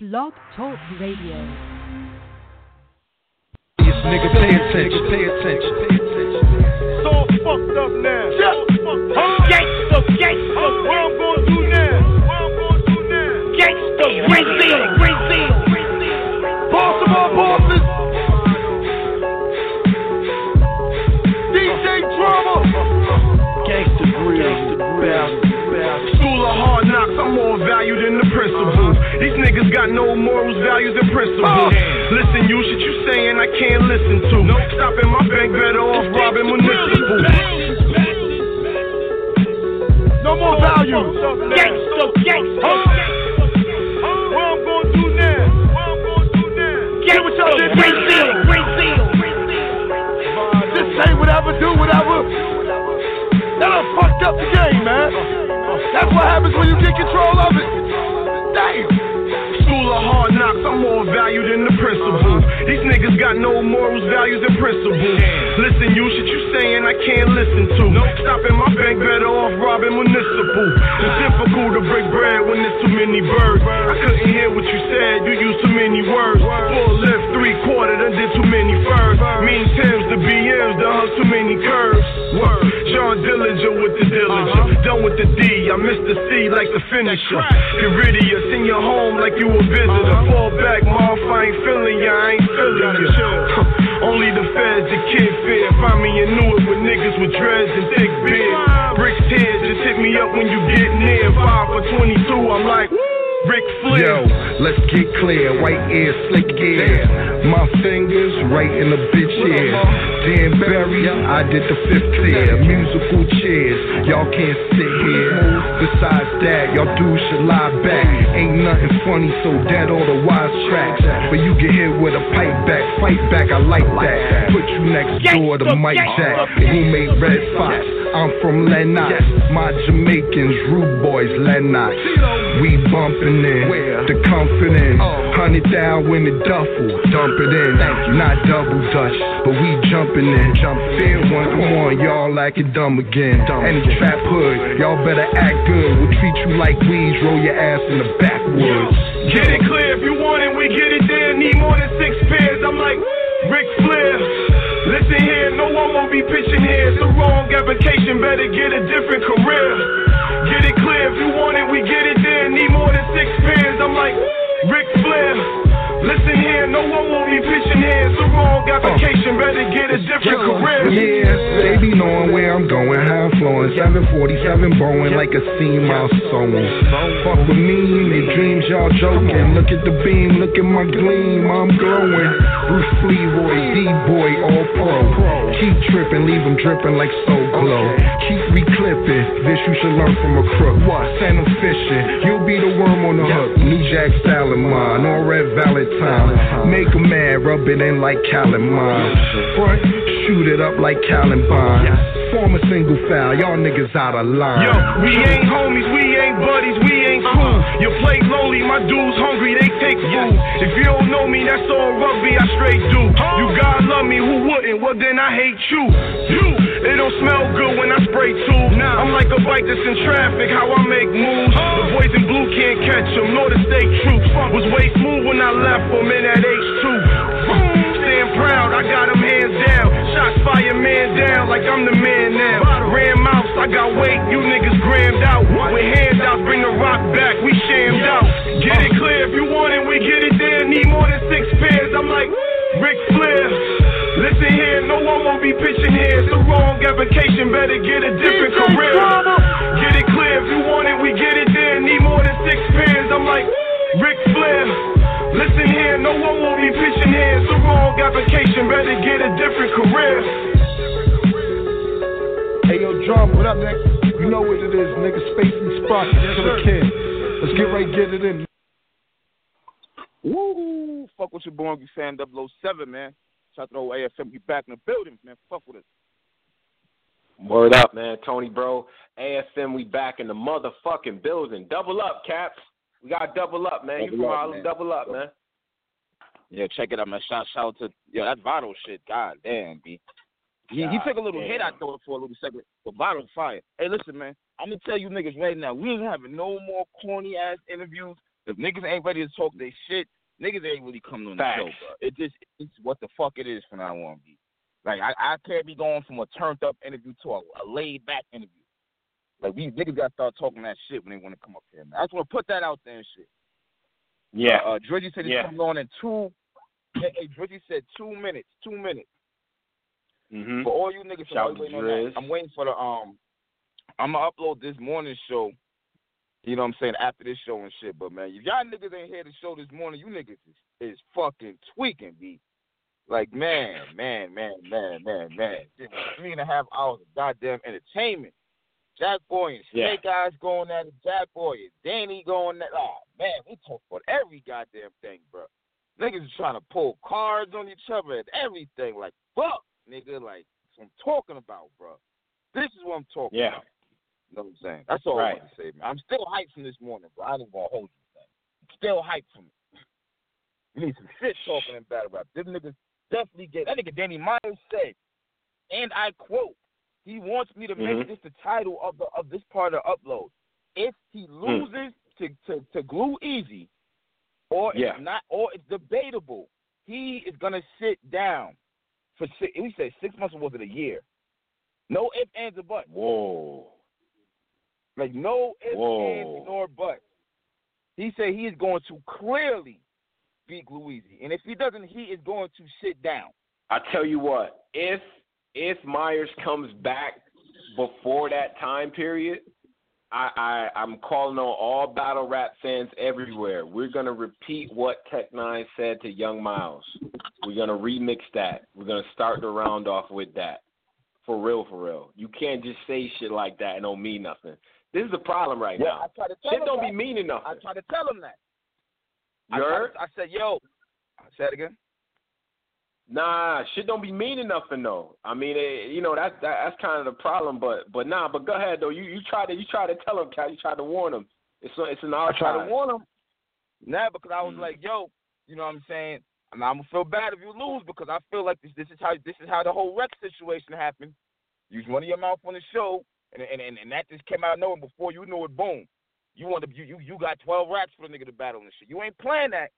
Blog Talk Radio. Yes, nigga, pay attention, pay attention, pay attention. It's all fucked up now. Yeah. Gangsta, gangsta. What I'm gonna do now? What I'm gonna do now? Gangsta, Brazil, Niggas got no morals, values, and principles. Oh. Listen, you shit you saying I can't listen to. No stopping my bank better off robbing municipal. No more value. Gangsta, gangsta. What I'm gonna do now? What I'm gonna do now? Get what y'all did, Brazil, Brazil. Just say whatever, do whatever. That done fucked up the game, man. That's what happens when you get control of it. Damn. Of hard knocks, I'm more valued than the principles. These niggas got no morals, values, and principles. Listen, you should saying I can't listen to. Stopping my bank better off robbing municipal. It's difficult to break bread when there's too many birds. I couldn't hear what you said, you used too many words. Full lift, three quarter, done did too many furs. Mean Tims, the BMs, done hung too many curves. Word. John Dillinger with the Dillinger. Done with the D, I missed the C like the finisher. Get rid of you, send you home like you a visitor. Fall back, mom, I ain't feeling ya, I ain't feeling ya. Only the feds, the kid fear. Find me in Newark with niggas with dreads and thick beard. Bricks here, just hit me up when you get near. Five for 22, I'm like, Ric Flair. Yo, let's get clear. White ear, slick gear. My fingers right in the bitch ear. Dan Barry, I did the fifth tier. Musical chairs, y'all can't sit here. Besides that, y'all dudes should lie back. Ain't nothing funny, so dead all the wise tracks. But you get hit with a pipe back, fight back, I like that. Put you next door to Mike Jack, who made Red Fox. I'm from Lennox, my Jamaicans, rude boys, Lennox. We bumping in, the confident. Hundred down when the duffel, dump it in. Not double dutch, but we jumping in. Fair one, come on, y'all acting dumb again. And the trap hood, y'all better act good. We'll treat you like weeds, roll your ass in the backwoods. Get it clear if you want it, we get it there. Need more than six pairs. I'm like Ric Flair. Listen here, no one won't be pitching here. It's the wrong application, better get a different career. Get it clear if you want it, we get it there. Need more than six pairs. I'm like Ric Flair. Listen here, no one won't be pitching here. It's the wrong application, oh. better get a different career. Yeah, they be knowing where I'm going, how I'm flowing. 747 Boeing like a sea mile sewing. Fuck with me, they dreams y'all joking. Look at the beam, look at my gleam, I'm glowing. Bruce Leroy, D-boy, all pro. Keep tripping, leave them dripping like so glow. Keep reclipping, this you should learn from a crook. Send them fishing, you'll be the worm on the hook. New Jack Salamon, all red Valentine. Make a man, rub it in like calamine. Front, shoot it up like Columbine. Form a single foul, y'all niggas out of line. Yo, we ain't homies, we ain't buddies, we ain't cool. You play lonely, my dudes hungry, they take food. If you don't know me, that's all rugby, I straight do. You gotta love me, who wouldn't? Well, then I hate you. You, it don't smell good when I spray too. I'm like a bike that's in traffic, how I make moves. The boys in blue can't catch them, nor the state troops. Was way smooth when I left them in that H2. Stand proud, I got them hands down. Shots fire man down like I'm the man now. Ram mouse, I got weight, you niggas grammed out. With handouts, bring the rock back, we shammed out. Get it clear if you want it, we get it there. Need more than six pairs, I'm like Ric Flair. Listen here, no one won't be pitching here. It's the wrong application, better get a different career. Get it clear if you want it, we get it there. Need more than six pairs, I'm like Ric Flair. Listen here, no one will be pitching here. It's the wrong application, better get a different career. Hey yo, drum, what up, nigga? You know what it is, nigga. Space Spacey Sprocket, Killer Kid. Let's get right, get it in. Woo! Fuck with your boy, you fan 007, man. Shout out to the whole AFM. We back in the building, man. Fuck with us. Word up, man. Tony, bro. AFM, we back in the motherfucking building. Double up, Caps. We got to double up, man. you Double from Harlem, double up, man. Yeah, check it out, man. Shout, shout out to yo, that vital shit. God damn, B. He, he took a little damn. hit out there for a little second, but vital fire. Hey, listen, man. I'm gonna tell you niggas right now, we ain't having no more corny ass interviews If niggas ain't ready to talk their shit, niggas ain't really coming on the Facts. show, bro. It just it's what the fuck it is from now on, B. Like I, I can't be going from a turned up interview to a, a laid back interview. Like these niggas gotta start talking that shit when they want to come up here. Man. I just want to put that out there and shit. Yeah. Uh, Drizzy said he's Yeah. coming on in two. Hey, hey, Drizzy said two minutes. Two minutes. Hmm For all you niggas, Shout waiting on that. I'm waiting for the um. I'm gonna upload this morning show. You know what I'm saying after this show and shit. But man, if y'all niggas ain't here to show this morning, you niggas is, is fucking tweaking, b. Like man, man, man, man, man, man. Three and a half hours of goddamn entertainment. Jack Boy and Yeah. Snake Eyes going at it. Jack Boy and Danny going at. Oh man, we talk about every goddamn thing, bro. Niggas is trying to pull cards on each other and everything. Like fuck, nigga. Like that's what I'm talking about, bro. This is what I'm talking Yeah. about. You know what I'm saying? That's all Right. I want to say, man. I'm still hyped from this morning, bro. I ain't gonna hold you, man. Still hyped from it. We need some shit talking in battle rap. This nigga definitely get that nigga Danny Myers said, and I quote, he wants me to make this the title of the of this part of the upload. If he Hmm. loses to, to, to glue easy, or Yeah. it's not or it's debatable, he is gonna sit down for six we said six months or was it a year? No ifs, ands, or buts. Whoa. Like no ifs, Whoa. ands, nor buts. He said he is going to clearly beat Louisi, and if he doesn't, he is going to sit down. I tell you what, if if Myers comes back before that time period, I, I I'm calling on all battle rap fans everywhere. We're gonna repeat what Tech Nine said to Young Miles. We're gonna remix that. We're gonna start the round off with that. For real, for real. You can't just say shit like that and don't mean nothing. This is the problem right Yeah, I now. try to tell Shit don't that. be meaning I try to tell him that. I, You tried heard? to- I said, yo, I said it again. Nah, shit don't be meaning nothing though. I mean, it, you know that's that, that's kind of the problem. But but nah, but go ahead though. You you try to you try to tell him, Cal. You try to warn him. It's it's an I try to warn him. Nah, because I was Mm. like, yo, you know what I'm saying? I'm, I'm gonna feel bad if you lose because I feel like this this is how this is how the whole Rex situation happened. Use one of your mouth on the show, and and and, and that just came out of nowhere. Before you knew it, boom. You want to you, you you got 12 racks for the nigga to battle and shit. You ain't planned that.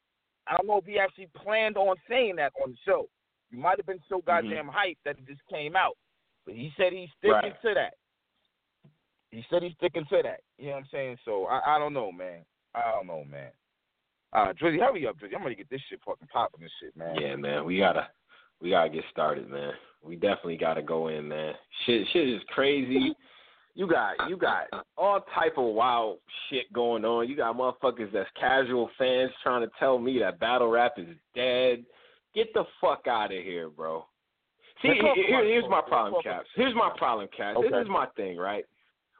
I don't know if he actually planned on saying that on the show. You might have been so goddamn hyped that it just came out. But he said he's sticking Right. to that. He said he's sticking to that. You know what I'm saying? So I, I don't know, man. I don't know, man. Uh, Drizzy, hurry up, Drizzy. I'm gonna get this shit fucking popping and shit, man. Yeah, man. We gotta we gotta get started, man. We definitely gotta go in, man. Shit shit is crazy. You got you got all type of wild shit going on. You got motherfuckers that's casual fans trying to tell me that battle rap is dead. Get the fuck out of here, bro. See, here- here's my problem, Caps. Here's my problem, Caps. This is my thing, right?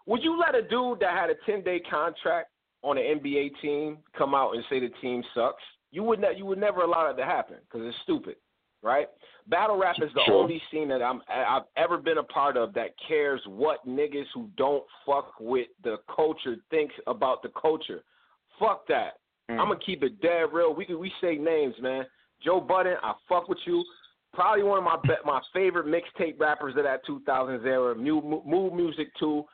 Would you let a dude that had a ten day contract on an NBA team come out and say the team sucks? You would ne- you would never allow that to happen because it's stupid, right? Battle rap is the Sure. only scene that I'm I've ever been a part of that cares what niggas who don't fuck with the culture thinks about the culture. Fuck that. Mm. I'm gonna keep it dead real. We can we say names, man. Joe Budden, I fuck with you. Probably one of my be- my favorite mixtape rappers of that 2000s era. Mu- Mood Muzik too,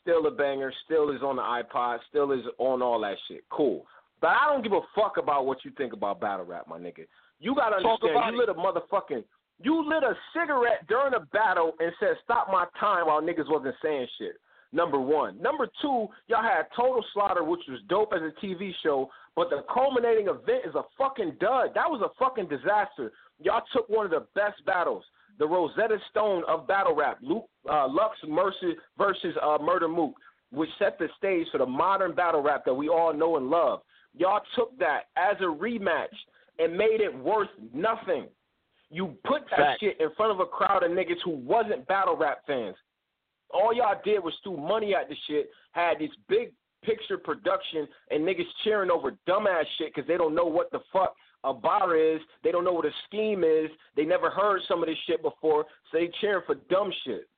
still a banger. Still is on the iPod. Still is on all that shit. Cool. But I don't give a fuck about what you think about battle rap, my nigga. You gotta understand. You lit a motherfucking. You lit a cigarette during a battle and said stop my time while niggas wasn't saying shit. Number one. Number two, y'all had Total Slaughter, which was dope as a TV show, but the culminating event is a fucking dud. That was a fucking disaster. Y'all took one of the best battles, the Rosetta Stone of battle rap, Luke, uh, Lux Mercy versus uh, Murda Mook, which set the stage for the modern battle rap that we all know and love. Y'all took that as a rematch and made it worth nothing. You put that Fact. shit in front of a crowd of niggas who wasn't battle rap fans. All y'all did was threw money at the shit, had this big picture production, and niggas cheering over dumbass shit because they don't know what the fuck a bar is. They don't know what a scheme is. They never heard some of this shit before, so they cheering for dumb shit.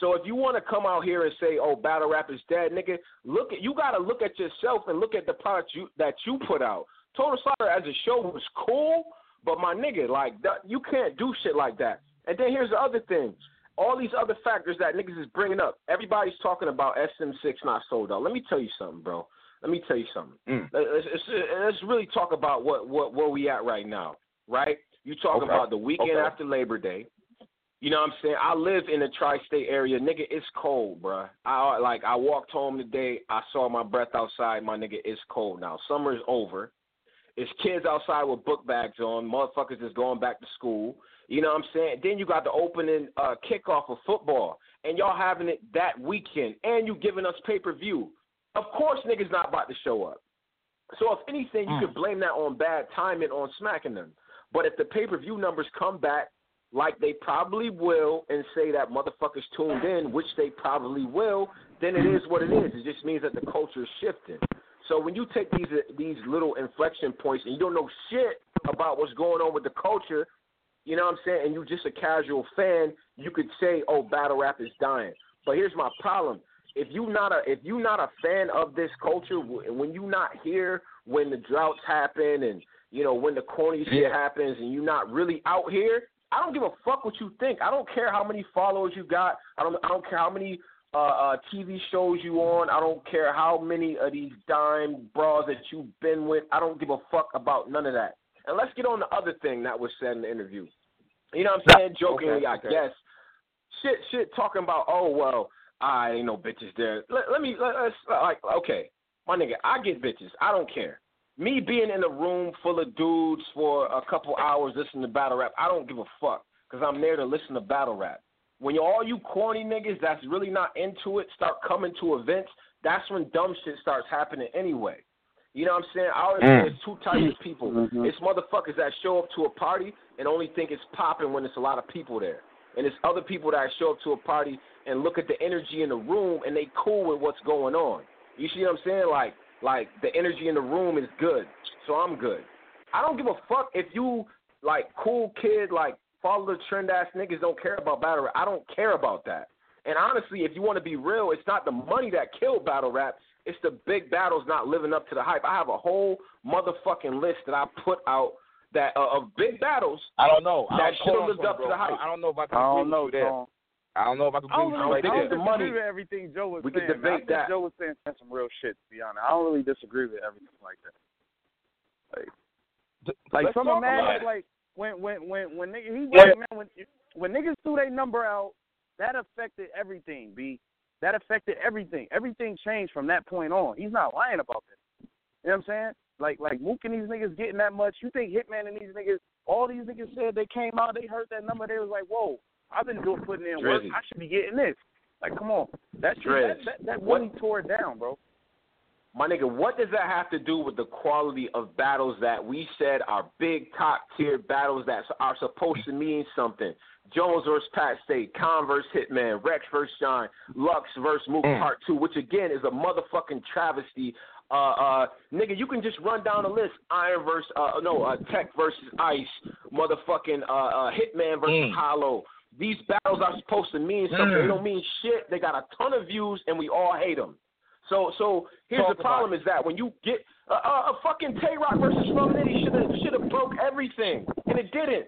So if you want to come out here and say, "Oh, battle rap is dead," nigga, look at you got to look at yourself and look at the product you that you put out. Total Slaughter as a show was cool, but my nigga, like that, you can't do shit like that. And then here's the other thing: all these other factors that niggas is bringing up. Everybody's talking about SM6 not sold out. Let me tell you something, bro. let me tell you something. Mm. Let's, let's, let's really talk about what, what where we at right now, right? You talk Okay. about the weekend Okay. after Labor Day. You know what I'm saying? I live in the tri-state area, nigga. It's cold, bruh. I like I walked home today. I saw my breath outside. My nigga, it's cold now. Summer is over. It's kids outside with book bags on. Motherfuckers is going back to school. You know what I'm saying? Then you got the opening uh, kickoff of football, and y'all having it that weekend, and you giving us pay per view. Of course, niggas not about to show up. So if anything, you could blame that on bad timing on smacking them. But if the pay per view numbers come back like they probably will and say that motherfuckers tuned in, which they probably will, then it is what it is. It just means that the culture is shifting. So when you take these these little inflection points and you don't know shit about what's going on with the culture, you know what I'm saying, and you're just a casual fan, you could say, "Oh, battle rap is dying." But here's my problem: if you not a if you not a fan of this culture, when you not here when the droughts happen and you know when the corny shit happens, and you're not really out here, I don't give a fuck what you think. I don't care how many followers you got. I don't I don't care how many uh, uh, TV shows you on. I don't care how many of these dime bras that you've been with. I don't give a fuck about none of that. And let's get on the other thing that was said in the interview. You know what I'm saying? Jokingly, Okay, I okay. guess. Shit, shit, talking about, oh, well, I ain't no bitches there. Let, let me, let, let's, like, okay, my nigga, I get bitches. I don't care. Me being in a room full of dudes for a couple hours listening to battle rap, I don't give a fuck because I'm there to listen to battle rap. When all you corny niggas that's really not into it start coming to events, that's when dumb shit starts happening anyway. You know what I'm saying? I always say Mm. there's two types of people. It's motherfuckers that show up to a party and only think it's popping when there's a lot of people there. And it's other people that show up to a party and look at the energy in the room and they cool with what's going on. You see what I'm saying? Like like the energy in the room is good. So I'm good. I don't give a fuck if you like cool kid, like follow the trend ass niggas don't care about battle rap. I don't care about that. And honestly, if you want to be real, it's not the money that killed battle rap. It's the big battles not living up to the hype. I have a whole motherfucking list that I put out that uh, of big battles. I don't know. That should've lived up bro. to the hype. I, I don't know if I can I don't know, with you there. Tom. I don't know if I can I agree don't with really, you right think I don't the money- disagree with everything Joe was We could saying. man. I debate think that. Joe was saying some real shit, to be honest. I don't really disagree with everything like that. Like, like Let's some of talk about like when when when when nigga he right, man when when niggas threw their number out, that affected everything. B that affected everything. Everything changed from that point on. He's not lying about that. You know what I'm saying? Like like Mook and these niggas getting that much. You think Hitman and these niggas, all these niggas said they came out, they heard that number, they was like, whoa, I've been doing putting in work. I should be getting this. Like, come on, that shit, that, that, that what- really tore it down, bro. My nigga, what does that have to do with the quality of battles that we said are big top tier battles that are supposed to mean something? Jones versus Pat Stay, Con versus Hitman, Rex versus John, Lux versus Mook Mm. Part Two, which again is a motherfucking travesty. Uh, uh, nigga, you can just run down the list. Iron versus uh, no, uh, Tech versus Ice, motherfucking uh, uh, Hitman versus Mm. Hollow. These battles are supposed to mean something. They Mm. don't mean shit. They got a ton of views, and we all hate them. So, so here's Talk the problem: is that when you get uh, uh, a fucking Tay Roc versus Rum Nitty should have should have broke everything, and it didn't.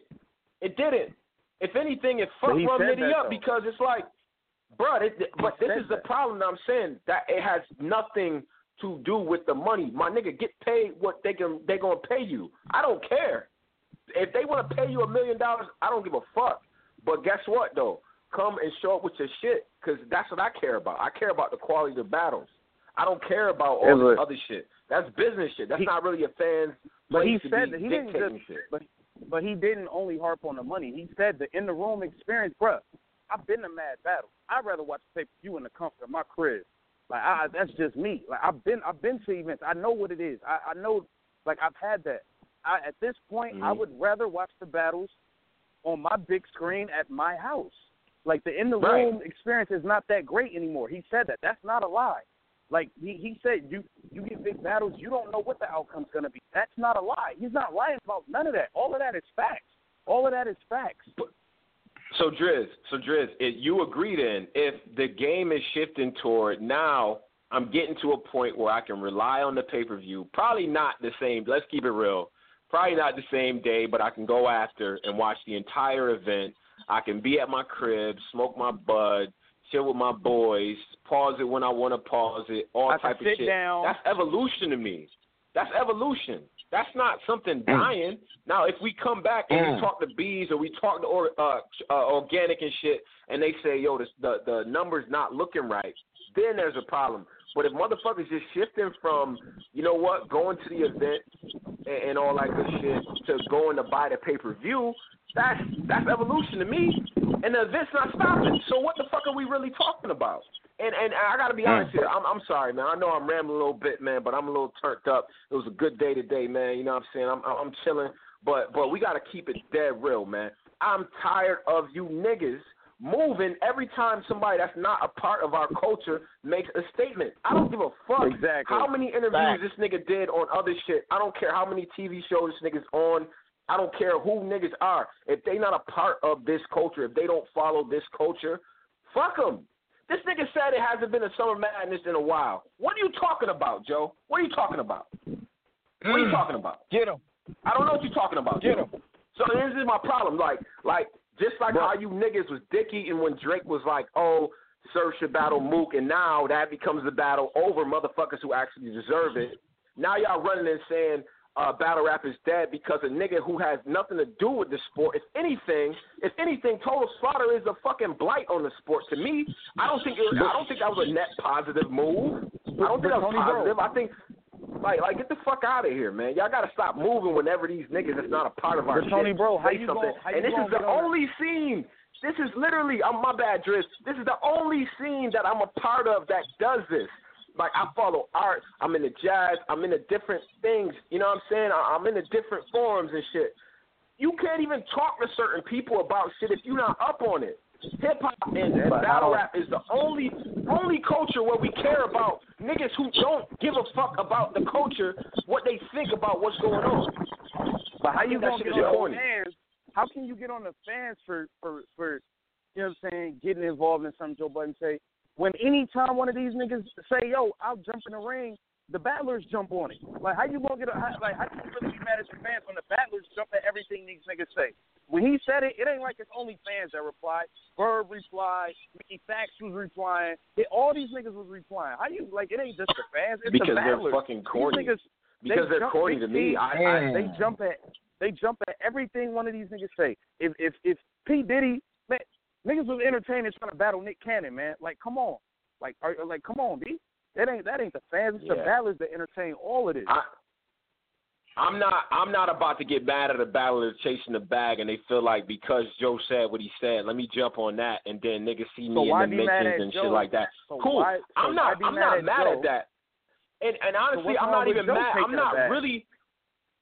It didn't. If anything, it fucked he Rum Nitty up though. because it's like, bro, it, but this said is the problem that I'm saying that it has nothing to do with the money. My nigga, get paid what they can they gonna pay you. I don't care. If they want to pay you a million dollars, I don't give a fuck. But guess what though? Come and show up with your shit, cause that's what I care about. I care about the quality of the battles. I don't care about all Yeah, this other shit. That's business shit. That's He- not really a fan's But he said that he didn't just, shit. but but he didn't only harp on the money. He said the in the room experience, bruh. I've been to mad Battle. I'd rather watch pay per view in the comfort of my crib. Like I, that's just me. Like I've been I've been to events. I know what it is. I, I know like I've had that. I, at this point, I Mhm. would rather watch the battles on my big screen at my house. Like the in the Right. room experience is not that great anymore. He said that. That's not a lie. Like he, he said, you you get big battles, you don't know what the outcome's gonna be. That's not a lie. He's not lying about none of that. All of that is facts. All of that is facts. So Driz, so Driz, it, you agree then if the game is shifting toward now, I'm getting to a point where I can rely on the pay per view. Probably not the same. Let's keep it real. Probably not the same day, but I can go after and watch the entire event. I can be at my crib, smoke my bud, chill with my boys, pause it when I want to pause it, all I type of shit. down. That's evolution to me. That's evolution. That's not something Mm. dying. Now, if we come back and Mm. we talk to bees or we talk to or, uh, uh, Organik and shit, and they say, yo, this, the the numbers not looking right, then there's a problem. But if motherfuckers just shifting from, you know what, going to the event and, and all that good shit to going to buy the pay per view, that's that's evolution to me. And the event's not stopping. So what the fuck are we really talking about? And and I gotta be hmm. honest here. I'm I'm sorry, man. I know I'm rambling a little bit, man, but I'm a little turned up. It was a good day today, man. You know what I'm saying? I'm I'm chilling, but but we gotta keep it dead real, man. I'm tired of you niggas moving every time somebody that's not a part of our culture makes a statement. I don't give a fuck Exactly. how many interviews Facts. this nigga did on other shit. I don't care how many TV shows this nigga's on. I don't care who niggas are. If they not a part of this culture, if they don't follow this culture, fuck them. This nigga said it hasn't been a summer madness in a while. What are you talking about, Joe? What are you talking about? What are you mm. talking about? Get him. I don't know what you're talking about. Get him. So this is my problem. Like, like just like how you niggas was dicky and when Drake was like, oh, Sir should battle Mook, and now that becomes the battle over motherfuckers who actually deserve it. Now y'all running and saying uh, battle rap is dead because a nigga who has nothing to do with the sport. If anything, if anything, Total Slaughter is a fucking blight on the sport. To me, I don't think it, I don't think that was a net positive move. I don't think that was positive. I think like, like, get the fuck out of here, man. Y'all gotta stop moving whenever these niggas that's not a part of our But Tony, shit bro, how you something. how and this is the only scene. This is literally, I'm my bad, Driz. This is the only scene that I'm a part of that does this. Like I follow art. I'm into jazz. I'm into different things. You know what I'm saying? I- I'm into different forms and shit. You can't even talk to certain people about shit if you're not up on it. Hip hop and, and battle rap is the only only culture where we care about niggas who don't give a fuck about the culture, what they think about what's going on. But how you gonna get on the fans? How can you get on the fans for for for you know what I'm saying, getting involved in something Joe Budden say? When anytime one of these niggas say, "Yo, I'll jump in the ring," the battlers jump on it. Like how you gonna get a how, like how can you really be mad at your fans when the battlers jump at everything these niggas say? When he said it, it ain't like it's only fans that replied. Verb replied, Mickey Factz was replying. It, all these niggas was replying. How you like? It ain't just the fans. It's Because the they're fucking corny. These niggas, Because they they're jump- corny to me. I, I they jump at they jump at everything one of these niggas say. If if if P Diddy man, niggas was entertaining trying to battle Nick Cannon, man. Like come on, like are, like come on, B. That ain't that ain't the fans. It's the Yeah. battlers that entertain all of this. I, I'm not. I'm not about to get mad at a battler chasing the bag, and they feel like because Joe said what he said, let me jump on that, and then niggas see me why in the mentions and Joe? shit like that. So cool. why- so I'm not. I'm mad not at mad Joe? at that. And and honestly, what's I'm not even mad. I'm not really.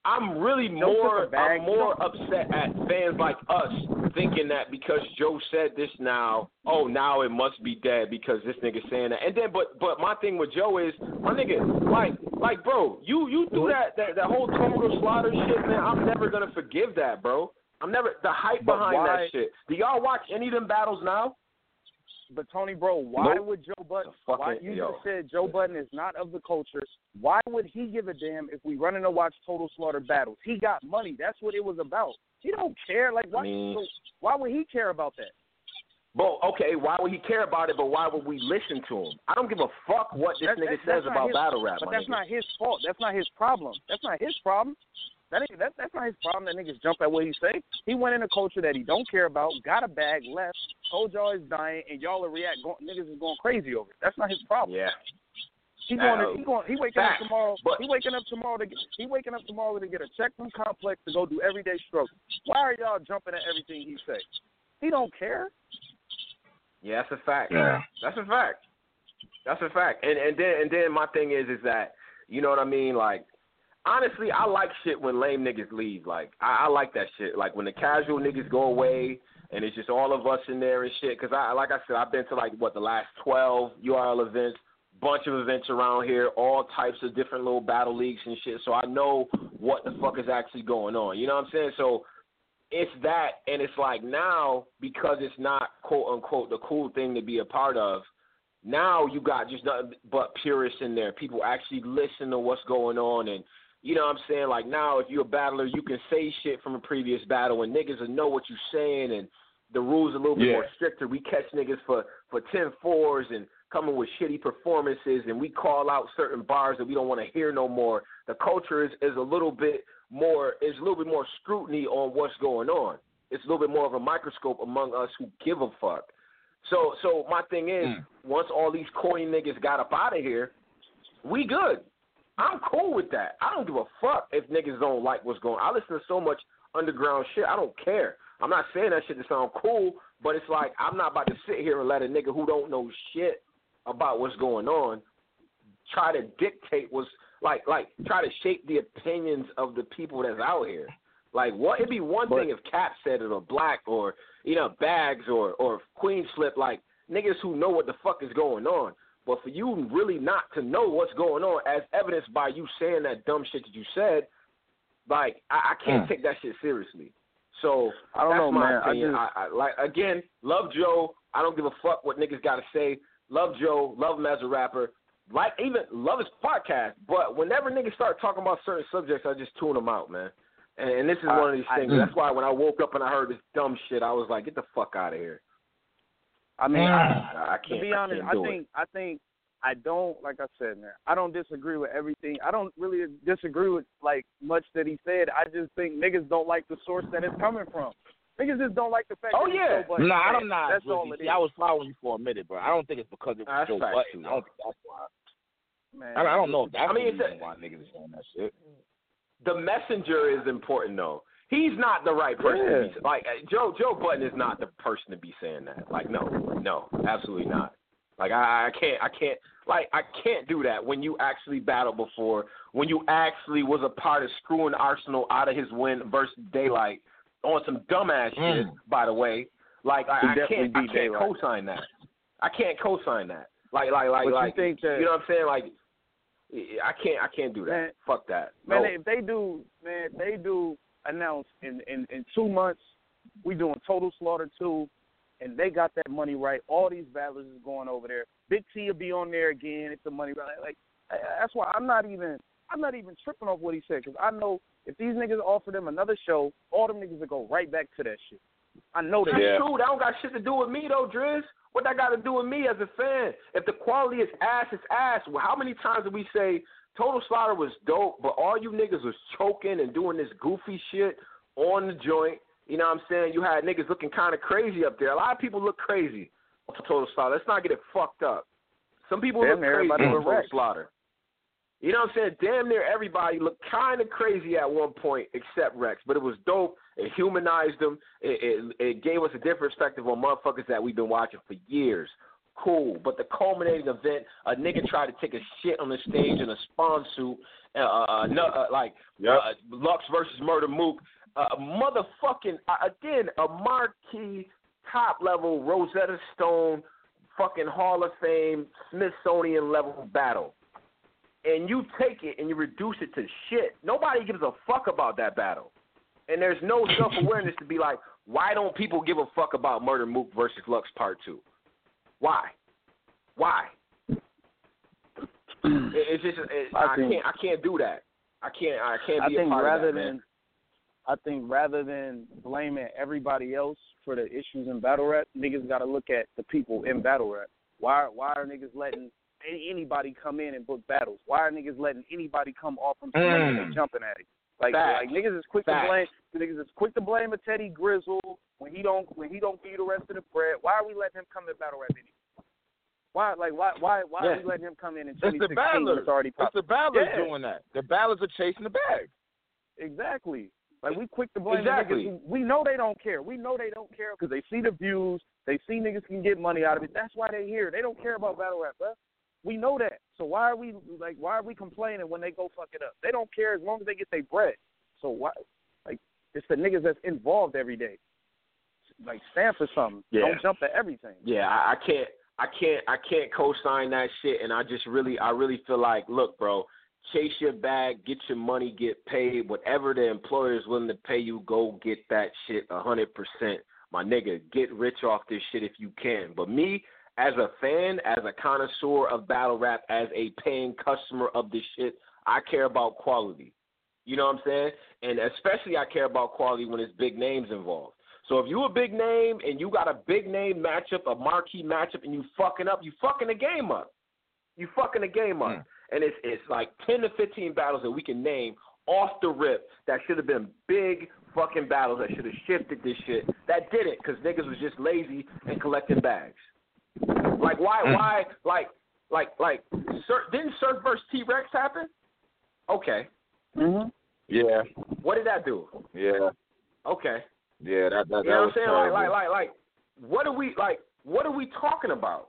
I'm really more. I'm more upset at fans like us thinking that because Joe said this now, oh now it must be dead because this nigga saying that. And then, but but my thing with Joe is my nigga, like like bro, you you do that that that whole Total Slaughter shit, man. I'm never gonna forgive that, bro. I'm never the hype But behind why- that shit. Do y'all watch any of them battles now? But Tony, bro, why Nope. would Joe fucking- Why you yo. just said Joe Budden is not of the culture? Why would he give a damn if we run running to watch Total Slaughter battles? He got money. That's what it was about. He don't care. Like why? I mean- so why would he care about that? But okay, why would he care about it? But why would we listen to him? I don't give a fuck what this That's- nigga that's- says that's about his- battle rap. But that's nigga. not his fault. That's not his problem. That's not his problem. That ain't that, that's not his problem. That niggas jump at what he say. He went in a culture that he don't care about, got a bag, left, told y'all he's dying, and y'all are react. Go, niggas is going crazy over it. That's not his problem. Yeah. He going. Uh, To, he going. He waking facts, up tomorrow. but- he waking up tomorrow to get. He waking up tomorrow to get a check from Complex to go do Everyday Struggle. Why are y'all jumping at everything he say? He don't care. Yeah, that's a fact. Yeah. That's a fact. That's a fact. And and then and then my thing is is that you know what I mean? Like honestly, I like shit when lame niggas leave. Like I, I like that shit. Like when the casual niggas go away and it's just all of us in there and shit. Cause I like I said, I've been to like what the last twelve URL events, bunch of events around here, all types of different little battle leagues and shit. So I know what the fuck is actually going on. You know what I'm saying? So it's that, and it's like now because it's not quote unquote the cool thing to be a part of. Now you got just nothing but purists in there. People actually listen to what's going on, and you know what I'm saying. Like now, if you're a battler, you can say shit from a previous battle, and niggas will know what you're saying, and the rules are a little bit Yeah. more stricter. We catch niggas for for ten fours and coming with shitty performances, and we call out certain bars that we don't want to hear no more. The culture is is a little bit more is a little bit more scrutiny on what's going on. It's a little bit more of a microscope among us who give a fuck. So so my thing is, Mm. once all these corny niggas got up out of here, we good. I'm cool with that. I don't give a fuck if niggas don't like what's going on. I listen to so much underground shit. I don't care. I'm not saying that shit to sound cool, but it's like I'm not about to sit here and let a nigga who don't know shit about what's going on try to dictate what's like like try to shape the opinions of the people that's out here. Like what it'd be one But- thing if Cap said it or Black or you know Bags or or Queenzflip like niggas who know what the fuck is going on. But for you really not to know what's going on, as evidenced by you saying that dumb shit that you said, like I, I can't Mm. take that shit seriously. So I don't that's know, my man. I opinion. just- I, I, like again, love Joe. I don't give a fuck what niggas got to say. Love Joe. Love him as a rapper. Like even love his podcast. But whenever niggas start talking about certain subjects, I just tune them out, man. And, and this is I- one of these I- things. That's why when I woke up and I heard this dumb shit, I was like, get the fuck out of here. I mean. I, ah, I, I to can't. be honest, I, I, think it. I think I don't like I said, man. I don't disagree with everything. I don't really disagree with like much that he said. I just think niggas don't like the source that it's coming from. Niggas just don't like the fact. Oh, that it's yeah. Joe Budden. No, I Man, don't know. That's all it See, is. I was following you for a minute, but I don't think it's because it was That's Joe facts, Budden. too, I don't think that's why. Man, I, I don't know if that's I mean, the it's a- why niggas is saying that shit. the messenger is important though. He's not the right person to be like uh, Joe. Joe Budden is not the person to be saying that. Like no, no, absolutely not. Like I, I can't, I can't, like I can't do that when you actually battled before, when you actually was a part of screwing Arsonal out of his win versus Daylyt on some dumbass shit. Mm. By the way, like I, I definitely can't, I can't Daylyt. co-sign that. I can't co-sign that. Like, like, like, But you like, think that- you know what I'm saying? Like, I can't, I can't do that. Man, Fuck that. Man, No. if they do, man, they do announce in, in in two months, we doing Total Slaughter two, and they got that money right. All these battlers is going over there. Big T will be on there again if the money right. Like that's why I'm not even I'm not even tripping off what he said because I know if these niggas offer them another show, all them niggas will go right back to that shit. I know that. That's Yeah. true. That don't got shit to do with me though, Driz. What that got to do with me as a fan? If the quality is ass, it's ass. Well, how many times did we say Total Slaughter was dope, but all you niggas was choking and doing this goofy shit on the joint? You know what I'm saying? You had niggas looking kind of crazy up there. A lot of people look crazy for Total Slaughter. Let's not get it fucked up. Some people Damn look crazy for Total. Slaughter. You know what I'm saying? Damn near everybody looked kind of crazy at one point except Rex, but it was dope. It humanized them. It, it, it gave us a different perspective on motherfuckers that we've been watching for years. Cool, but the culminating event, a nigga tried to take a shit on the stage in a spawn suit, uh, uh, no, uh, like Yep. uh, Lux versus Murda Mook, uh, motherfucking uh, again a marquee top level Rosetta Stone, fucking Hall of Fame Smithsonian level battle and you take it and you reduce it to shit, nobody gives a fuck about that battle. And there's no self awareness to be like, why don't people give a fuck about Murda Mook versus Lux Part Two? Why? Why? It- it's just it, I I, think- can't I can't do that. I can't I can't I be think a part rather of that, than man. I think rather than blaming everybody else for the issues in battle rap, niggas got to look at the people in battle rap. Why why are niggas letting anybody come in and book battles? Why are niggas letting anybody come off from somebody and Mm. jumping at it? Like like niggas is quick Facts. to blame niggas is quick to blame a Teddy Grizzle when he don't when he don't feed the rest of the bread. Why are we letting him come to battle rap anymore? Why like why why why are we letting him come in in It's the 2016 when it's already It's popped? the battlers Yeah. doing that. The battlers are chasing the bag. Exactly. Like we quick to blame Exactly. niggas. We know they don't care. We know they don't care because they see the views. They see niggas can get money out of it. That's why they here. They don't care about battle rap, bro. We know that. So why are we like? Why are we complaining when they go fuck it up? They don't care as long as they get their bread. So why? Like it's the niggas that's involved every day. Like stand for something. Yeah. Don't jump at everything. Yeah, I, I can't, I can't, I can't co-sign that shit. And I just really, I really feel like, look, bro, chase your bag, get your money, get paid. Whatever the employer is willing to pay you, go get that shit a hundred percent. My nigga, get rich off this shit if you can. But me, as a fan, as a connoisseur of battle rap, as a paying customer of this shit, I care about quality. You know what I'm saying? And especially I care about quality when it's big names involved. So if you a big name and you got a big name matchup, a marquee matchup, and you fucking up, you fucking the game up. You fucking the game up. Mm. And it's it's like ten to fifteen battles that we can name off the rip that should have been big fucking battles that should have shifted this shit. That didn't because niggas was just lazy and collecting bags. Like why Mm. why like like like Sir, didn't Surf versus T Rex happen? Okay. Mm-hmm. Yeah, What did that do? yeah, Okay. Yeah. That that, You know was what I'm saying? Like, terrible. like, like, like, what are we like? What are we talking about?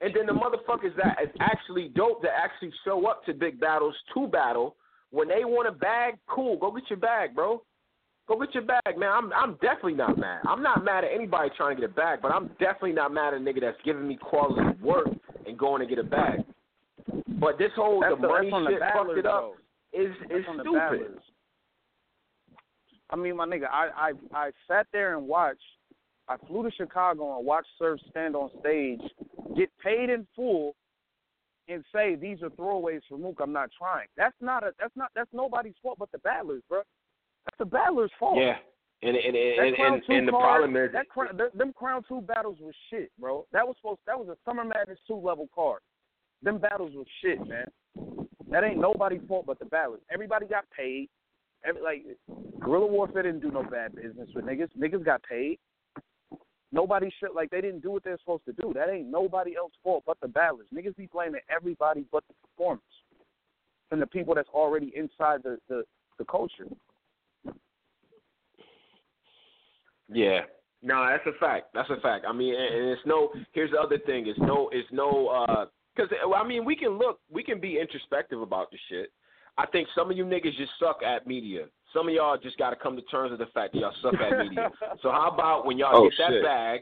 And then the motherfuckers that is actually dope that actually show up to big battles to battle when they want a bag, cool. Go get your bag, bro. Go get your bag, man. I'm I'm definitely not mad. I'm not mad at anybody trying to get a bag, but I'm definitely not mad at a nigga that's giving me quality work and going to get a bag. But this whole That's the the, money that's on the shit fucked it up though. is is That's the stupid. I mean, my nigga, I, I I sat there and watched. I flew to Chicago and watched Surf stand on stage, get paid in full, and say these are throwaways for Mook. I'm not trying. That's not a. That's not. That's nobody's fault but the battlers, bro. That's the battlers' fault. Yeah. And and and, and, and the card, problem is that crown, them Crown Two battles was shit, bro. That was supposed. That was a Summer Madness two level card. Them battles was shit, man. That ain't nobody's fault but the battlers. Everybody got paid. Every, like Guerrilla Warfare didn't do no bad business with niggas. Niggas got paid. Nobody should like they didn't do what they're supposed to do. That ain't nobody else's fault but the battlers. Niggas be blaming everybody but the performers and the people that's already inside the the, the culture. Yeah. No, that's a fact. That's a fact. I mean, and, and it's no. Here's the other thing. It's no. It's no. uh 'cause I mean, we can look. We can be introspective about the shit. I think some of you niggas just suck at media. Some of y'all just got to come to terms with the fact that y'all suck at media. so how about when y'all Oh, get that shit. bag?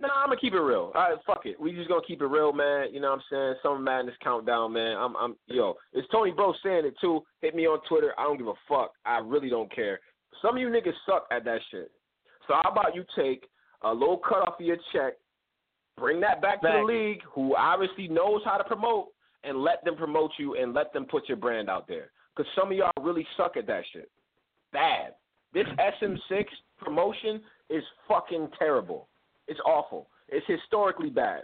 No, I'm gonna keep it real. All right, fuck it. We just gonna keep it real, man. You know what I'm saying? Summer Madness countdown, man. I'm, I'm, yo. It's Tony Bro saying it too. Hit me on Twitter. I don't give a fuck. I really don't care. Some of you niggas suck at that shit. So how about you take a little cut off of your check, bring that back to the league, who obviously knows how to promote, and let them promote you and let them put your brand out there. Because some of y'all really suck at that shit. Bad. This SM6 promotion is fucking terrible. It's awful. It's historically bad.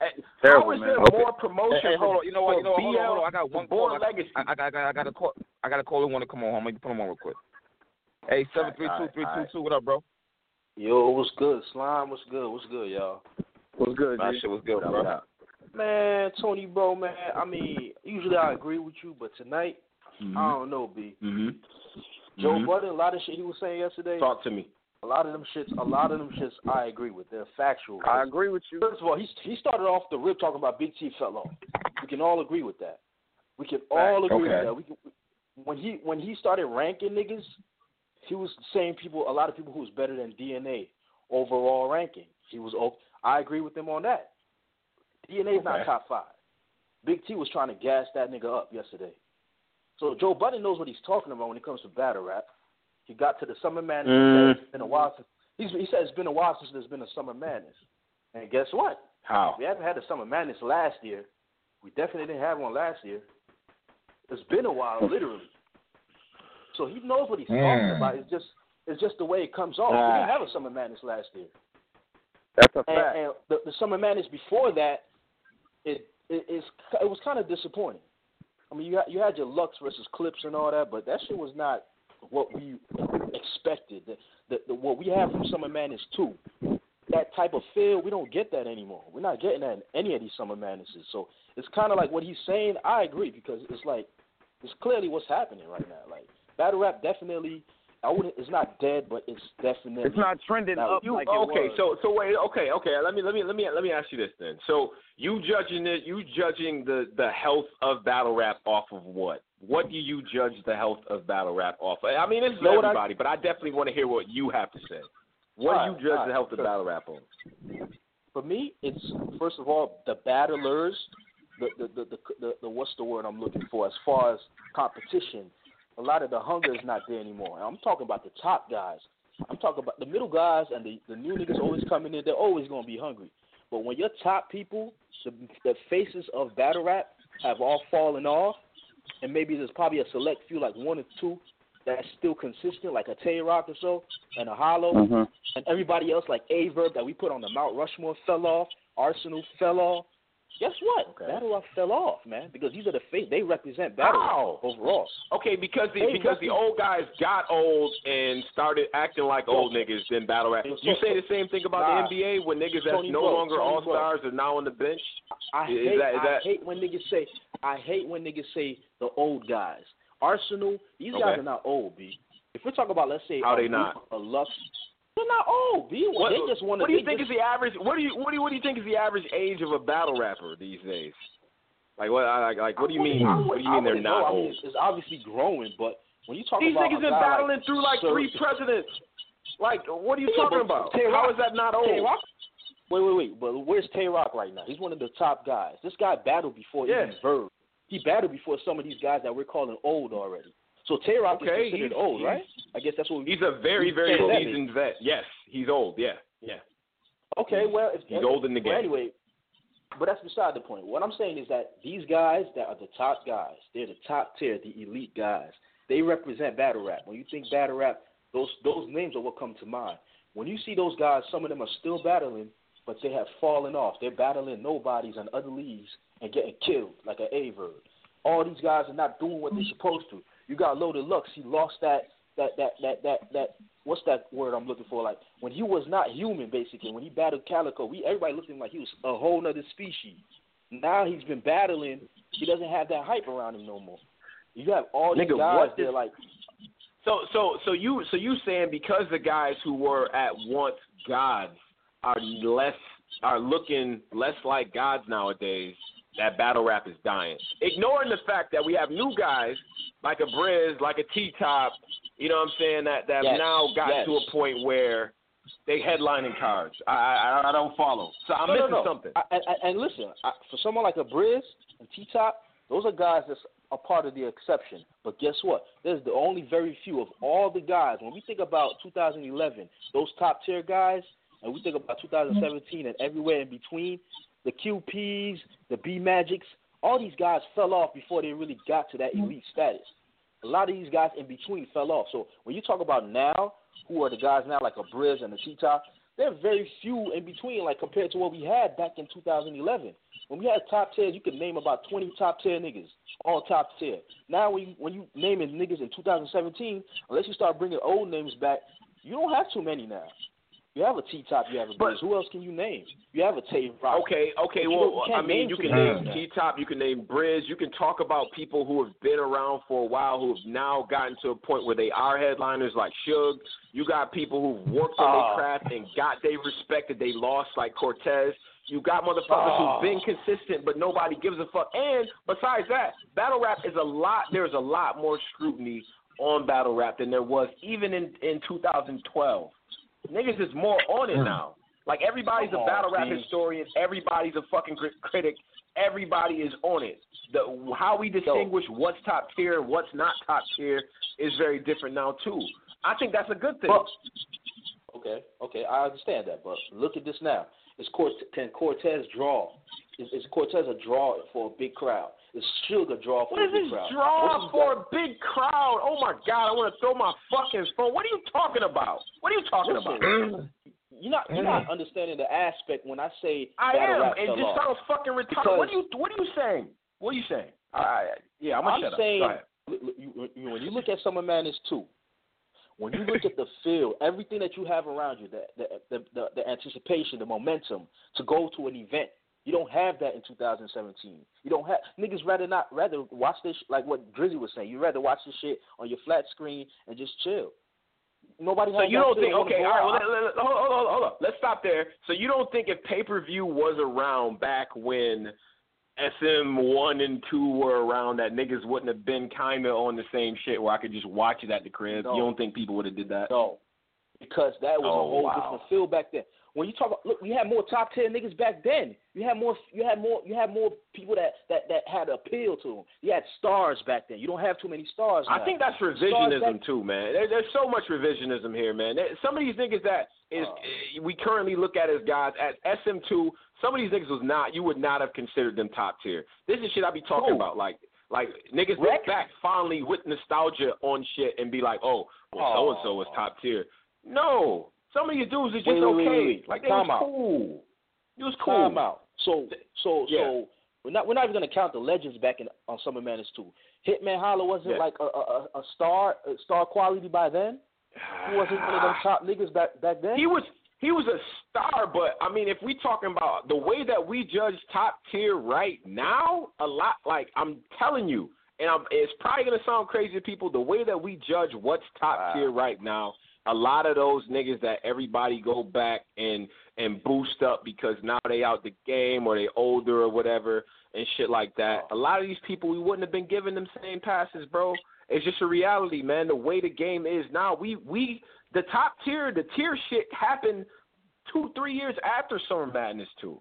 And Terrible, how is man. there Okay. more promotion Hey, hey, hold on. You know what? You know what? Hold on, hold on. I got one Born call. Legacy? I, I, I, got- I got a call. I got a call. I want to come on. I'm gonna put him on real quick. Hey, seven three two three two two. What up, bro? Yo, what's good? Slime, what's good? What's good, y'all? What's good, My G? shit was good, bro. Man, Tony, bro, man. I mean, usually I agree with you, but tonight, Mm-hmm. I don't know, B. hmm Joe Mhm. Budden, a lot of shit he was saying yesterday, Talk to me. a lot of them shits, a lot of them shits, I agree with. They're factual. I agree with you. First of all, he he started off the rip talking about Big T fell off. We can all agree with that. We can all agree Okay. with that. We can, when he when he started ranking niggas, he was saying people a lot of people who was better than DNA overall ranking. He was I agree with him on that. DNA is not top five. Big T was trying to gas that nigga up yesterday. So Joe Budden knows what he's talking about when it comes to battle rap. He got to the Summer Madness. Mm. It's been a while since he's, he said it's been a while since there's been a Summer Madness. And guess what? How? We haven't had a Summer Madness last year. We definitely didn't have one last year. It's been a while, literally. So he knows what he's talking Mm. about. It's just it's just the way it comes off. We Ah. didn't have a Summer Madness last year. That's a And, fact. and the, the Summer Madness before that, it it, it's, it was kind of disappointing. I mean, you had, you had your Lux versus Clips and all that, but that shit was not what we expected. The, the, the, what we have from Summer Madness two, that type of feel, we don't get that anymore. We're not getting that in any of these Summer Madnesses. So it's kind of like what he's saying. I agree because it's like it's clearly what's happening right now. Like battle rap definitely, I wouldn't. It's not dead, but it's definitely. It's not trending Now, up You, like it okay, was. so so wait, okay, okay. Let me let me let me let me ask you this then. So you judging it? You judging the the health of battle rap off of what? What do you judge the health of battle rap off? of? I mean, this is Know what I- but I definitely want to hear what you have to say. What Alright, do you judge alright, the health of battle rap on? for me, it's first of all the battlers, the the, the the the the what's the word I'm looking for as far as competition. A lot of the hunger is not there anymore. And I'm talking about the top guys. I'm talking about the middle guys and the the new niggas always coming in. They're always gonna be hungry. But when your top people, the the faces of battle rap, have all fallen off, and maybe there's probably a select few, like one or two, that's still consistent, like a Tay Roc or so, and a Hollow, Mm-hmm. and everybody else like Aye Verb that we put on the Mount Rushmore fell off, Arsonal fell off. Guess what? Okay. Battle Rap fell off, man, because these are the face. They represent battle How? overall. Okay, because the because the old guys got old and started acting like old niggas, then battle. Yo, You say the same thing about Nah. the NBA when niggas that's Tony no Bro, longer all stars are now on the bench. I Is hate that- is I hate when niggas say I hate when niggas say the old guys. Arsonal, these guys are not old, B. If we're talking about let's say How a they not? A Lux, they're not old, B. What, they just want to what do you they think just, is the average? What do you what do you what do you think is the average age of a battle rapper these days? Like what? Like, like what do you mean? What do you mean they're not know. I mean, old? it's, it's obviously growing, but when you talk These about these niggas been battling like through like Sir- three presidents. Like, what are you Yeah, talking about? Tay How is that not Tay old? Rock? Wait, wait, wait. But where's Tay Roc right now? He's one of the top guys. This guy battled before Yeah. even Verb. He battled before some of these guys that we're calling old already. So Tay Roc Okay, is considered he's- old, he's- right? I guess that's what He's a very very seasoned vet. Yes, he's old. Yeah, yeah. Okay, well, if, He's old in the well, game. Anyway, but that's beside the point. What I'm saying is that these guys that are the top guys, they're the top tier, the elite guys. They represent battle rap. When you think battle rap, those those names are what come to mind. When you see those guys, some of them are still battling, but they have fallen off. They're battling nobodies and other leagues and getting killed, like an Aye Verb. All these guys are not doing what they're supposed to. You got Loaded Lux. He lost that that that that that that what's that word I'm looking for? Like when he was not human, basically. When he battled Calicoe, we everybody looked at him like he was a whole nother species. Now he's been battling. He doesn't have that hype around him no more. You have all these Nigga, guys. what They're this- like, So so so you so you saying because the guys who were at once gods are less are looking less like gods nowadays, that battle rap is dying. Ignoring the fact that we have new guys like a Briz, like a T Top, you know what I'm saying, that that have Yes, now gotten yes. to a point where they headlining cards. I I, I don't follow. So I'm no, missing no, no. something. I, I, and listen, I, for someone like a Briz and T Top, those are guys that's a part of the exception. But guess what? There's the only very few of all the guys. When we think about 2011, those top tier guys, and we think about 2017 and everywhere in between, the QPs, the B Magics, all these guys fell off before they really got to that mm-hmm. elite status. A lot of these guys in between fell off. So when you talk about now, who are the guys now like a Briz and a T-Top, there are very few in between, like compared to what we had back in 2011. When we had top tiers, you could name about 20 top tier niggas, all top tier. Now when you, when you naming niggas in 2017, unless you start bringing old names back, you don't have too many now. You have a T-Top, you have a Briz. Who else can you name? You have a Tay Roc. Okay, okay. Well, I mean, you can name. T Top, you can name Briz, you can talk about people who have been around for a while, who have now gotten to a point where they are headliners, like Suge. You got people who've worked on Ah. their craft and got they respect that they lost, like Cortez. You got motherfuckers Ah. who've been consistent, but nobody gives a fuck. And besides that, battle rap is a lot. There's a lot more scrutiny on battle rap than there was even in in 2012. Niggas is more on it mm. now. Like everybody's Come a on, battle rap historian. Everybody's a fucking cri- critic. Everybody is on it. The how we distinguish what's top tier and what's not top tier is very different now too. I think that's a good thing. But, okay, okay, I understand that, but look at this now. Is Cort- can Cortez draw? Is, is Cortez a draw for a big crowd? Suge a draw for what a big this crowd? draw for a big crowd? Oh my god! I want to throw my fucking phone. What are you talking about? What are you talking Listen, about? You're not you're not understanding the aspect when I say I am, and just off. sounds fucking retarded. What are you What are you saying? What are you saying? I, I, yeah, I'm gonna I'm shut saying up. Go ahead. look, look, you, you, when you look at Summer Madness two, when you look at the field, everything that you have around you, the the, the the the anticipation, the momentum to go to an event, you don't have that in 2017. You don't have niggas rather not rather watch this like what Drizzy was saying. You rather watch this shit on your flat screen and just chill. Nobody So you don't think? Okay, all right. Well, let, let, hold, hold, hold up. Let's stop there. So you don't think if pay per view was around back when SM one and two were around, that niggas wouldn't have been kind of on the same shit where I could just watch it at the crib? No. You don't think people would have did that? No, because that was Oh, a whole wow. different feel back then. When you talk about, look, we had more top tier niggas back then. You had more, you had more, you had more people that that that had appeal to them. You had stars back then. You don't have too many stars. Now. I think that's revisionism back- too, man. There, there's so much revisionism here, man. There, some of these niggas that is Oh. eh, we currently look at as guys at SM2. Some of these niggas was not. You would not have considered them top tier. This is shit I be talking Who? about. Like Like niggas look back fondly with nostalgia on shit and be like, oh, well, so and so was top tier. No, some of your dudes are just Wait, okay. wait, wait. Like they Time was out. cool. It was cool. Time out. So so Yeah. so we're not we're not even gonna count the legends back in on Summer Madness two. Hitman Holla wasn't Yeah. like a, a a star a star quality by then. He wasn't one of them top niggas back back then. He was he was a star, but I mean, if we talking about the way that we judge top tier right now, a lot like I'm telling you, and I'm, it's probably gonna sound crazy to people. The way that we judge what's top Wow. tier right now, a lot of those niggas that everybody go back and and boost up because now they out the game or they older or whatever and shit like that. A lot of these people we wouldn't have been giving them same passes, bro. It's just a reality, man. The way the game is now, we we the top tier, the tier shit happened two, three years after Summer Madness too.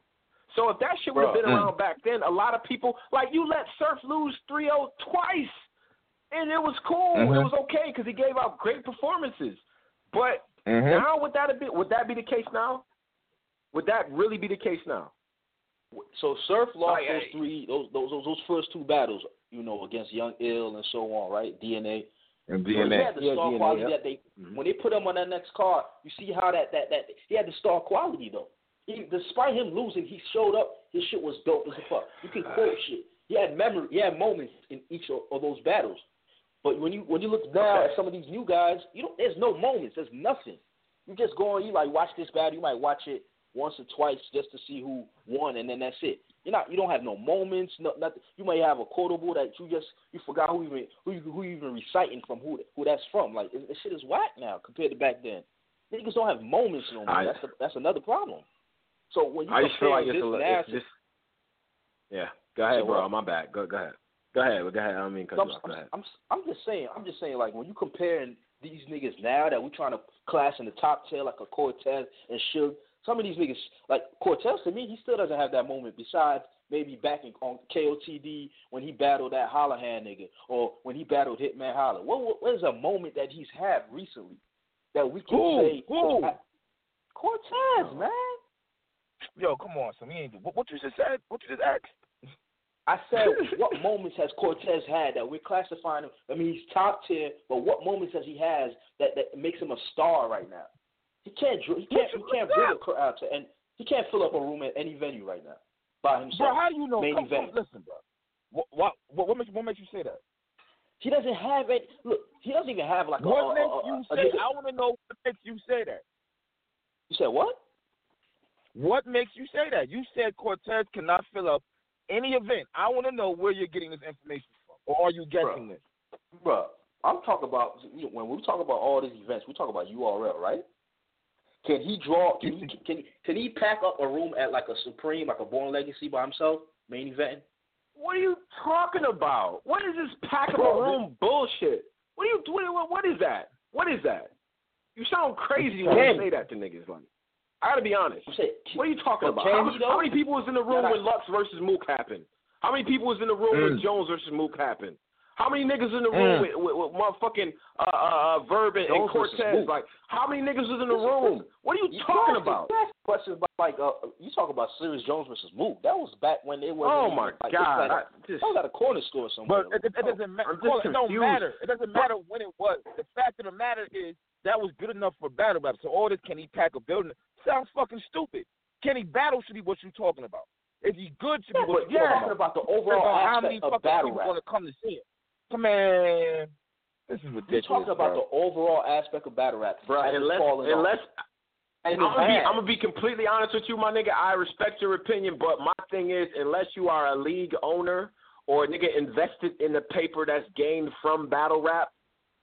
So if that shit would have been around back then, a lot of people like you let Surf lose 3-0 twice, and it was cool. Mhm. It was okay because he gave out great performances. But Mm-hmm. now would that have been would that be the case now? Would that really be the case now? So Surf lost Like, those three those, those those those first two battles, you know, against Young Ill and so on, right? DNA. And But He had the Yeah, star DNA, quality yep. that they Mhm. when they put him on that next card, you see how that that that he had the star quality though. He, despite him losing, he showed up. His shit was dope as a fuck. You can quote shit. He had memory. He had moments in each of, of those battles. But when you when you look now Okay. at some of these new guys, you don't. There's no moments. There's nothing. You just go on. You like watch this battle. You might watch it once or twice just to see who won, and then that's it. You're not. You don't have no moments. No nothing. You may have a quotable that you just you forgot who even who you, who you even reciting from who who that's from. Like this shit is whack now compared to back then. Niggas don't have moments no more. I- that's the, that's another problem. So when you I just feel like it's this a it's just Yeah. Go ahead, So bro. My bad. Go go ahead. Go ahead. Go ahead. I don't mean cut I'm, off. Go ahead. I'm, I'm just saying, I'm just saying, like when you comparing these niggas now that we're trying to class in the top ten, like a Cortez and Suge, some of these niggas, like Cortez, to me, he still doesn't have that moment. Besides maybe back in, on KOTD when he battled that Hollahan nigga, or when he battled Hitman Holla. What, what, what is a moment that he's had recently that we can Who? say? Who? Cortez, man. Yo, come on, so we ain't. What, what you just said? What you just asked? I said, what moments has Cortez had that we're classifying him? I mean, he's top tier, but what moments has he has that, that makes him a star right now? He can't. He can't. He can't bring a crowd uh, to, and he can't fill up a room at any venue right now by himself. Bro, how do you know? Main Come, event. come, listen, bro. What, what, what, what makes what makes you say that? He doesn't have it. Look, he doesn't even have like. What a, makes a, a, you say? I want to know what makes you say that. You said what? What makes you say that? You said Cortez cannot fill up any event. I want to know where you're getting this information from, or are you guessing this? Bro, I'm talking about you know, when we talk about all these events, we talk about URL, right? Can he draw? Can he can he, can he pack up a room at like a Supreme, like a Born Legacy by himself, main event? What are you talking about? What is this pack up a room bullshit? What are you doing? what, what is that? What is that? You sound crazy when you say that to niggas. Like, I gotta be honest. I'm What are you talking But about? How, how many people was in the room Nah, when Lux versus Mook happened? How many people was in the room when Mm. Jones versus Mook happened? How many niggas in the room Mm. with, with, with motherfucking uh, uh, uh, Verb and, and Cortez? Like, how many niggas was in the room? What are you You talking about? You questions about like uh, you talk about Serius Jones versus Mook. That was back when it was. Oh my like, god! It was, I at a, just, that was at a corner store somewhere. But it, it, it doesn't matter. I'm It don't matter. It doesn't matter when it was. The fact of the matter is that was good enough for battle rap. So all this can he pack a building sounds fucking stupid. Kenny battle should be what you're talking about. Is he good should be what but you're you're talking talking about. about the overall on how many aspect of fucking battle people rap. want to come to see it. Come on. This is ridiculous. You're talking about bro. the overall aspect of battle rap. bro. Unless, unless And I'm gonna, be. I'm gonna be completely honest with you, my nigga. I respect your opinion, but my thing is, unless you are a league owner or a nigga invested in the paper that's gained from battle rap,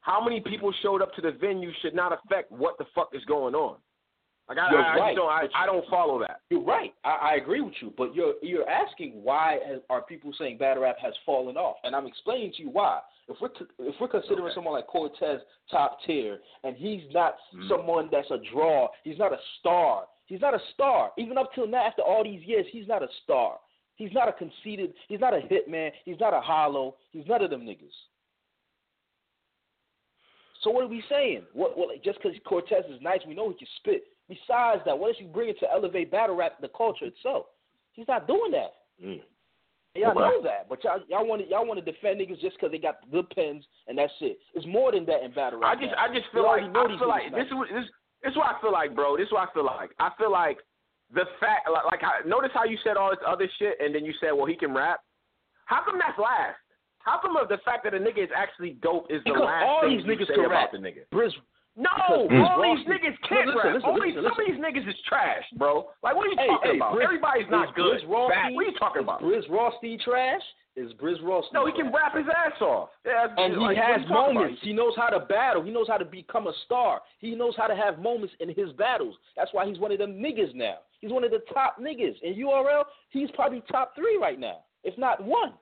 how many people showed up to the venue should not affect what the fuck is going on. Like I, You're I, I right, just don't, I, I don't follow that. You're right. I, I agree with you, but you're you're asking why has, are people saying battle rap has fallen off, and I'm explaining to you why. If we're if we're considering Okay. someone like Cortez top tier, and he's not Mhm. someone that's a draw, he's not a star. He's not a star. Even up till now, after all these years, he's not a star. He's not a conceited. He's not a hitman. He's not a Holla. He's none of them niggas. So what are we saying? What, what like, just because Cortez is nice, we know he can spit. Besides that, what what is he bringing to elevate battle rap, the culture itself? He's not doing that. Mm. Y'all Okay. know that, but y'all y'all want to y'all want to defend niggas just because they got good pens and that's it. It's more than that in battle rap. I just now. I just feel like I feel like this is what this this is what I feel like, bro. This is what I feel like. I feel like the fact like, like notice how you said all this other shit and then you said, well, he can rap. How come that's last? How come the fact that a nigga is actually dope is the Because last all thing these you niggas say can about rap. the nigga? Briz, No, Because all these niggas can't listen, rap. listen, all these, listen, some of these niggas is trash, bro. Like, what are you hey, talking hey, about? Briz, Everybody's not good. Briz. What are you talking about? Brizz Rawsteen trash? Is Brizz Rawsteen No, he can rap his ass off. Yeah, And he like, has moments. He knows how to battle. He knows how to become a star. He knows how to have moments in his battles. That's why he's one of them niggas now. He's one of the top niggas. In URL, he's probably top three right now, if not one.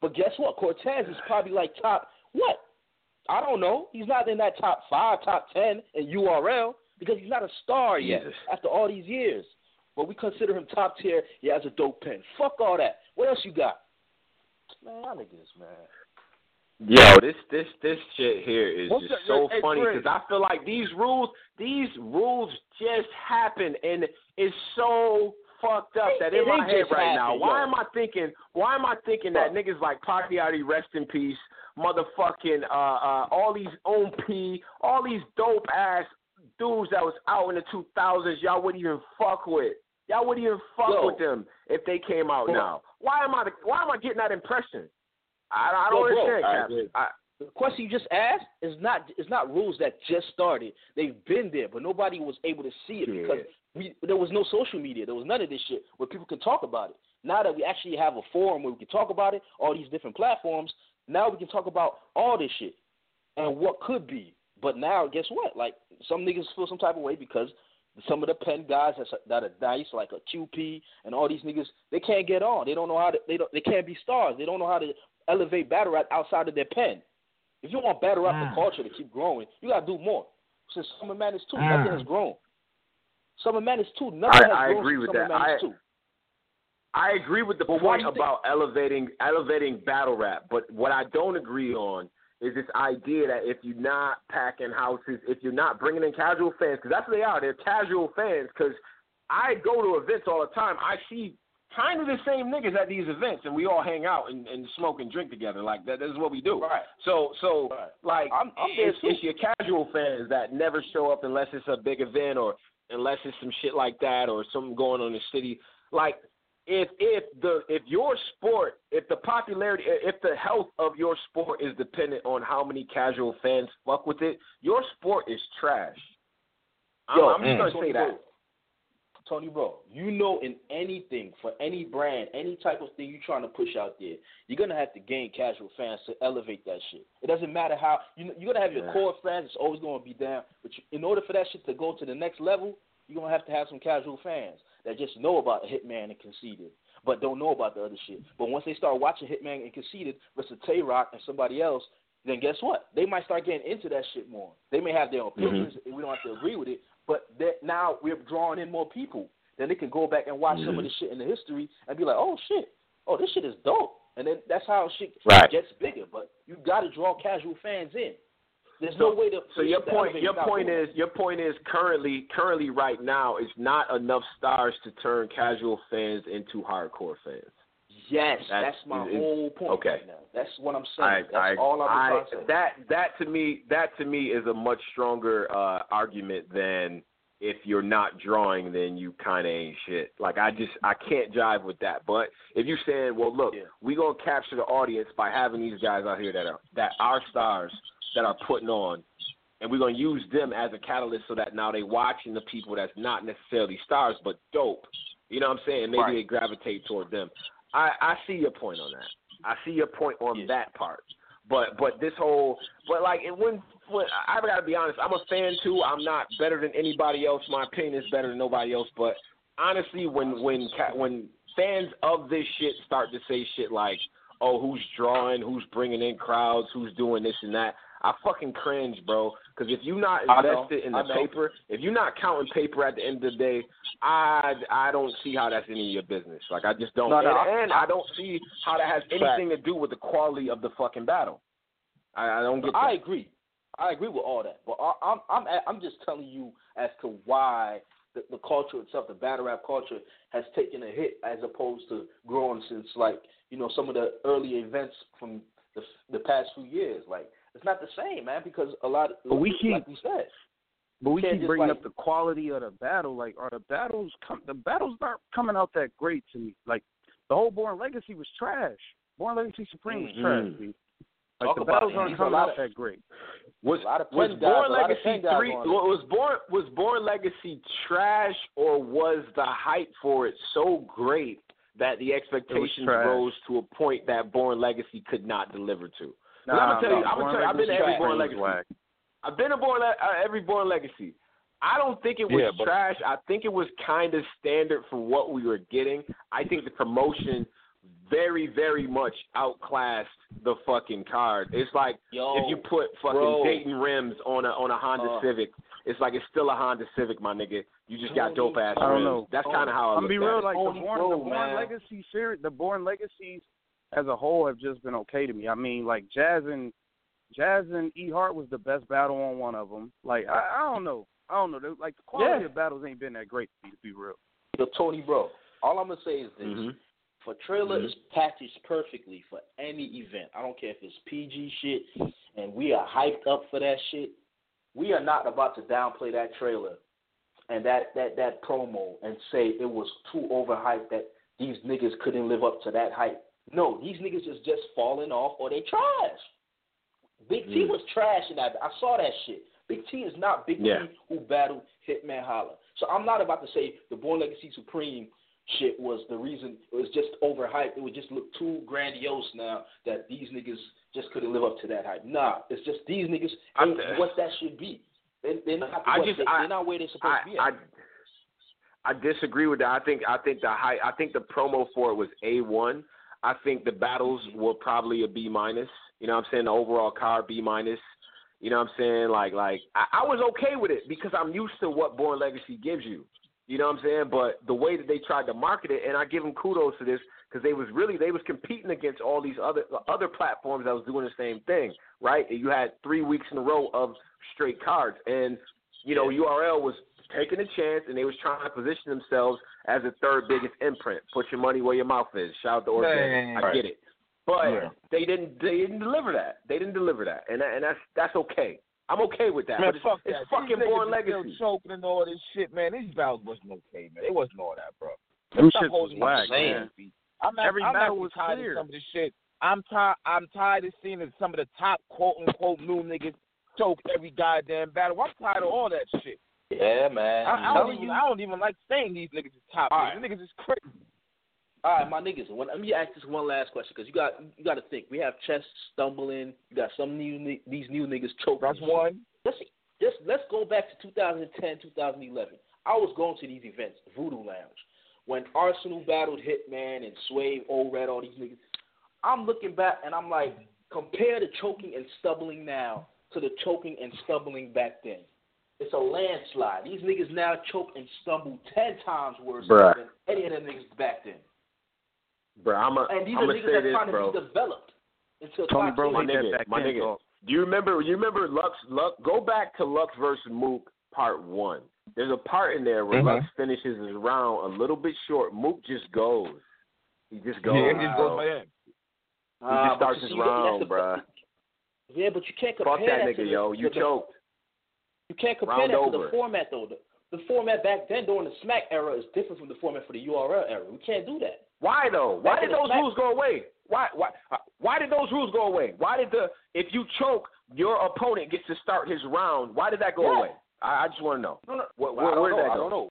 But guess what? Cortez is probably like top what? I don't know. He's not in that top five, top ten in URL because he's not a star yet Jesus. after all these years. But we consider him top tier. He has a dope pen. Fuck all that. What else you got? Man, y'all niggas, man. Yo, this this this shit here is What's just so hey, funny because I feel like these rules these rules just happen and it's so fucked up that It in my head right now. Why yo. am I thinking? Why am I thinking that niggas like Pagliari, rest in peace, motherfucking uh uh all these OP, all these dope ass dudes that was out in the two thousands, y'all wouldn't even fuck with. Y'all wouldn't even fuck Yo. with them if they came out Bro. now. Why am I why am I getting that impression? I, I don't bro, understand, I Cap. agree. I, The question you just asked is not is not rules that just started. They've been there, but nobody was able to see it Yeah. because we there was no social media. There was none of this shit where people could talk about it. Now that we actually have a forum where we can talk about it, all these different platforms, now we can talk about all this shit and what could be. But now, guess what? Like some niggas feel some type of way because some of the pen guys that's, that are nice, like a QP and all these niggas, they can't get on. They don't know how to. They don't. They can't be stars. They don't know how to elevate battle rap outside of their pen. If you want battle rap the culture to keep growing, you gotta do more. Since Summer Madness two, Ah. nothing has grown. Summer Madness two, nothing I- has I grown. agree since with Summer that. Madness I- 2. I agree with the But point you think- about elevating elevating battle rap, but what I don't agree on is this idea that if you're not packing houses, if you're not bringing in casual fans, because that's what they are, they're casual fans. Because I go to events all the time, I see kind of the same niggas at these events, and we all hang out and, and smoke and drink together. Like that, this is what we do. Right. So, so Right. like I'm- I'm it's, it's your casual fans that never show up unless it's a big event or unless it's some shit like that or something going on in the city. Like if if the if your sport, if the popularity, if the health of your sport is dependent on how many casual fans fuck with it, your sport is trash. I'm, Yo, I'm just mm. gonna Tony say Bro, that. Tony Bro, you know in anything for any brand, any type of thing you're trying to push out there, you're gonna have to gain casual fans to elevate that shit. It doesn't matter how you know, you're gonna have your Yeah. core fans. It's always gonna be down, but you, in order for that shit to go to the next level, you're gonna have to have some casual fans that just know about Hitman and Conceited, but don't know about the other shit. But once they start watching Hitman and Conceited versus Tay Roc and somebody else, then guess what? They might start getting into that shit more. They may have their Mm-hmm. opinions, and we don't have to agree with it. But that now we're drawing in more people. Then they can go back and watch some of the shit in the history and be like, oh shit, oh this shit is dope. And then that's how shit Right. gets bigger. But you got to draw casual fans in. There's no way to. So your point, your point is, your point is currently, currently right now, is not enough stars to turn casual fans into hardcore fans. Yes, That's- that's, my whole point okay. right now. That's what I'm saying. I, that's I, all I'm I, trying to say. that that to me that to me is a much stronger uh, argument than if you're not drawing, then you kind of ain't shit. Like I just I can't jive with that. But if you're saying, well, look, Yeah. we gonna capture the audience by having these guys out here that are that are stars that are putting on, and we're gonna use them as a catalyst so that now they're watching the people that's not necessarily stars but dope. You know what I'm saying? Maybe Right. they gravitate toward them. I I see your point on that. I see your point on Yes. that part. But but this whole but like it when when I gotta be honest, I'm a fan too. I'm not better than anybody else. My opinion is better than nobody else. But honestly, when when when fans of this shit start to say shit like, "Oh, who's drawing? Who's bringing in crowds? Who's doing this and that?" I fucking cringe, bro. Because if you're not invested in the paper, if you're not counting paper at the end of the day, I I don't see how that's any of your business. Like I just don't, No, no, and, I- and I don't see how that has Fact. anything to do with the quality of the fucking battle. I, I don't get that. I agree. I agree with all that, but I, I'm I'm I'm just telling you as to why the, the culture itself, the battle rap culture, has taken a hit as opposed to growing since like you know some of the early events from the the past few years. Like it's not the same, man, because a lot. Of, But we keep- like we said, But we can't keep bringing like- up the quality of the battle. Like, are the battles come? The battles not coming out that great to me. Like, the whole Born Legacy was trash. Born Legacy Supreme was trash. Mhm. Like Talk the battles it. aren't These are a coming out of- that great. Was A lot of was Born a Legacy pen three? Was Born was Born Legacy trash, or was the hype for it so great that the expectations rose to a point that Born Legacy could not deliver to? Nah, I'm gonna tell you, I'm gonna tell you. I've been to every Born Legacy. whack. I've been to Born uh, every Born Legacy. I don't think it was Yeah, but- trash. I think it was kind of standard for what we were getting. I think the promotion very, very much outclassed the fucking card. It's like yo, if you put fucking bro. Dayton rims on a on a Honda Uh. Civic, it's like it's still a Honda Civic, my nigga. You just got dope ass I don't rims. know. That's kind of how I I'm look be at real, it. like the Born, Bro, the Born. Legacy series, the Born Legacies as a whole have just been okay to me. I mean, like Jazz and Jazz and E Hart was the best battle on one of them. Like I, I don't know, I don't know. They- Like the quality Yeah. of battles ain't been that great to me, to be real. Yo, Tony, bro. All I'm gonna say is this: Mhm. for trailer Mhm. is packaged perfectly for any event. I don't care if it's PG shit, and we are hyped up for that shit. We are not about to downplay that trailer and that that that promo and say it was too overhyped that these niggas couldn't live up to that hype. No, these niggas is just falling off or they trash. Big T Mm. was trash in that. I saw that shit. Big T is not Big Yeah. T who battled Hitman Holla. So I'm not about to say the Born Legacy Supreme shit was the reason it was just overhyped. It would just look too grandiose now that these niggas just couldn't live up to that hype. Nah, it's just these niggas I- what that should be. They, they're not. I what, just- they, I- are not where they're supposed to be. At. I I disagree with that. I think I think the high I think the promo for it was A one. I think the battles were probably a B minus. You know what I'm saying? The overall card B minus. You know what I'm saying? Like like I, I was okay with it because I'm used to what Born Legacy gives you. You know what I'm saying? But the way that they tried to market it, and I give them kudos to this because they was really they was competing against all these other uh, other platforms that was doing the same thing, right? And you had three weeks in a row of straight cards, and you know URL was taking a chance, and they was trying to position themselves as the third biggest imprint. Put your money where your mouth is. Shout out to Organik. Man. I get it, but Yeah. they didn't they didn't deliver that. They didn't deliver that, and and that's that's okay. I'm okay with that. Man, but it's, fuck it's that. fucking These Born Legacy. Still choking and all this shit, man. These battles wasn't okay, man. It wasn't all that, bro. Them Stop shits was holding my whack, saying, man. B. I'm Every I'm battle actually was tired clear. of some of this shit. I'm tired. I'm tired of seeing some of the top quote unquote new niggas choke every goddamn battle. I'm tired of all that shit. Yeah, man. I, I don't even. I don't even like saying these niggas is top. All niggas. right. These niggas is crazy. All right, my niggas. When, let me ask this one last question because you got you got to think. We have chess stumbling. You got some new these new niggas choking. That's one. Let's just let's go back to 2010, 2011. I was going to these events, Voodoo Lounge, when Arsonal battled Hitman and Sway, Old Red, all these niggas. I'm looking back and I'm like, compare the choking and stumbling now to the choking and stumbling back then. It's a landslide. These niggas now choke and stumble ten times worse Bruh. than any of them niggas back then. Bro, I'm a, And these I'm are niggas say that's trying bro. to be developed into Tony top Bro tier. my nigga, back my then nigga. talk. Do you remember? You remember Lux? Lux? Go back to Lux versus Mook part one. There's a part in there where Mhm. Lux finishes his round a little bit short. Mook just goes. He just goes. yeah, it just goes by him. He Ah, just but starts you his see, round, the- bruh. Yeah, but you can't compare Fuck that to nigga, the, yo. You the, choked. You can't compare Round that to the format though. The, the format back then during the Smack era is different from the format for the URL era. We can't do that. Why though? Why Back did those smack- rules go away? Why? Why? uh, Why did those rules go away? Why did the if you choke, your opponent gets to start his round? Why did that go Yeah. away? I, I just want to know. No, no. Where, where, where did know. that I don't know.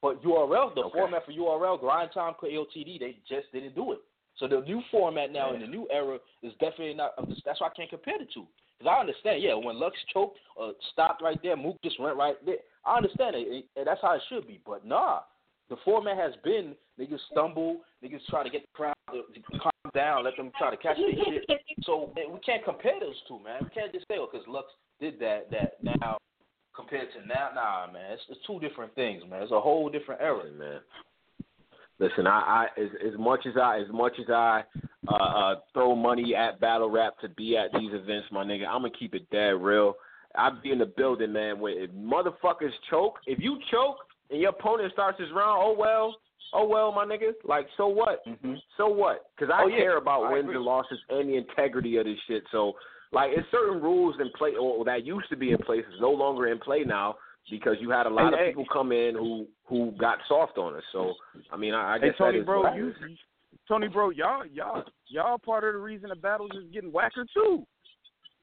But URL, the Okay. format for URL, grind time, LTD, they just didn't do it. So the new format now in the new era is definitely not. That's why I can't compare the two. Because I understand, yeah, when Lux choked, uh, stopped right there, Mook just went right there. I understand it, it, and that's how it should be. But nah, the format has been niggas stumble, niggas try to get the crowd to, to calm down, let them try to catch their shit. So eh, we can't compare those two, man. We can't just say, oh, because Lux did that, that now compared to now, nah, man. It's, it's two different things, man. It's a whole different era. Listen, man. Listen, I, I as, as much as I as much as I uh, uh, throw money at battle rap to be at these events, my nigga, I'm gonna keep it dead real. I be in the building, man. Where if motherfuckers choke, if you choke and your opponent starts his round, oh well, oh well, my nigga. Like, so what? Mm-hmm. So what? Because I Oh, yeah. care about I wins agree. and losses and the integrity of this shit. So, like, it's certain rules in play, or that used to be in place, is no longer in play now because you had a lot And, of hey- people come in who who got soft on us. So, I mean, I, I Hey Tony, that is bro, you. Tony, bro, y'all, y'all, y'all part of the reason the battles is getting whacker too.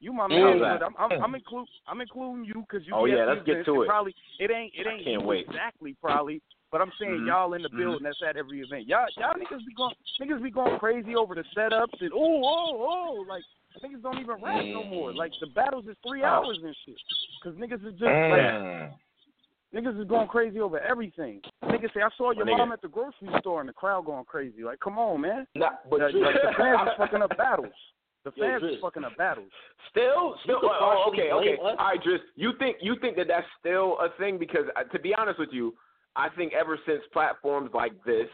You my man, I'm I'm, I'm, inclu- I'm including you because you. Oh, yeah, let's get to it. Probably it ain't it I ain't can't wait. exactly probably, but I'm saying Mhm. y'all in the Mhm. building that's at every event. Y'all y'all niggas be going niggas be going crazy over the setups and oh oh oh like niggas don't even rap no more. Like the battles is three hours and shit. Cause niggas is just like Mm. Niggas is going crazy over everything. Niggas say, I saw your Nigga. mom at the grocery store and the crowd going crazy. Like, come on, man. Nah, but Like, like, the fans is fucking up battles. The Yo, fans is Driz. fucking up battles. Still, still. Oh, okay, okay. blame us. All right, Driz. You think you think that that's still a thing? Because uh, to be honest with you, I think ever since platforms like this,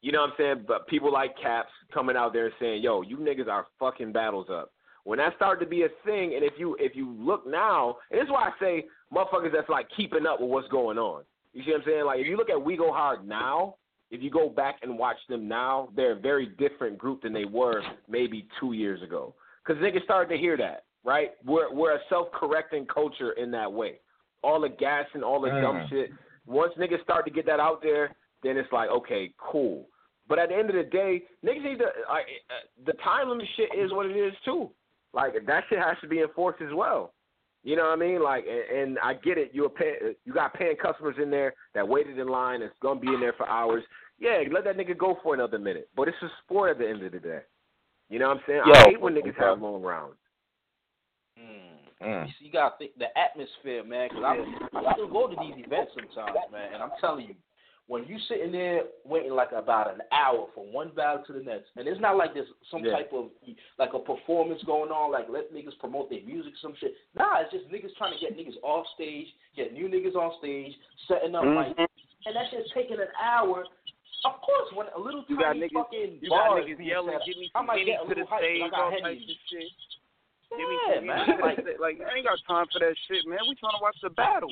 you know what I'm saying, but people like Caps coming out there saying, "Yo, you niggas are fucking battles up." When that started to be a thing, and if you if you look now, and this is why I say motherfuckers that's like keeping up with what's going on. You see what I'm saying? Like if you look at We Go Hard now, if you go back and watch them now, they're a very different group than they were maybe two years ago. Because niggas started to hear that, right? We're we're a self correcting culture in that way. All the gas and all the dumb Mm. shit. Once niggas start to get that out there, then it's like, okay, cool. But at the end of the day, niggas need to. Like, uh, the time limit shit is what it is too. Like that shit has to be enforced as well. You know what I mean? Like, and, and I get it. You're pay, you got paying customers in there that waited in line. That's gonna be in there for hours. Yeah, let that nigga go for another minute. But it's a sport at the end of the day. You know what I'm saying? I hate when niggas have long rounds. Mm. Mm. You, see, you gotta think the atmosphere, man. Because I, I still go to these events sometimes, man, and I'm telling you, when you sitting there waiting like about an hour from one battle to the next, and it's not like there's some Yeah. type of like a performance going on, like let niggas promote their music, some shit. Nah, it's just niggas trying to get niggas off stage, get new niggas on stage, setting up like, mm-hmm. and that shit's taking an hour. Of course, when a little You tiny niggas- fucking You got niggas yelling, set "Give me some a to the little hype, 'cause I stage, got all types of shit." Give me Yeah, man. Like, like, I ain't got time for that shit, man. We trying to watch the battle.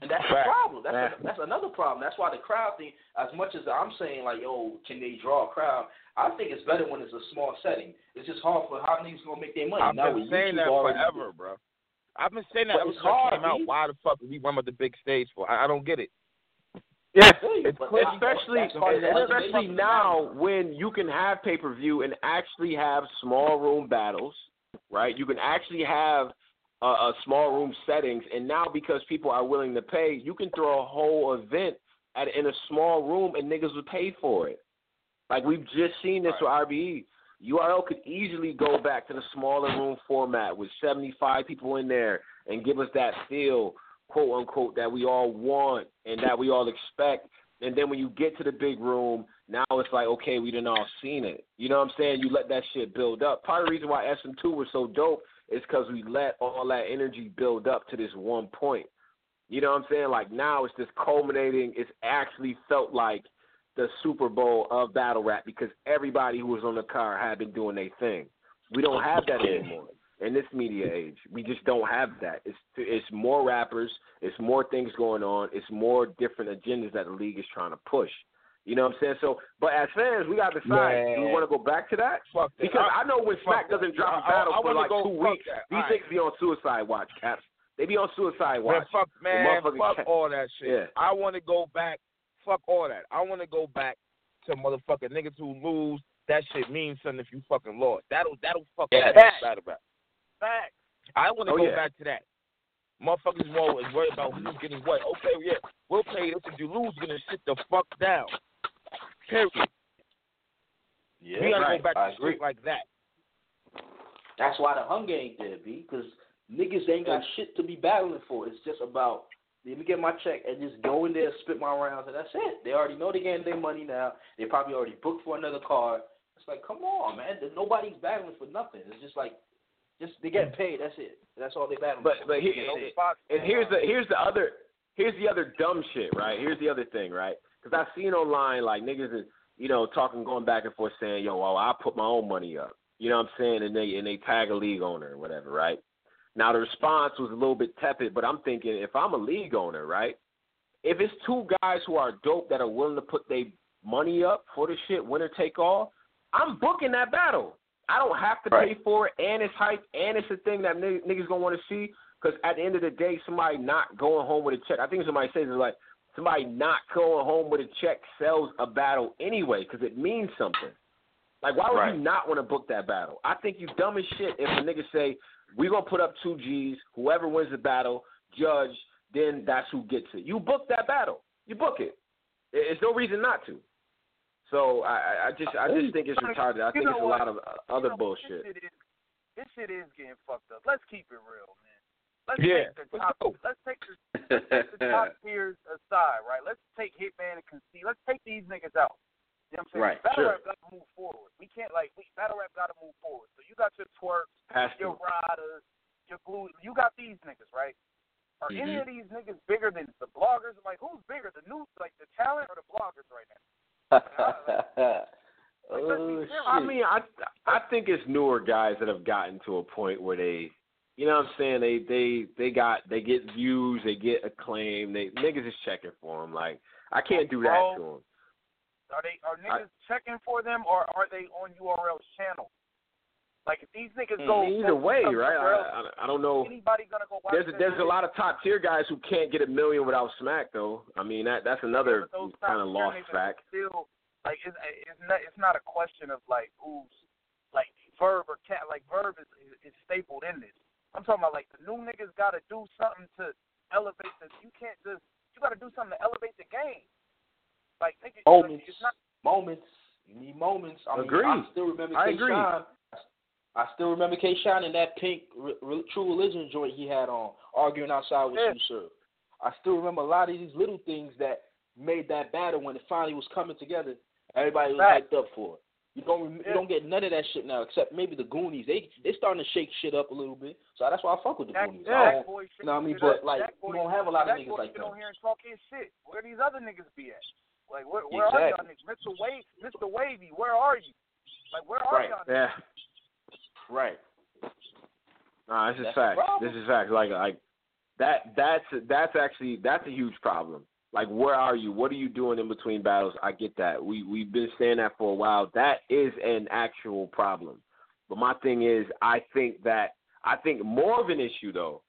And that's Fact. the problem. That's a, that's another problem. That's why the crowd thing. As much as I'm saying like, yo, can they draw a crowd? I think it's better when it's a small setting. It's just hard for how niggas gonna make their money. I've now been with saying YouTube that already- forever, bro. I've been saying that But ever it's since it hard, came out. B. Why the fuck did we run with the big stage for? I, I don't get it. Yeah, I feel you, It's but clear- that's- especially that's part of the especially now when you can have pay per view and actually have small room battles, right? You can actually have a, a small room settings, and now because people are willing to pay, you can throw a whole event at in a small room and niggas would pay for it. Like we've just seen this with RBE. URL could easily go back to the smaller room format with 75 people in there and give us that feel, quote unquote, that we all want and that we all expect. And then when you get to the big room, now it's like, okay, we done all seen it. You know what I'm saying? You let that shit build up. Part of the reason why SM2 was so dope is because we let all that energy build up to this one point. You know what I'm saying? Like now it's just culminating. It's actually felt like the Super Bowl of battle rap because everybody who was on the car had been doing their thing. We don't have that anymore in this media age. We just don't have that. It's it's more rappers, it's more things going on, it's more different agendas that the league is trying to push. You know what I'm saying? So, but as fans, we got to decide: do we want to go back to that? Fuck that. Because I, I know when Smack that. doesn't drop a battle I for wanna like go two weeks, that. these Alright. niggas be on suicide watch, Caps. They be on suicide Man, watch. fuck, man, fuck can't- all that shit. Yeah. I want to go back. Fuck all that. I want to go back to motherfucking niggas who lose. That shit means something if you fucking lost. That'll that'll fuck Yeah. up that battle rap. Fact. I want to Oh, go yeah. back to that. Motherfuckers more is worried about who's getting what. Okay, yeah, we'll pay this. If you lose, you're gonna sit the fuck down. Period. Yeah, we gotta right. go back I to agree. shit like that. That's why the hunger ain't there, B. Because niggas ain't got shit to be battling for. It's just about let me get my check and just go in there, spit my rounds, and that's it. They already know they getting their money now. They probably already booked for another card. It's like, come on, man. Nobody's battling for nothing. It's just like, just they getting paid. That's it. That's all they battling But for. but here, They get and here's the here's the other here's the other dumb shit, right? Here's the other thing, right? Because I've seen online like niggas is you know talking going back and forth saying, yo, well, I put my own money up. You know what I'm saying? And they and they tag a league owner or whatever, right? Now the response was a little bit tepid, but I'm thinking if I'm a league owner, right? if it's two guys who are dope that are willing to put their money up for the shit, winner take all, I'm booking that battle. I don't have to Right. pay for it, and it's hype, and it's a thing that niggas gonna want to see. Because at the end of the day, somebody not going home with a check. I think somebody says it's like somebody not going home with a check sells a battle anyway because it means something. Like, why would Right. you not want to book that battle? I think you dumb as shit if a nigga say we gonna put up two G's, whoever wins the battle, judge, then that's who gets it. You book that battle. You book it. There- There's no reason not to. So I, I- I just, I just think it's retarded. I think it's a lot of uh, other bullshit. This shit, is, this shit is getting fucked up. Let's keep it real, man. Let's Yeah, take the top. go. Let's take the, let's take the top tiers aside, right? Let's take Hitman and Conceit. Let's take these niggas out. You know what I'm saying? Right, Battle sure. rap got to move forward. We can't like we battle rap got to move forward. So you got your Tworks, Has your to. riders, your glue. You got these niggas, right? Are any Mhm. of these niggas bigger than the bloggers? Like who's bigger, the new like the talent or the bloggers right now? Like, let's oh, serious. I mean, I, I think it's newer guys that have gotten to a point where they, you know what I'm saying? They, they, they got, they get views, they get acclaim. They niggas is checking for them. Like I can't do that to them. Are they are niggas checking for them or are they on URL's channel? Like if these niggas go mm, Either way, right? else, I, I, I don't know. anybody gonna go watch There's a, there's a lot of top tier guys who can't get a million without smack though. I mean that that's another those kind of lost fact. Still, like it's it's not it's not a question of like who's like verb or cat. Like verb is is stapled in this. I'm talking about like the new niggas got to do something to elevate this. You can't just you got to do something to elevate the game. Like nigga, moments, it's not moments. You need moments. I mean, Agreed. I still remember I K. agree. Shine. I still remember K. Shine in that pink re- re- True Religion joint he had on, arguing outside with Yeah. you, sir. I still remember a lot of these little things that made that battle when it finally was coming together. Everybody was Right. hyped up for it. You don't rem- Yeah. you don't get none of that shit now, except maybe the Goonies. They they starting to shake shit up a little bit. So that's why I fuck with the Jack, Goonies. I Jack don't- boy shit. you know what I mean? But up. like Jack you don't have a lot of niggas boy like sit that. on here and talk his shit. Where these other niggas be at? Like where where are y'all Exactly. niggas? Mr. Wave, Mr. Wavy, where are you? Like where are Right. y'all? niggas? Yeah. Right. Nah, this is That's fact. problem. This is fact. Like like that that's that's actually that's a huge problem. Like where are you? What are you doing in between battles? I get that. We we've been saying that for a while. That is an actual problem. But my thing is I think that I think more of an issue though,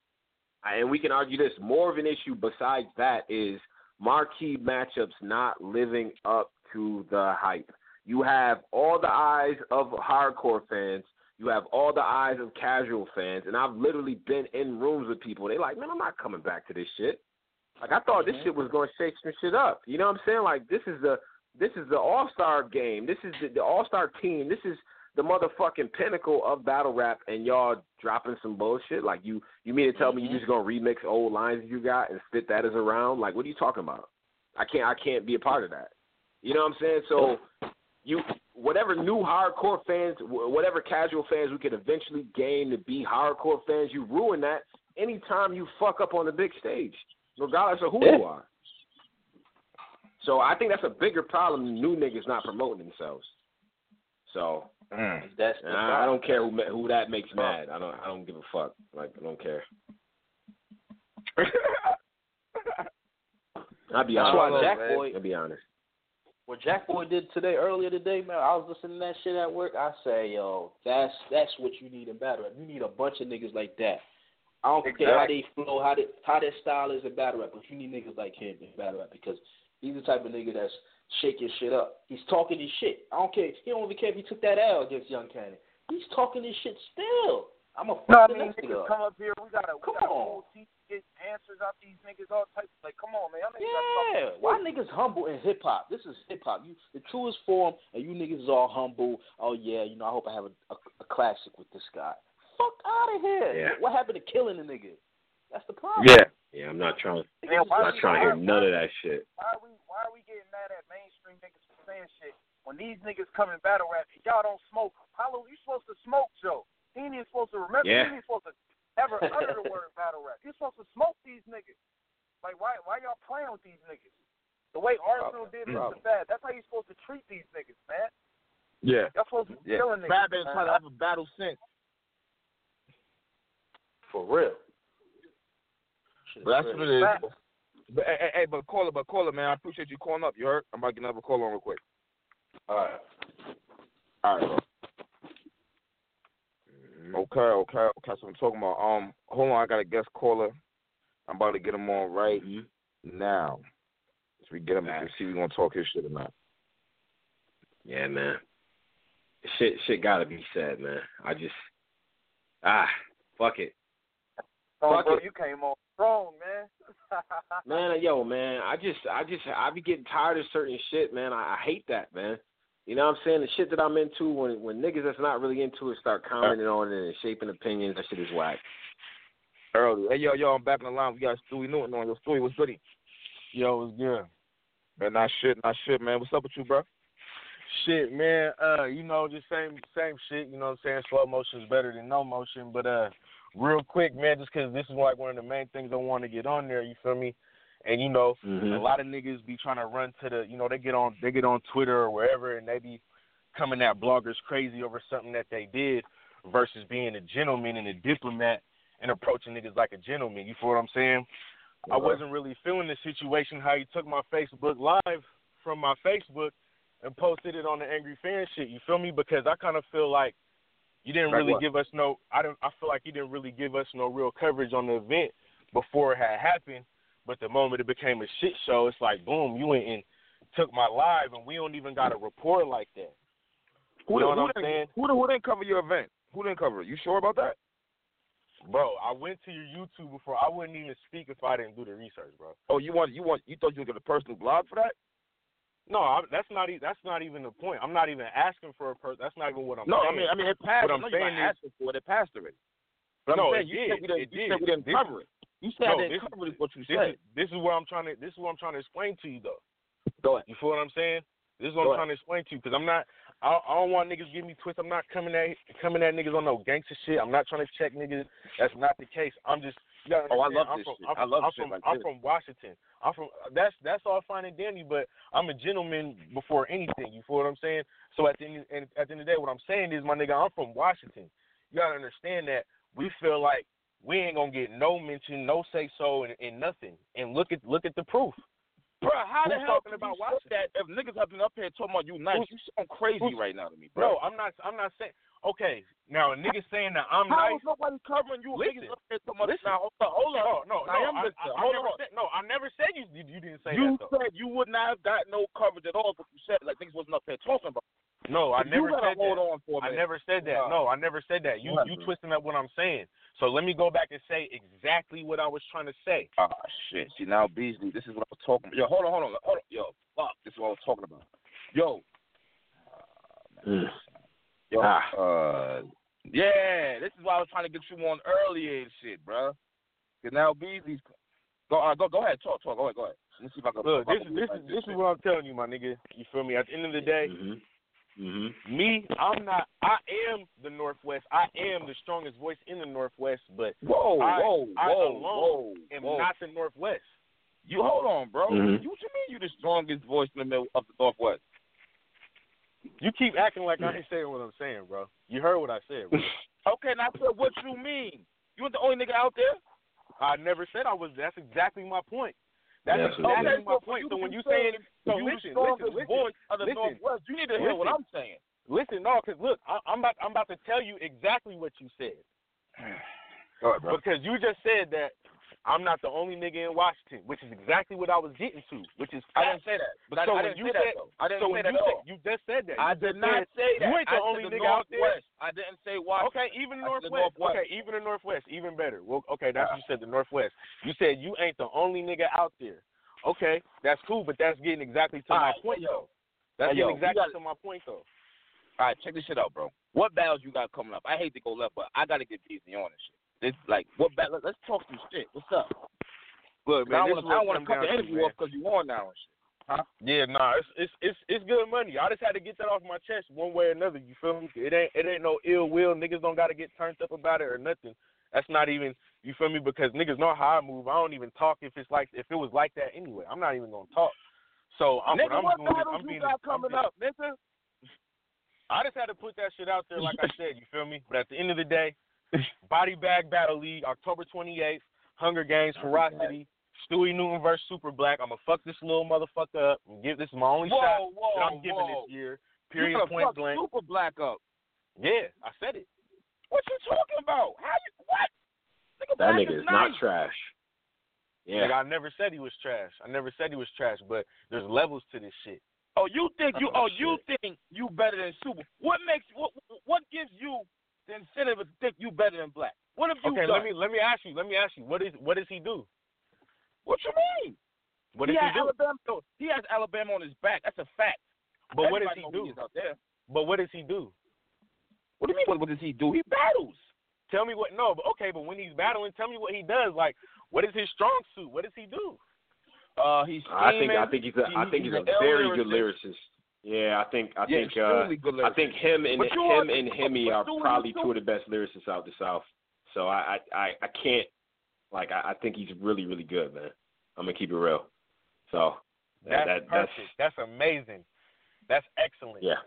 and we can argue this, more of an issue besides that is marquee matchups not living up to the hype. You have all the eyes of hardcore fans you have all the eyes of casual fans, and I've literally been in rooms with people. They're like, man, I'm not coming back to this shit. Like I thought this Mhm. shit was going to shake some shit up. You know what I'm saying? Like this is the this is the All Star game. This is the, the All Star team. This is the motherfucking pinnacle of battle rap, and y'all dropping some bullshit. Like you you mean to tell me you Mhm. just gonna remix old lines you got and spit that as a round? Like what are you talking about? I can't I can't be a part of that. You know what I'm saying? So you whatever new hardcore fans, whatever casual fans we could eventually gain to be hardcore fans, you ruin that anytime you fuck up on the big stage, regardless of who Yeah. you are. So I think that's a bigger problem than new niggas not promoting themselves. So Mm. That's the I, I don't care who who that makes mad. I don't I don't give a fuck. Like I don't care. I'll be That's honest. why Jack man. Boy, I'll be honest. what Jack Boy did today earlier today, man. I was listening to that shit at work. I say, yo, that's that's what you need in battle. You need a bunch of niggas like that. I don't care how they flow, how they how their style is a battle rap, but you need niggas like him in battle rap because he's the type of nigga that's shaking shit up. He's talking his shit. I don't care. He don't even care if he took that L against Young Cannon. He's talking his shit still. I'm a fuck No, I mean nigga niggas come up here. We gotta we Come gotta on. pull teeth, get answers out these niggas. All types. Like come on, man. Y'all niggas Yeah, why niggas humble in hip hop? This is hip hop. You the truest form, and you niggas is all humble. Oh yeah, you know I hope I have a, a, a classic with this guy. Fuck out of here. Yeah. What happened to killing the nigga? That's the problem. Yeah. Yeah, I'm not trying. Man, I'm not we- trying to hear why- none of that shit. Why are we why are we getting mad at mainstream niggas for saying shit when these niggas come in battle rap y'all don't smoke? Paulo, you supposed to smoke, Joe. He ain't even supposed to remember. Yeah. He ain't supposed to ever utter the word battle rap. You're supposed to smoke these niggas. Like why why y'all playing with these niggas? The way Arsonal did Problem. Mr. Fad, that's how you supposed to treat these niggas, man. Yeah. Y'all supposed to be Yeah. killing niggas. Fab ain't trying to have a battle since. For real. Shit But that's is what crazy. it is. But hey, hey, hey, but caller, but caller, man, I appreciate you calling up. You heard? I'm about to get another call on real quick. All right. All right, bro. Okay, okay, okay. So I'm talking about. Um, hold on, I got a guest caller. I'm about to get him on right now. So we get him to see if we gonna talk his shit or not. Yeah, man. Shit, shit gotta be said, man. I just, ah, fuck it. Oh, Fuck bro, it. you came on strong, man. Man, yo, man, I just, I just, I be getting tired of certain shit, man. I, I hate that, man. You know what I'm saying? The shit that I'm into, when when niggas that's not really into it start commenting on it and shaping opinions, that shit is whack. Early. Hey, yo, yo, I'm back in the line. We got Stewie Newton on. Yo, Stewie, what's goody? Yo, what's good? Man, not shit, not shit, man. What's up with you, bro? Shit, man. Uh, you know, just same same shit. You know what I'm saying? Slow motion is better than no motion. But uh, real quick, man, just 'cause this is like one of the main things I want to get on there. You feel me? And you know, Mhm. a lot of niggas be trying to run to the, you know, they get on they get on Twitter or wherever, and they be coming at bloggers crazy over something that they did versus being a gentleman and a diplomat and approaching niggas like a gentleman. You feel what I'm saying? I wasn't really feeling the situation how you took my Facebook live from my Facebook and posted it on the angry fan shit. You feel me? Because I kind of feel like you didn't Like really what? give us no. I don't. I feel like you didn't really give us no real coverage on the event before it had happened. But the moment it became a shit show, it's like boom, you went and took my live, and we don't even got a report like that. Who, You know who what I'm didn't, saying? Who, who didn't cover your event? Who didn't cover it? You sure about that? Bro, I went to your YouTube before. I wouldn't even speak if I didn't do the research, bro. Oh, you want you want you thought you would get a personal blog for that? No, I, that's not. e- That's not even the point. I'm not even asking for a person. That's not even what I'm no, I mean I mean it passed. What I'm you're saying not is- asking for it. It passed already. But No, I'm saying it you did. said we didn't. It you did. said we didn't This- cover it. You said no, I didn't this- cover it. Is what you this said. is this is what I'm trying to. This is what I'm trying to explain to you, though. Go ahead. You feel what I'm saying? This is what Go I'm trying to explain to you because I'm not. I, I don't want niggas get me twisted. I'm not coming at coming at niggas on no gangster shit. I'm not trying to check niggas. That's not the case. I'm just. Oh, I love I'm this from, shit. I'm I from, love I'm shit from, like I'm this. from Washington. I'm from. That's that's all fine and dandy, but I'm a gentleman before anything. You feel what I'm saying? So at the end, and at the end of the day, what I'm saying is, my nigga, I'm from Washington. You gotta understand that we feel like we ain't gonna get no mention, no say so, and, and nothing. And look at look at the proof. Bro, how the Who's hell talking about Washington? that if niggas have been up here talking about you nice? Who's- you sound crazy right now to me, bro. Bro, I'm not. I'm not saying. Okay, now a nigga saying that I'm How nice. is nobody covering you? Listen. niggas up here talking about Listen. now. Hold on, hold on. No, no, I no. am I, listening. I, I Hold never on. said. No, I never said you. You, you didn't say you that though. said you would not have got no coverage at all, but you said like niggas wasn't up there talking about. No, I you never gotta said hold that. on for a I minute. never said that. No. No, I never said that. You you twisting up what I'm saying. So let me go back and say exactly what I was trying to say. Ah shit. See now Beasley, this is what I was talking about. Yo, hold on, hold on, hold on. Yo, fuck. This is what I was talking about. Yo. Mm. Yo, Ah. uh, yeah, this is why I was trying to get you on earlier and shit, bro. Cause now Beasley's go, uh, go, go ahead, talk, talk, go ahead, go ahead. Let me see if I can. Look, if this can is this it is like this is what I'm telling you, my nigga. You feel me? At the end of the day, Mhm. Mhm. me, I'm not. I am the Northwest. I am the strongest voice in the Northwest, but Whoa, I- whoa, I whoa, alone whoa, am whoa. not the Northwest. You hold on, bro. Mhm. You what you mean you the strongest voice in the middle of the Northwest? You keep acting like I ain't saying what I'm saying, bro. You heard what I said, bro. Okay, now I said what you mean. You ain't the only nigga out there. I never said I was. That's exactly my point. That's That's exactly okay, my so point. you So when be you saying, so you listen, the listen, listen, voice of the listen, Northwest, you need to hear what. I'm saying. listen, no, because look, I, I'm about, I'm about to tell you exactly what you said All right, because you just said that I'm not the only nigga in Washington, which is exactly what I was getting to, which is I didn't say that, but So I when didn't you say said- that though. I didn't so say when that you said, you just said that. I did not said- say that. You ain't the I only the nigga out there. I didn't say Washington. Okay, even the I Northwest. Northwest. Okay, even the Northwest, even better. Well, okay, that's what you said, the Northwest. You said you ain't the only nigga out there. Okay, that's cool, but that's getting exactly to All my right, point, yo. though. That's Hey, getting you exactly gotta- to my point, though. All right, check this shit out, bro. What battles you got coming up? I hate to go left, but I gotta get Beasley on this shit. This like what battle? Let's talk some shit. What's up? Look, man, I don't want to cut the interview off because you on now and shit. Huh? Yeah, nah, it's it's it's it's good money. I just had to get that off my chest one way or another. You feel me? It ain't it ain't no ill will. Niggas don't got to get turned up about it or nothing. That's not even you feel me because niggas know how I move. I don't even talk if it's like if it was like that anyway. I'm not even gonna talk. So I'm, nigga, what I'm what doing is battles I'm you being got coming being- up, nigga? I just had to put that shit out there, like I said. You feel me? But at the end of the day, Body Bag Battle League, October 28th, Hunger Games, Ferocity, Stewie Newton versus Super Black. I'm gonna fuck this little motherfucker up and give this my only Whoa, shot whoa, that I'm giving whoa. this year. You Period. gonna Point fuck blank. Super Black up. Yeah, I said it. What you talking about? How you what? Nigga, That nigga is is not nice. trash. Nigga, Yeah. I never said he was trash. I never said he was trash, but there's levels to this shit. Oh, you think you? Oh, Oh, you think you better than Super? What makes what? What gives you the incentive to think you better than Black? What have you Okay, done? let me let me ask you. Let me ask you. What is what does he do? What you mean? What he does he has do? Alabama. no, He has Alabama on his back. That's a fact. But what does he do? is there. But what does he do? What do you mean? What, what does he do? He battles. Tell me what. No, but okay. But when he's battling, tell me what he does. Like, what is his strong suit? What does he do? Uh, he's I think. I think he's a I He- think he's, he's a very good lyricist. Yeah, I think I Yeah, think uh I think him and him are- and Hemi are probably two of the best lyricists out the South. So I I I, I can't like I, I think he's really really good, man. I'm gonna keep it real. So That's that, that perfect. That's, amazing. That's excellent. that's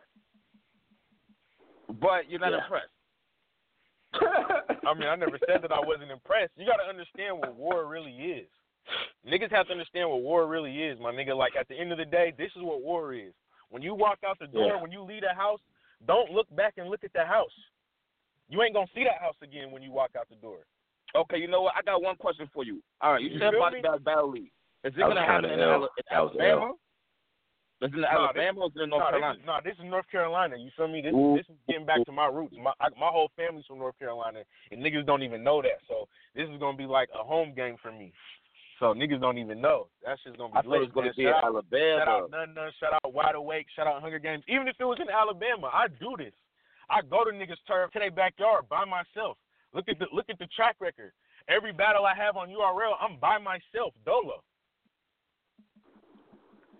But you're not Yeah. impressed. I mean, I never said that I wasn't impressed. You got to understand what war really is. Niggas have to understand what war really is, my nigga. Like at the end of the day, this is what war is. When you walk out the door, Yeah. when you leave the house, don't look back and look at the house. You ain't gonna see that house again when you walk out the door. Okay, you know what? I got one question for you. All right, you, You said about the battle league. Is it gonna happen in. Ala- in Alabama? Is it in Nah, Alabama or is it in North no, Carolina? This is, no, this is North Carolina. You feel me? This Ooh. this is getting back to my roots. My I, my whole family's from North Carolina, and niggas don't even know that. So this is gonna be like a home game for me. So niggas don't even know. That shit's gonna be I thought it was gonna man. be in Shout out- Alabama. Shout out Nun Nun, shout out Wide Awake, shout out Hunger Games. Even if it was in Alabama, I do this. I go to niggas' turf to their backyard by myself. Look at the look at the track record. Every battle I have on URL, I'm by myself, dolo.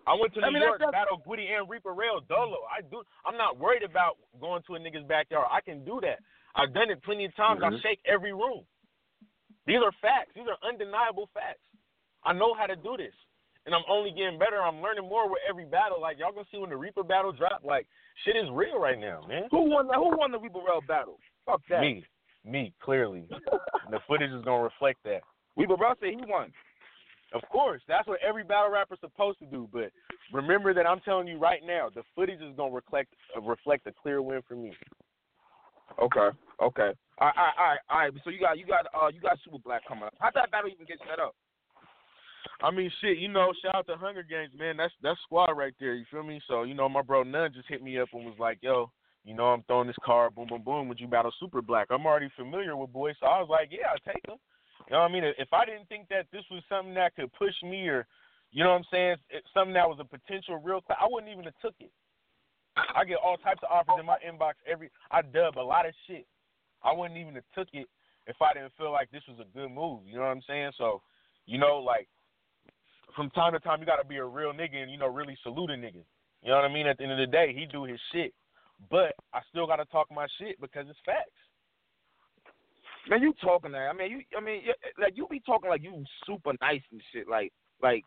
I went to New I mean, York, that's- battle Gwitty and Reaper Rail dolo. I do. I'm not worried about going to a nigga's backyard. I can do that. I've done it plenty of times. I Mhm. shake every room. These are facts. These are undeniable facts. I know how to do this, and I'm only getting better. I'm learning more with every battle. Like y'all gonna see when the Reaper battle drop. Like shit is real right now, man. Who won the Who won the Reaper Rail battle? Fuck that. Me, me, clearly. the footage is gonna reflect that. Weeble Rail said he won. Of course, that's what every battle rapper's supposed to do. But remember that I'm telling you right now, the footage is gonna reflect uh, reflect a clear win for me. Okay. Okay. All right. All right. All right. So you got you got uh you got Super Black coming up. How'd that battle even get set up? I mean, shit, you know, shout out to Hunger Games, man. That's that's squad right there. You feel me? So you know, my bro Nunn just hit me up and was like, "Yo, you know, I'm throwing this card, boom, boom, boom. Would you battle Super Black? I'm already familiar with boys, so I was like, yeah, I'll take him. You know what I mean? If I didn't think that this was something that could push me, or you know what I'm saying, something that was a potential real, cla- I wouldn't even have took it. I get all types of offers in my inbox every. I dub a lot of shit. I wouldn't even have took it if I didn't feel like this was a good move. You know what I'm saying? So, you know, like from time to time, you got to be a real nigga and you know really salute a nigga. You know what I mean? At the end of the day, he do his shit, but I still got to talk my shit because it's facts. Man, you talking that? I mean, you. I mean, like you be talking like you super nice and shit. Like, like,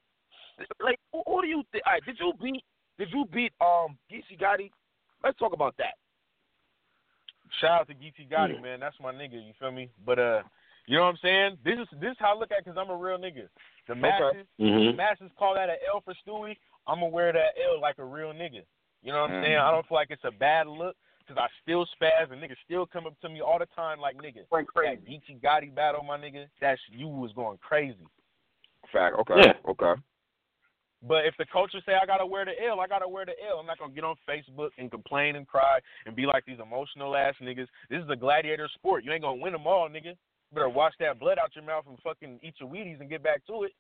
like, who, who do you think? All right, did you beat? Did you beat um Geechee Gotti? Let's talk about that. Shout out to Geechee Gotti, Yeah. man. That's my nigga. You feel me? But uh, you know what I'm saying? This is this is how I look at because I'm a real nigga. The masses, the Mhm. masses call that an L for Stewie. I'm gonna wear that L like a real nigga. You know what I'm Mhm. saying? I don't feel like it's a bad look because I still spaz and niggas still come up to me all the time like nigga. Went That Geechee Gotti battle, my nigga. That's you was going crazy. Fact. Okay. Yeah. Okay. But if the culture say I gotta wear the L, I gotta wear the L. I'm not gonna get on Facebook and complain and cry and be like these emotional ass niggas. This is a gladiator sport. You ain't gonna win them all, nigga. You better wash that blood out your mouth and fucking eat your Wheaties and get back to it.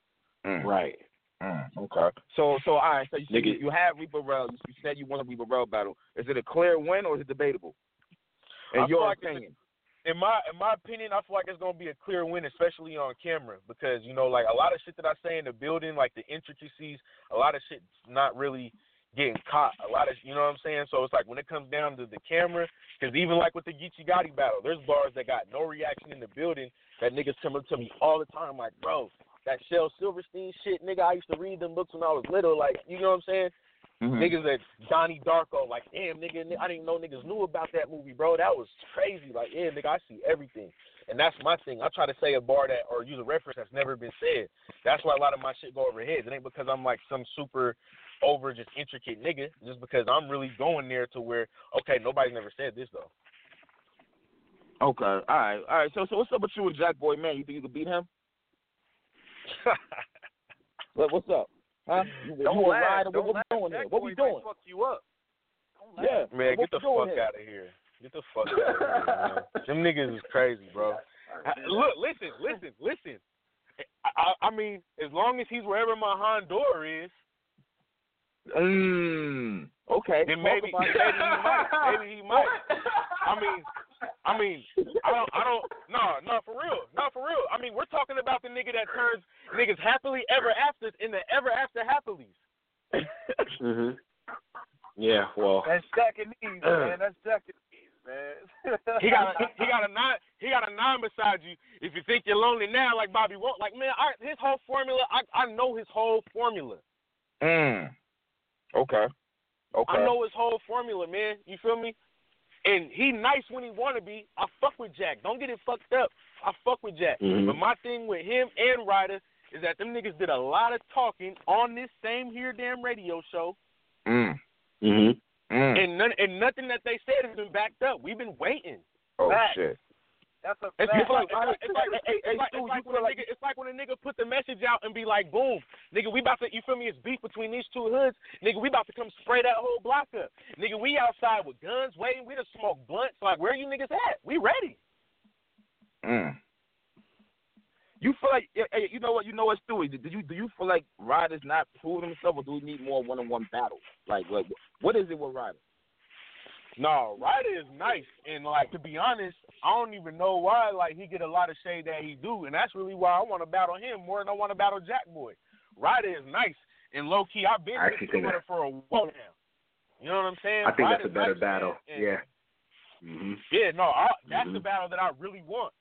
Mm. Right. Mm, okay. So, so all right. So you, Nigga. you, you have Reaper Rail. You, you said you won a Reaper Rail battle. Is it a clear win or is it debatable? In I feel your like opinion. in my in my opinion, I feel like it's gonna be a clear win, especially on camera, because you know, like a lot of shit that I say in the building, like the intricacies, a lot of shit's not really getting caught. A lot of, you know what I'm saying? So it's like when it comes down to the camera, because even like with the Geechee Gotti battle, there's bars that got no reaction in the building that niggas come up to me all the time, like, bro, that Shel Silverstein shit, nigga, I used to read them books when I was little, like, you know what I'm saying? Mhm. Niggas that Donnie Darko, like, damn, nigga, I didn't know niggas knew about that movie, bro. That was crazy. Like, yeah, nigga, I see everything. And that's my thing. I try to say a bar that or use a reference that's never been said. That's why a lot of my shit go over heads. It ain't because I'm like some super over just intricate nigga. Just because I'm really going there to where okay, nobody's never said this though. Okay, all right, all right. So, so what's up with you and Jack Boy, man? You think you could beat him? what, what's up? Huh? You, Don't you laugh. Don't What, what laugh. we doing here? What we doing? Fuck you up. Don't laugh. Yeah, Man, what get the fuck here? out of here. Get the fuck out of here, man. Them niggas is crazy, bro. Look, listen, listen, listen. I, I, I mean, as long as he's wherever my Honduras is, Mm, okay. then maybe maybe he might. Maybe he might. I mean, I mean, I don't, I don't, no, no, for real, no, for real. I mean, we're talking about the nigga that turns niggas happily ever afters into ever after happies. Mhm. Yeah. Well. That's Japanese, man. That's Japanese, man. He got a, he got a nine he got a nine beside you. If you think you're lonely now, like Bobby won't, like man, I, his whole formula, I I know his whole formula. Mm. Okay. Okay. I know his whole formula, man. You feel me? And he nice when he wanna be. I fuck with Jack. Don't get it fucked up. I fuck with Jack. Mhm. But my thing with him and Ryder is that them niggas did a lot of talking on this same here damn radio show, Mm. Mhm. Mm. and none and nothing that they said has been backed up. We've been waiting. oh Fact. shit. That's a It's, fact. it's like, it's like, it's like, Hey, hey, it's like, Stu, it's like you when a nigga, it's like when a nigga put the message out and be like, boom, nigga, we about to, you feel me? It's beef between these two hoods, nigga. We about to come spray that whole block up, nigga. We outside with guns waiting. We done smoke blunts. Like, where you niggas at? We ready. Mm. You feel like hey, hey, you know what you know what Stewie? Do you do you feel like Ryder's not proving himself, or do we need more one on one battles? Like like what is it with Ryder? No, Ryder is nice, and like to be honest, I don't even know why. Like he get a lot of shade that he do, and that's really why I want to battle him more than I want to battle Jack Boy. Ryder is nice, and low key, I've been I actually listening think to her for a while now. You know what I'm saying? I think that's a better nice, battle. man, and- Yeah. hmm Yeah, no, I, that's the Mhm. battle that I really want.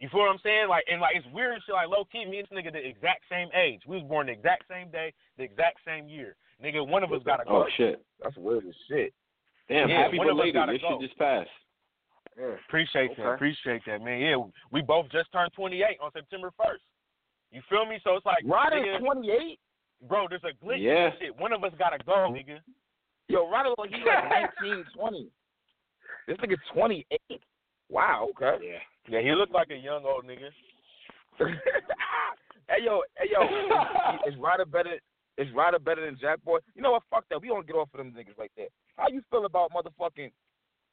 You feel what I'm saying? Like, and like it's weird and shit. Like low key, me and this nigga the exact same age. We was born the exact same day, the exact same year. Nigga, one of us gotta oh, go. Oh shit. That's weird as shit. Damn. Yeah, happy one of belated. This go. shit just passed. Yeah. Appreciate that. Appreciate that, man. Yeah, we both just turned 28 on September 1st. You feel me? So it's like, Ryder's nigga, 28. bro, there's a glitch Yeah. in this shit. One of us gotta go, mm-hmm. nigga. Yo, Ryder like he's like 19, 20. This nigga's 28. Wow. Okay. Yeah. Yeah, he looked like a young old nigga. hey yo, hey yo, is, is Ryder better? Is Ryder better than Jack Boy? You know what? Fuck that. We don't get off of them niggas like that. How you feel about motherfucking?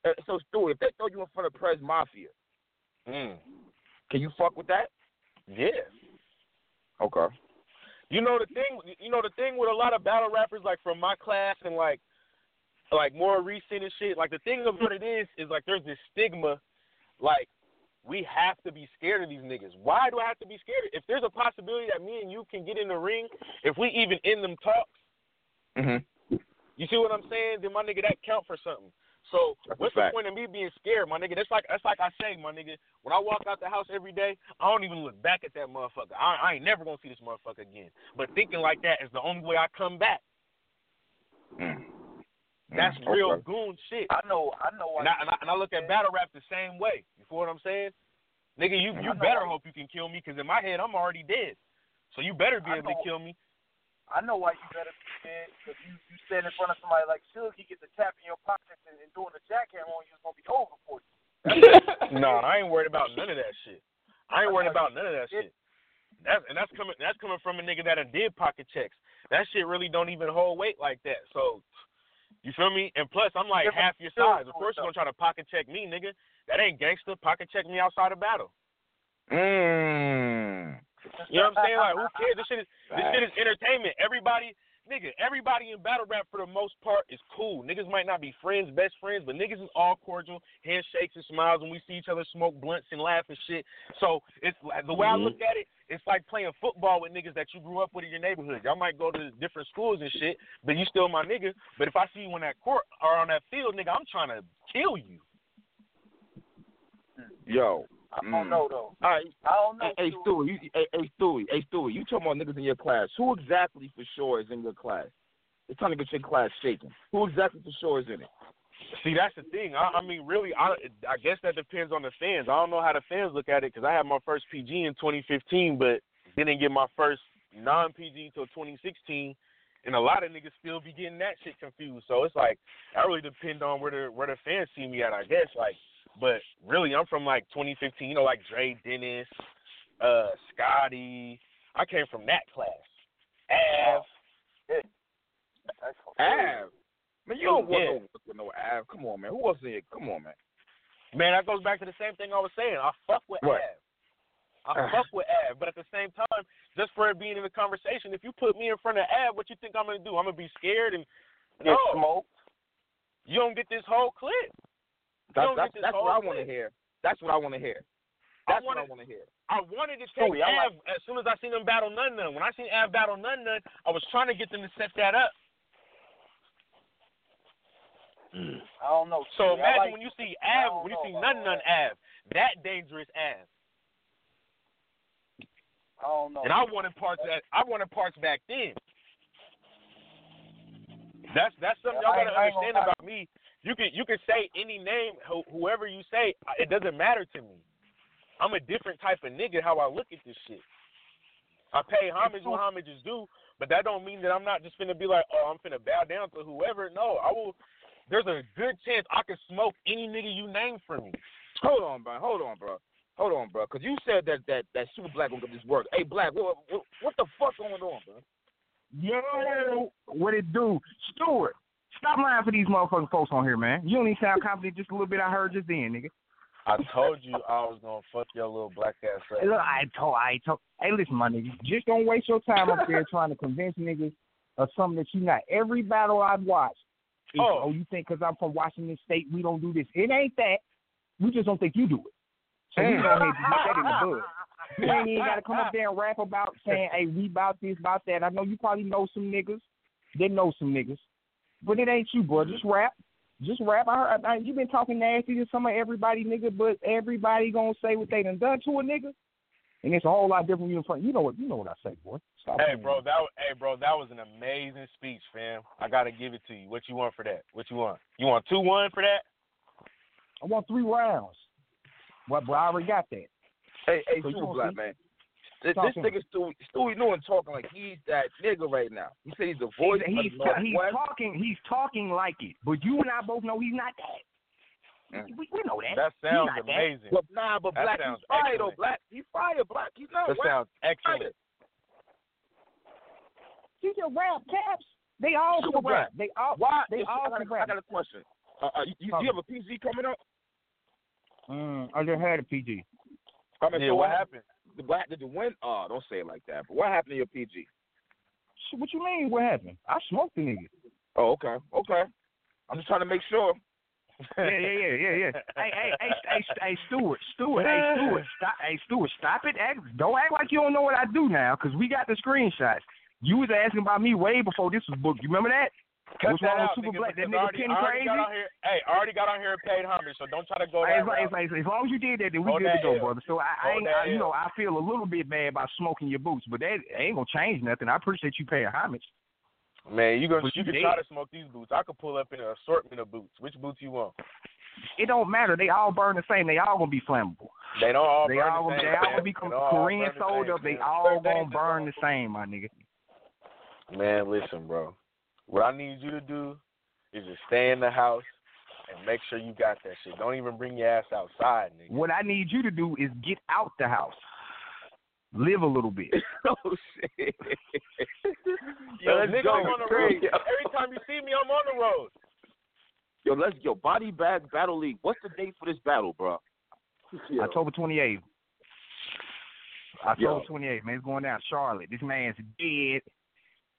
Uh, so Stewie, if they throw you in front of Prez Mafia, Mm. can you fuck with that? Yeah. Okay. You know the thing. You know the thing with a lot of battle rappers, like from my class and like, like more recent and shit. Like the thing of what it is is like there's this stigma, like we have to be scared of these niggas. Why do I have to be scared? If there's a possibility that me and you can get in the ring, if we even in them talks, Mhm. you see what I'm saying? Then my nigga, that count for something. So That's what's the point of me being scared, my nigga? That's like that's like I say, my nigga. When I walk out the house every day, I don't even look back at that motherfucker. I, I ain't never gonna see this motherfucker again. But thinking like that is the only way I come back. Mm. That's Mm, real goon shit. I know. I know. why And I, and, I, and I look at battle rap the same way. You feel what I'm saying? Nigga, you you better why- hope you can kill me because in my head I'm already dead. So you better be I able to kill me. I know why you better be dead because you you stand in front of somebody like Suge, he gets a tap in your pockets and, and doing a jackhammer on you, it's gonna be over for you. No, I ain't worried about none of that shit. I ain't worried about none of that shit. That's and that's coming that's coming from a nigga that done did pocket checks. That shit really don't even hold weight like that. So you feel me? And plus I'm like half your size. Of course you're gonna try to pocket check me, nigga. That ain't gangster. Pocket check me outside of battle. Mm. You know what I'm saying? Like who cares? This shit is this shit is entertainment. Everybody nigga, everybody in battle rap for the most part is cool. Niggas might not be friends, best friends, but niggas is all cordial, handshakes and smiles when we see each other smoke blunts and laugh and shit. So it's the way I look at it, it's like playing football with niggas that you grew up with in your neighborhood. Y'all might go to different schools and shit, but you still my nigga. But if I see you on that court or on that field, nigga, I'm trying to kill you. Yo. I Mm. don't know though. All right. I don't know. Hey, hey Suge. Stewie, you, hey, hey Stewie, hey Stewie, you talking about niggas in your class? Who exactly for sure is in your class? It's time to get your class shaking. Who exactly for sure is in it? See, that's the thing. I, I mean, really, I, I guess that depends on the fans. I don't know how the fans look at it because I had my first PG in 2015, but didn't get my first non PG until 2016, and a lot of niggas still be getting that shit confused. So it's like that really depend on where the where the fans see me at, I guess. Like, but really, I'm from like 2015. You know, like Dre Dennis, uh, Scotty. I came from that class. Av. Av. Man, you oh, don't want Yeah. no with no Av. Come on, man. Who else in here? Come on, man. Man, that goes back to the same thing I was saying. I fuck with Right. Av. I fuck with Av, but at the same time, just for it being in the conversation, if you put me in front of Av, what you think I'm gonna do? I'm gonna be scared and Get no, smoked. you don't get this whole clip. That's don't that's, get this that's whole what I want to hear. That's what I want to hear. I That's what I wanna- hear. I wanted to take I Av as soon as I seen them battle Nun Nun. When I seen Av battle Nun Nun, I was trying to get them to set that up. Mm. I don't know. So Stewie. Imagine like- when you see Av, when you see about Nun all Nun Av, that dangerous Av. I don't know. And I wanted parts that I wanted parts back then. That's that's something y'all I gotta ain't- I ain't understand about me. You can you can say any name, whoever you say, it doesn't matter to me. I'm a different type of nigga how I look at this shit. I pay homage when homage is due, but that don't mean that I'm not just finna be like, oh, I'm finna bow down to whoever. No, I will. There's a good chance I can smoke any nigga you name for me. Hold on, bro. Hold on, bro. Hold on, bro. Because you said that that that super black gonna get this work. Hey, black, what, what what the fuck going on, bro? Yo, what it do? Stewart, stop lying for these motherfucking folks on here, man. You don't even sound confident just a little bit I heard just then, nigga. I told you I was gonna fuck your little black ass up. Hey, look, I told, I told. Hey, listen, my nigga, just don't waste your time up there trying to convince niggas of something that you not. Every battle I've watched, Oh. oh, you think because I'm from Washington State we don't do this? It ain't that. We just don't think you do it. So we go ahead and nip that in the bud. You ain't even got to come up there and rap about saying, hey, we about this, about that. I know you probably know some niggas They know some niggas, but it ain't you, bro. Mm-hmm. Just rap. Just rap. I heard I, you been talking nasty to some of everybody, nigga, but everybody gonna say what they done done to a nigga, and it's a whole lot different. You in front. You know what? You know what I say, boy. Stop Hey, playing. bro, that wa- hey, bro, that was an amazing speech, fam. I gotta give it to you. What you want for that? What you want? You want two one for that? I want three rounds. What? But I already got that. Hey, hey, So you super black see- man. This, Talk this to me. nigga Stewie, Stewie Newton talking like he's that nigga right now. He said he's the voice he's, he's, of he's talking. He's talking like it, but you and I both know he's not that. We, we know that. That sounds not that. amazing. But nah, but That black, sounds he's fire excellent. though. Black, he's fire. Black, he's not. That whack. sounds excellent. Fire. You can rap, caps. They all Super can rap. black. They all. Why? They Listen, all I, got can a, I rap. got a question. Uh, uh, you, you, do you have a PG coming up? Mm, I just had a PG. I mean, Yeah, so what happened? What did you win? Oh, don't say it like that. But what happened to your PG? What you mean? What happened? I smoked the nigga. Oh, okay, okay. I'm just trying to make sure. Yeah, yeah, yeah, yeah, yeah. hey, hey, hey, hey, hey, Stewart, Stewart, hey, Stewart, stop, hey, Stewart, stop it. Act, don't act like you don't know what I do now, because we got the screenshots. You was asking about me way before this was booked. You remember that? Cut What's that wrong with Super Black? That nigga already, Penny already crazy? got here. Hey, I already got on here and paid homage, so don't try to go that as, long- route. as, long as you did that, then we Go good to go, hill. brother. So I, I ain't, I, you hill. know, I feel a little bit bad about smoking your boots, but that ain't gonna change nothing. I appreciate you paying homage. Man, you gonna you you can try to smoke these boots. I could pull up in an assortment of boots. Which boots you want? It don't matter. They all burn the same. They all gonna be flammable. They don't all They burn all the same. they all gonna be They don't all Korean burn the sold up. They all gonna burn the same, my nigga. Man, listen, bro. What I need you to do is just stay in the house and make sure you got that shit. Don't even bring your ass outside, nigga. What I need you to do is get out the house, live a little bit. oh shit. Yo, let's nigga, go. I'm on the road. Every time you see me, I'm on the road. Yo, let's yo body bag battle league. What's the date for this battle, bro? October 28th. October 28th, man. It's going down Charlotte. This man's dead.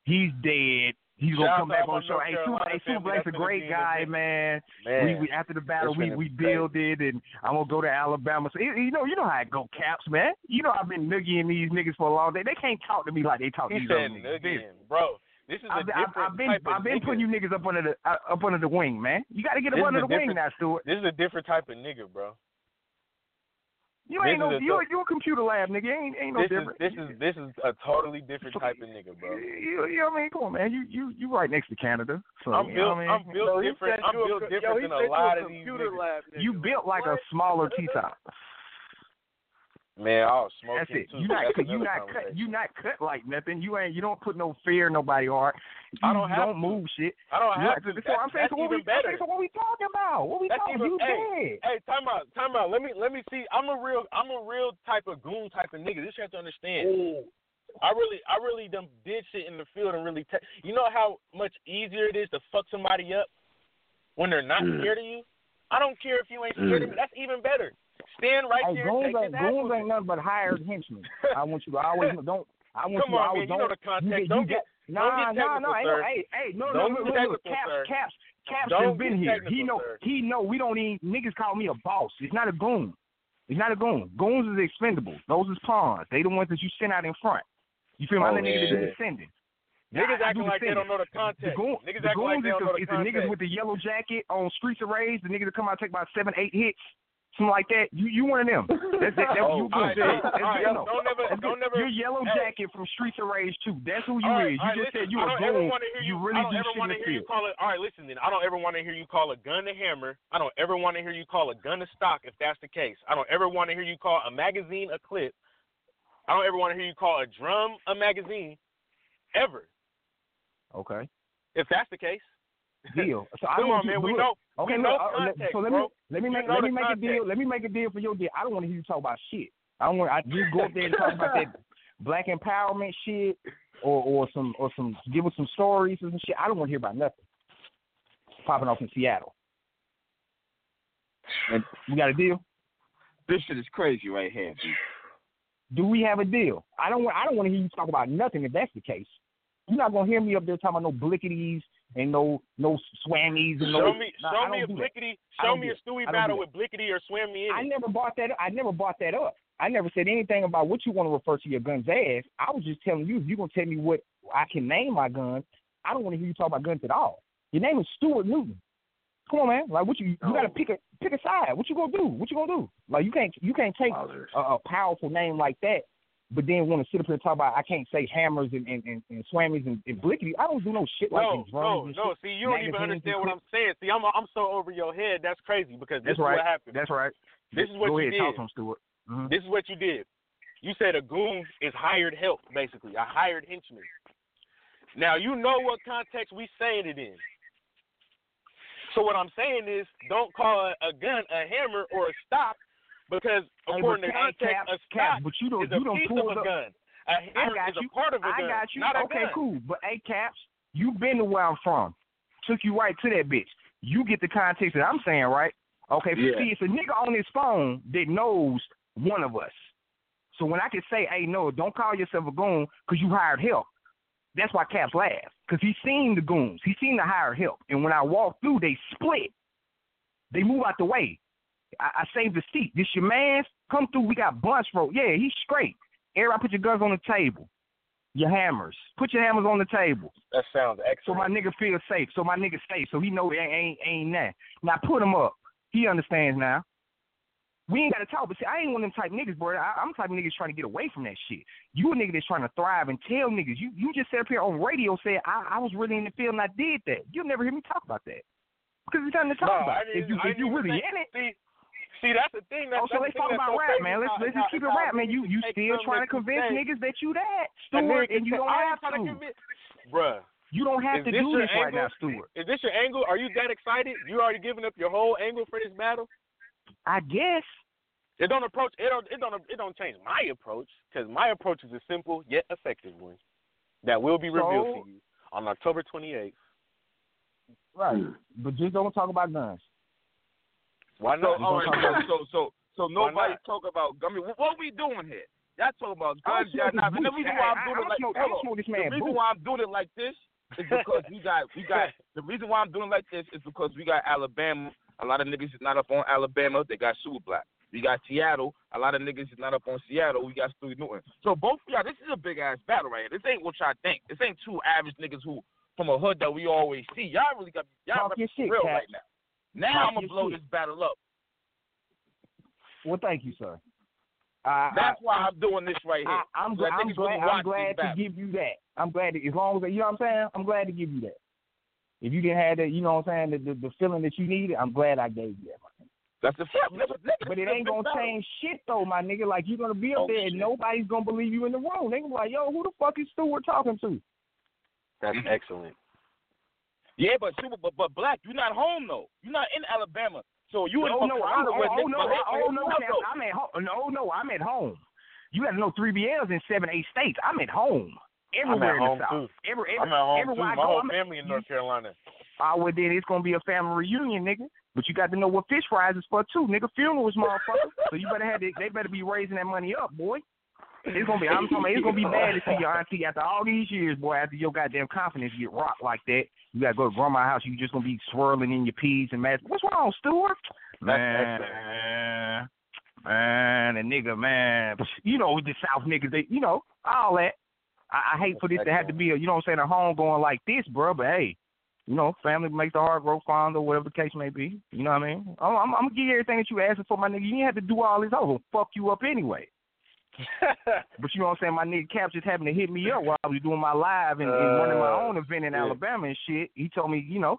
He's dead. He's gonna Shout come back on the show. Hey, Super, hey, Super. Black's a great guy, man. Man, We, we after the battle, That's we we build it, and I'm gonna go to Alabama. So you know, you know how it go, Caps, man. You know I've been noogieing these niggas for a long day. They can't talk to me like they talk to he these other niggas. Bro. This is a I've, I've, different I've been type of I've been nigga. putting you niggas up under the uh, up under the wing, man. You got to get up This under the wing now, Stuart. This is a different type of nigga, bro. You This ain't no is a you dope- you a computer lab nigga. Ain't ain't no this is this is this is a totally different type of nigga, bro. You, you know what I mean? Come on, man. You you you right next to Canada. So I'm you know built what I mean? I'm built Yo, he different. said I'm you a built different yo, than a lot a of these computer niggas. lab nigga. You built like a smaller T top. Man, I'll smoke That's it. too. You not That's cut. You not cut. You not cut like nothing. You ain't. You don't put no fear in nobody heart. You, I don't have don't to. move shit. I don't You have not- to. So I'm saying. That's So what we? even better. So what we talking about? What we That's talking? even- You hey, dead. Hey, time out, time out. Let me let me see. I'm a real I'm a real type of goon type of nigga. This you have to understand. I really I really done did shit in the field and really te- you know how much easier it is to fuck somebody up when they're not Mm. scared of you? I don't care if you ain't scared of me. That's even better. Stand right Hey, there goons ain't, goons ain't nothing but hired henchmen. I want you to always don't. I want Come you to on, always man. You don't. know the context. You, Don't you get- nah, don't get nah, nah. Ain't sir. no, hey, hey, no, Don't no, get no, no, technical, Caps, sir. Caps, Caps Don't has been here. he know, sir. he know. We don't even niggas call me a boss. It's not a goon. It's not a goon. Goons is expendable. Those is pawns. They the ones that you send out in front. You feel me? Oh, I'm the nigga man. that's descending. Niggas I- I acting do like they descending. don't know the The, context. goon, Niggas the acting like goons they is don't the, know the is the niggas context. with the yellow jacket on Streets of Rage. The niggas that come out and take about seven, eight hits, something like that. You you one of them. That's that. That's Oh, you right, That's all right. No. don't never, don't good. never. Your yellow hey, jacket from Streets of Rage too. That's who you right, is. You just listen, said you I a don't ever goon. you. You really I don't do ever want to hear you call it. All right, listen. Then I don't ever want to hear you call a gun a hammer. I don't ever want to hear you call a gun a stock. If that's the case, I don't ever want to hear you call a magazine a clip. I don't ever want to hear you call a drum a magazine. Ever. Okay. If that's the case. Deal. So I Come on, man. We look, know. Okay, know uh, context, so let bro. me let me You make know let me make a deal. Let me make a deal for your deal. I don't want to hear you talk about shit. I don't want. I you go up there and talk about that black empowerment shit or or some or some give us some stories and shit. I don't want to hear about nothing popping off in Seattle. And we got a deal. This shit is crazy right here. Do we have a deal? I don't want. I don't want to hear you talk about nothing if that's the case. You're not gonna hear me up there talking about no blickities and no no swammies and no. Show me, Nah, show me a don't do that. blickety, show me a it. Stewie battle with blickety or swam me in I never bought that. I never bought that up. I never said anything about what you want to refer to your gun's as. I was just telling you if you're gonna tell me what I can name my gun, I don't want to hear you talk about guns at all. Your name is Stuart Newton. Come on, man. Like what you you gotta pick a pick a side. What you gonna do? What you gonna do? Like you can't you can't take a, a powerful name like that, but then want to sit up here and talk about I can't say hammers and and, and, and swammies and, and blickety. I don't do no shit like No, no, no. See, you don't even understand what I'm saying. See, I'm I'm so over your head. That's crazy because this That's is right. what happened. That's right. This is what Go you ahead, did. talk to him, Stuart. Mhm. This is what you did. You said a goon is hired help, basically, a hired henchman. Now you know what context we saying it in. So what I'm saying is, don't call a, a gun a hammer or a stock because according but to hey, context, Caps, a stock but you don't is a you don't pull of a gun. A I got is you. a part of a I gun, got you. not a okay, gun. cool. But hey, Caps, you been to where I'm from. Took you right to that bitch. You get the context that I'm saying, right? Okay, Yeah. see, it's a nigga on his phone that knows one of us. So when I can say, hey, no, don't call yourself a goon because you hired help. That's why Caps laughed because he seen the goons. He seen the hired help. And when I walked through, they split. They move out the way. I, I saved the seat. This your man's? Come through. We got bunch rope. Yeah, he's straight. Everybody put your guns on the table. Your hammers. Put your hammers on the table. That sounds excellent. So my nigga feel safe. So my nigga safe. So he know it ain't ain't, ain't that. Now put him up. He understands now. We ain't got to talk, but see, I ain't one of them type niggas, bro. I, I'm type of niggas trying to get away from that shit. You a nigga that's trying to thrive and tell niggas. You you just sat up here on radio said I, I was really in the field and I did that. You'll never hear me talk about that because it's nothing to talk No, about. If you if you really in it, See, see, that's the thing. That's, Oh, so that's let's talk about so rap, man. Let's let's just keep it rap, man. You you still trying to convince niggas that you that, and Stuart, and you say, don't have trying to. convince- Bruh, You don't have to this do this right now, Stuart. Is this your angle? Are you that excited? You already giving up your whole angle for this battle? I guess. It don't approach. It don't. It don't. It don't change my approach because my approach is a simple yet effective one that will be revealed So- to you on October 28th. Right. But just don't talk about guns. Why So, not? all right, so, so, so, so nobody talk about. I mean, what we doing here? Y'all talk about guns. Y'all not. The reason why I'm doing it like smoke- hold I'ma on. smoke this the reason why I'm doing it like this is because we got we got the reason why I'm doing it like this is because we got Alabama. A lot of niggas is not up on Alabama. They got super black. We got Seattle. A lot of niggas is not up on Seattle. We got Stewie Newton. So both y'all, this is a big ass battle right here. This ain't what y'all think. This ain't two average niggas who from a hood that we always see. Y'all really got y'all Talk your shit, real Cap. right now. Now Talk I'm gonna blow this battle up. Well, thank you, sir. I, That's I, why I'm doing this right here. I, I'm, So that I'm glad. I'm glad to battles. give you that. I'm glad that as long as you know what I'm saying. I'm glad to give you that. If you didn't have that, you know what I'm saying, the, the, the feeling that you needed, I'm glad I gave you that. my. That's the fact. Nigga, nigga, But it ain't gonna change shit though, my nigga. Like you're gonna be up Oh, there and shit. nobody's gonna believe you in the room. They gonna be like, yo, who the fuck is Stewart talking to? That's mm-hmm. excellent. Yeah, but super, but but black, you're not home though. You're not in Alabama, so you in oh no, I'm, oh, where oh, no, oh no, but- Cam, I'm at home. No, no, I'm at home. You got to know three BLs in seven, eight states. I'm at home. Everywhere I'm at home in the South. too. Every, I'm at home too. everywhere I My go, whole I'm at- family in North Carolina. Ah, well then it's gonna be a family reunion, nigga. But you got to know what fish fries is for too, nigga. Funerals, motherfucker. so you better have the, they better be raising that money up, boy. It's gonna be. I'm talking. about It's gonna be bad to see your auntie after all these years, boy. After your goddamn confidence get rocked like that, you gotta go to grandma's house. You just gonna be swirling in your peas and mashed. What's wrong, Stuart? Man, man, a nigga, man. You know the South niggas. They, you know, all that. I, I hate for this to have to be a, you know what I'm saying, a home going like this, bro. But hey, you know, family makes the heart grow fonder, whatever the case may be. You know what I mean? I'm, I'm, I'm gonna give you everything that you asking for, my nigga. You ain't have to do all this. Gonna fuck you up anyway. But you know what I'm saying? My nigga Cap just happened to hit me up while I was doing my live and, and running my Uh, own event in yeah. Alabama and shit. He told me, you know,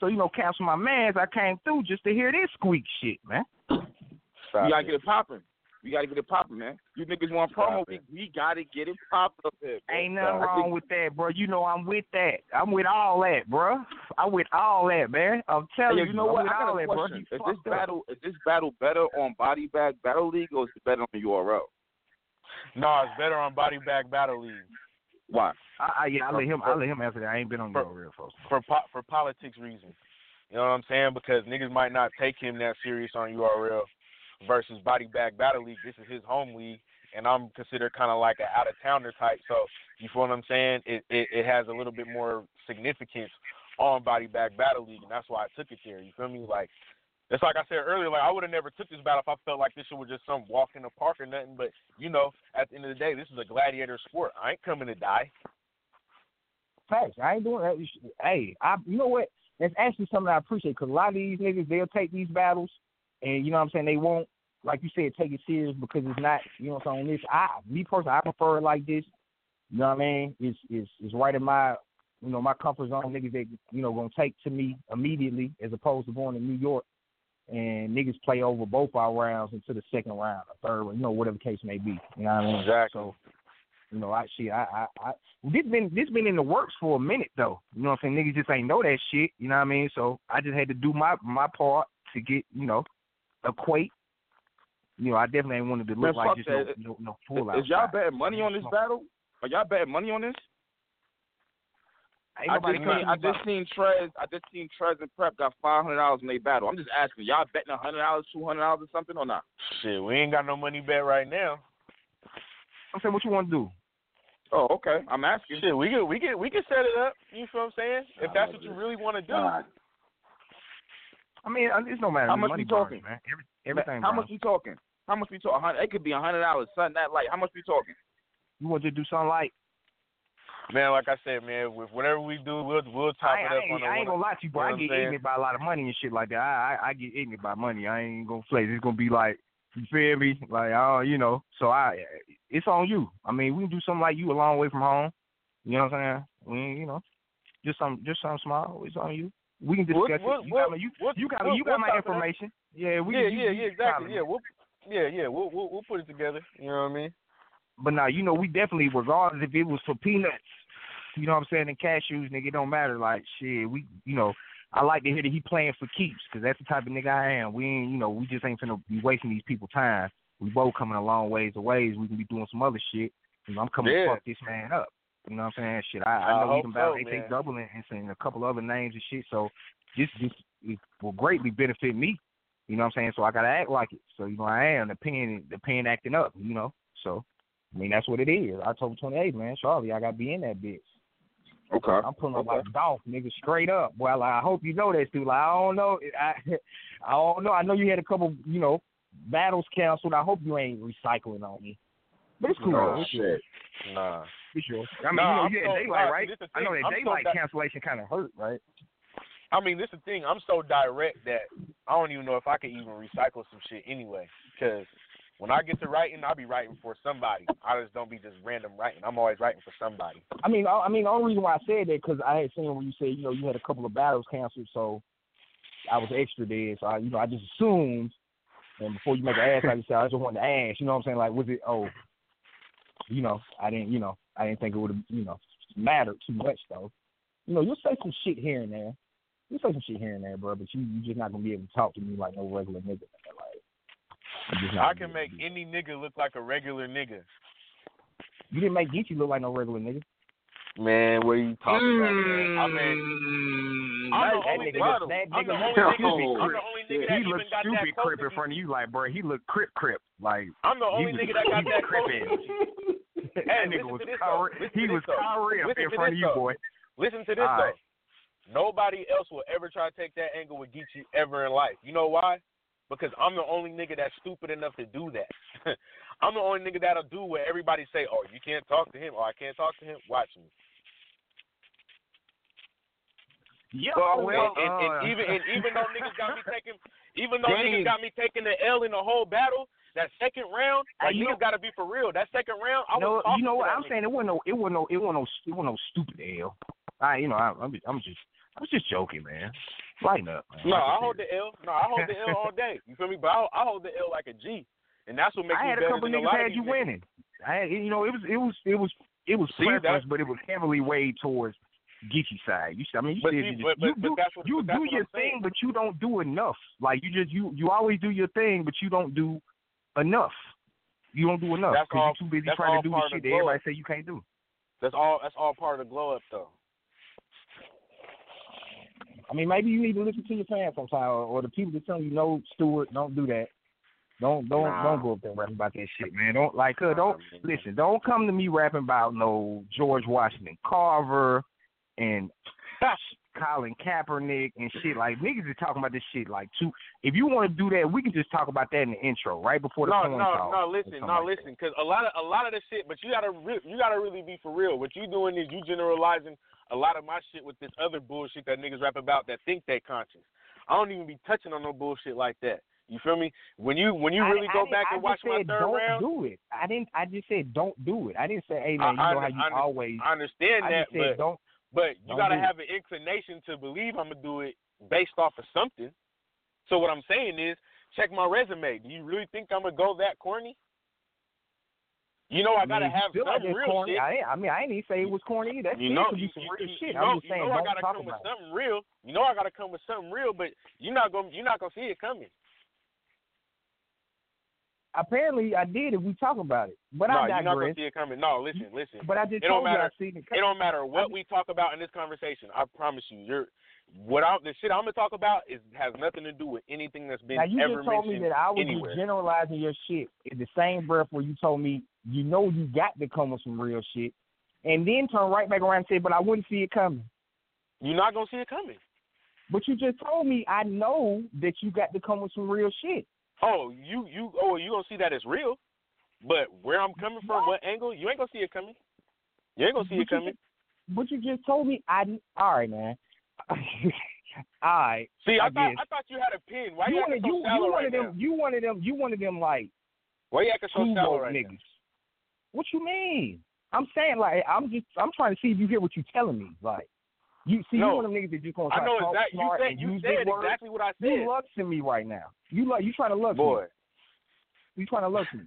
so you know, Cap's my mans. I came through just to hear this squeak shit, man. You gotta get it popping. You gotta get it popping, man. You niggas want promo? We, we gotta get it popping up here. bro. Ain't nothing I wrong with that, bro. You know I'm with that. I'm with all that, bro. I'm with all that, man. I'm telling Hey, you, you know I'm what? with I got all a that, bro. You Is this fucked up. battle is this battle better on Body Bag Battle League or is it better on URL? No, it's better on Body Bag Battle League Why? I, I, yeah, I let him. I let him answer that. I ain't been on the For- real folks. for po- for politics reasons. You know what I'm saying? Because niggas might not take him that serious on URL versus Body Bag Battle League. This is his home league, and I'm considered kind of like an out of towner type. So you feel what I'm saying? It, it it has a little bit more significance on Body Bag Battle League, and that's why I took it there. You feel me? Like it's like I said earlier. Like I would have never took this battle if I felt like this shit was just some walk in the park or nothing. But you know, at the end of the day, this is a gladiator sport. I ain't coming to die. Facts. I ain't doing that. Hey, I. You know what? That's actually something I appreciate because a lot of these niggas they'll take these battles, and you know what I'm saying they won't, like you said, take it serious because it's not. You know what I'm saying? This, I, me personally, I prefer it like this. You know what I mean? It's it's it's right in my, you know, my comfort zone. Niggas that you know gonna take to me immediately as opposed to going to New York and niggas play over both our rounds into the second round or third, you know, whatever case may be. You know what I mean? Exactly. So, you know, I shit, I, I, I this been this been in the works for a minute though. You know what I'm saying? Niggas just ain't know that shit. You know what I mean? So I just had to do my my part to get you know equate. You know, I definitely ain't wanted to Man, look like just no, that. no no fool out. Is y'all betting money on this battle? Are y'all betting money on this? Ain't I nobody just, seen, I just seen Trez. I just seen Trez and Prep got five hundred dollars in their battle. I'm just asking, y'all betting a hundred dollars, two hundred dollars, or something or not? Shit, we ain't got no money bet right now. I'm saying, what you want to do? Oh, okay. I'm asking. Shit, we can we can we can set it up. You feel what I'm saying? If that's what you really want to do. I mean, uh, it's no matter. How much money we talking? burns, man? Every, everything. How burns. much we talking? How much we talking? It could be a hundred dollars, something that like. How much we talking? You want to do something like? Man, like I said, man, with whatever we do, we'll we'll top I, it I up ain't, on the I ain't gonna lie to you, bro. you know I get ignorant by a lot of money and shit like that. I, I I get ignorant by money. I ain't gonna play. It's gonna be like you feel me? Like oh, you know. So I, it's on you. I mean, we can do something like you a long way from home. You know what I'm saying? We, you know, just some just something small. It's on you. We can discuss we'll- it. You we'll- got my you, you got you got my talk it up. information. Yeah, we yeah, yeah, yeah, exactly. Yeah, we'll yeah, yeah, we'll we'll we'll put it together. You know what I mean? But now, you know, we definitely, regardless if it was for peanuts, you know what I'm saying, and cashews, nigga, it don't matter. Like, shit, we, you know, I like to hear that he playing for keeps because that's the type of nigga I am. We ain't, you know, we just ain't finna be wasting these people time. We both coming a long ways away. We can be doing some other shit. You know, I'm coming Yeah. to fuck this man up. You know what I'm saying? Shit, I, I I know even about so, take double and, and a couple other names and shit. So this this it will greatly benefit me. You know what I'm saying? So I gotta act like it. So you know I am the pen the pen acting up. You know. So I mean that's what it is. October 28th, man. Charlie, I gotta be in that bitch. Okay. I'm pulling up like Dolph, nigga, straight up. Well, I hope you know that, dude. Like, I don't know. I I don't know. I know you had a couple, you know, battles canceled. I hope you ain't recycling on me. But it's cool. Oh. It's shit. yours. Nah. It's yours. I mean, Nah, you know, I'm so- Daylyt, right? I know that I'm so Daylyt di- cancellation kind of hurt, right? I mean, this is the thing. I'm so direct that I don't even know if I could even recycle some shit anyway. Because when I get to writing, I'll be writing for somebody. I just don't be just random writing. I'm always writing for somebody. I mean, I I mean, the only reason why I said that because I had seen when you said, you know, you had a couple of battles canceled, so I was extra there. So I, you know, I just assumed. And before you make an ass out of yourself, I just wanted to ask. You know what I'm saying? Like, was it? Oh, you know, I didn't. You know, I didn't think it would have. You know, mattered too much though. You know, you'll say some shit here and there. You say some shit here and there, bro, but you you just not gonna be able to talk to me like no regular nigga. Like, I'm just not I can make able any nigga look like a regular nigga. You didn't make Geechee look like no regular nigga. Man, what are you talking about, man? I mean, I'm mm. the only nigga- nigga. that I'm the only nigga. I'm the only nigga He that looked even got stupid that crip in front of you, like, bro. He looked crip crip, like. I'm the only nigga that got that crip in. That nigga was to Kyrie. He was this. Kyrie up in front of you, boy. Listen to this though. Nobody else will ever try to take that angle with Geechee ever in life. You know why? Because I'm the only nigga that's stupid enough to do that. I'm the only nigga that'll do what everybody say. Oh, you can't talk to him. Oh, I can't talk to him. Watch me. Yeah, and, well, and, and uh, even and even though niggas got me taking, even though Dang. niggas got me taking the L in the whole battle, that second round, like you niggas got to be for real. That second round, I know, was you know what I'm nigga. saying? It wasn't no, it wasn't no, it wasn't no, it wasn't no stupid L. I, you know, I, I'm, I'm just, I was just joking, man. Man. No, Like I hold the L. No, I hold the L all day. You feel me? But I, I hold the L like a G, and that's what makes I me had a better couple a niggas had you niggas. winning. I had, you know, it was, it was, it was, it was See, preference, but it was heavily weighed towards Geechee side. You, I mean, you But see, you, but- you but- do, but what- you do your thing, but you don't do enough. Like you just, you, you always do your thing, but you don't do enough. You don't do enough because you're too busy trying to do the shit that everybody say you can't do. That's all. That's all part of the glow up, though. I mean, maybe you need to listen to your fans sometime, or, or the people that tell you no, Stewart, don't do that. Don't don't Nah. don't go up there rapping about that shit, man. Don't like uh, don't listen. Don't come to me rapping about no George Washington Carver and Colin Kaepernick and shit. Like niggas is talking about this shit. Like two. If you want to do that, we can just talk about that in the intro, right before the no, coin no, toss no. Listen, no, like listen. Because a lot of a lot of the shit, but you gotta re- you gotta really be for real. What you doing is you generalizing a lot of my shit with this other bullshit that niggas rap about that think they conscious. I don't even be touching on no bullshit like that. You feel me? When you when you really I go didn't- back I and watch my said third don't round, do it. I didn't. I just said don't do it. I didn't say, hey man, you I- know how you I- always. I understand I that, but don't. But you Don't gotta do it. have an inclination to believe I'm gonna do it based off of something. So what I'm saying is, check my resume. Do you really think I'm gonna go that corny? You know I gotta mean, have some real corny. shit. I, I mean, I ain't even say it was corny. That You know, could be some you, real you, shit. you I'm know, just you know I gotta come with it. something real. You know I gotta come with something real, but you're not gonna you're not gonna see it coming. Apparently, I did if we talk about it. But no, I you're not gonna see it coming. No, listen, listen. But I just it don't matter. I it. It don't matter what we talk about in this conversation. I promise you, you're what I, the shit I'm gonna talk about is has nothing to do with anything that's been Now you ever just told me that I was anywhere. generalizing your shit in the same breath where you told me you know you got to come with some real shit, and then turn right back around and say, "But I wouldn't see it coming." You're not gonna see it coming. But you just told me I know that you got to come with some real shit. Oh, you you oh you gonna see that as real, but where I'm coming from, what angle, you ain't gonna see it coming. You ain't gonna see it But you coming. But you just told me I. All right, man. right. See, I, I thought guess. I thought you had a pin. Why you, you wanted so you, you right wanted now? them you wanted them you wanted them like Why you acting so shallow right niggas. now? What you mean? I'm saying like I'm just I'm trying to see if you hear what you're telling me. Like you see No. you one of them niggas that just gonna try I know to talk exactly. You smart said and you use said exactly what I said. You luxing me right now. You like you trying to lux Boy, me. You trying to lux me.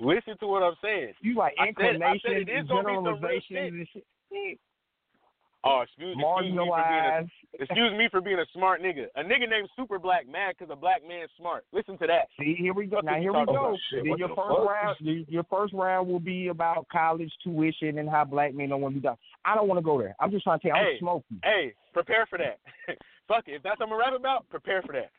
listen to what I'm saying. You like I said- I said inclinations it is and gonna be some real generalizations and shit. Oh, excuse, excuse me for being a Marginalized. excuse me for being a smart nigga. A nigga named Super Black mad because a black man's smart. Listen to that. See, here we go. Now here we go. Shit, Then your first fuck? round, your first round will be about college tuition and how black men don't want to be done. I don't want to go there. I'm just trying to tell you, I'm Hey. smoking. Hey, prepare for that. Fuck it. If that's what I'm gonna rap about, prepare for that.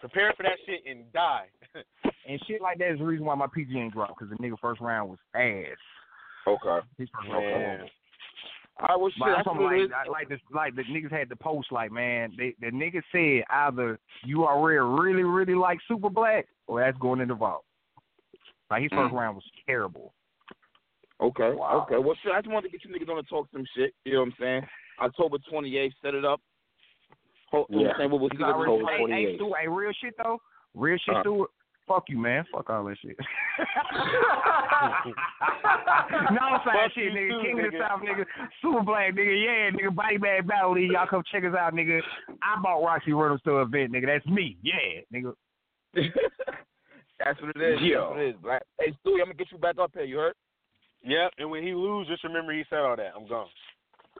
Prepare for that shit and die. And shit like that is the reason why my PG ain't dropped because the nigga first round was ass. Okay. His first round Man. was All right, well, shit, that's what it is. like, like this, like the niggas had the post, like man, they the niggas said either you already really, really like Super Black, or that's going in the vault. Like his first Mm. round was terrible. Okay, Wow. okay. Well, shit, I just wanted to get you niggas on to talk some shit. You know what I'm saying? October 28th, set it up. Ho- You know what I'm saying? We'll see You what already, the hey, hey, hey, real shit though, real shit, Uh. Stuart. Fuck you, man. Fuck all that shit. no side shit, nigga. too, King of the. South, nigga. Super black, nigga. Yeah, nigga. Body bag battle league. Y'all come check us out, nigga. I bought Roxy Reynolds to an event, nigga. That's me. Yeah, nigga. That's what it is. Yo. That's what it is, black. Hey, Stewie, I'm gonna get you back up here. You heard? Yep, and when he lose, just remember he said all that. I'm gone.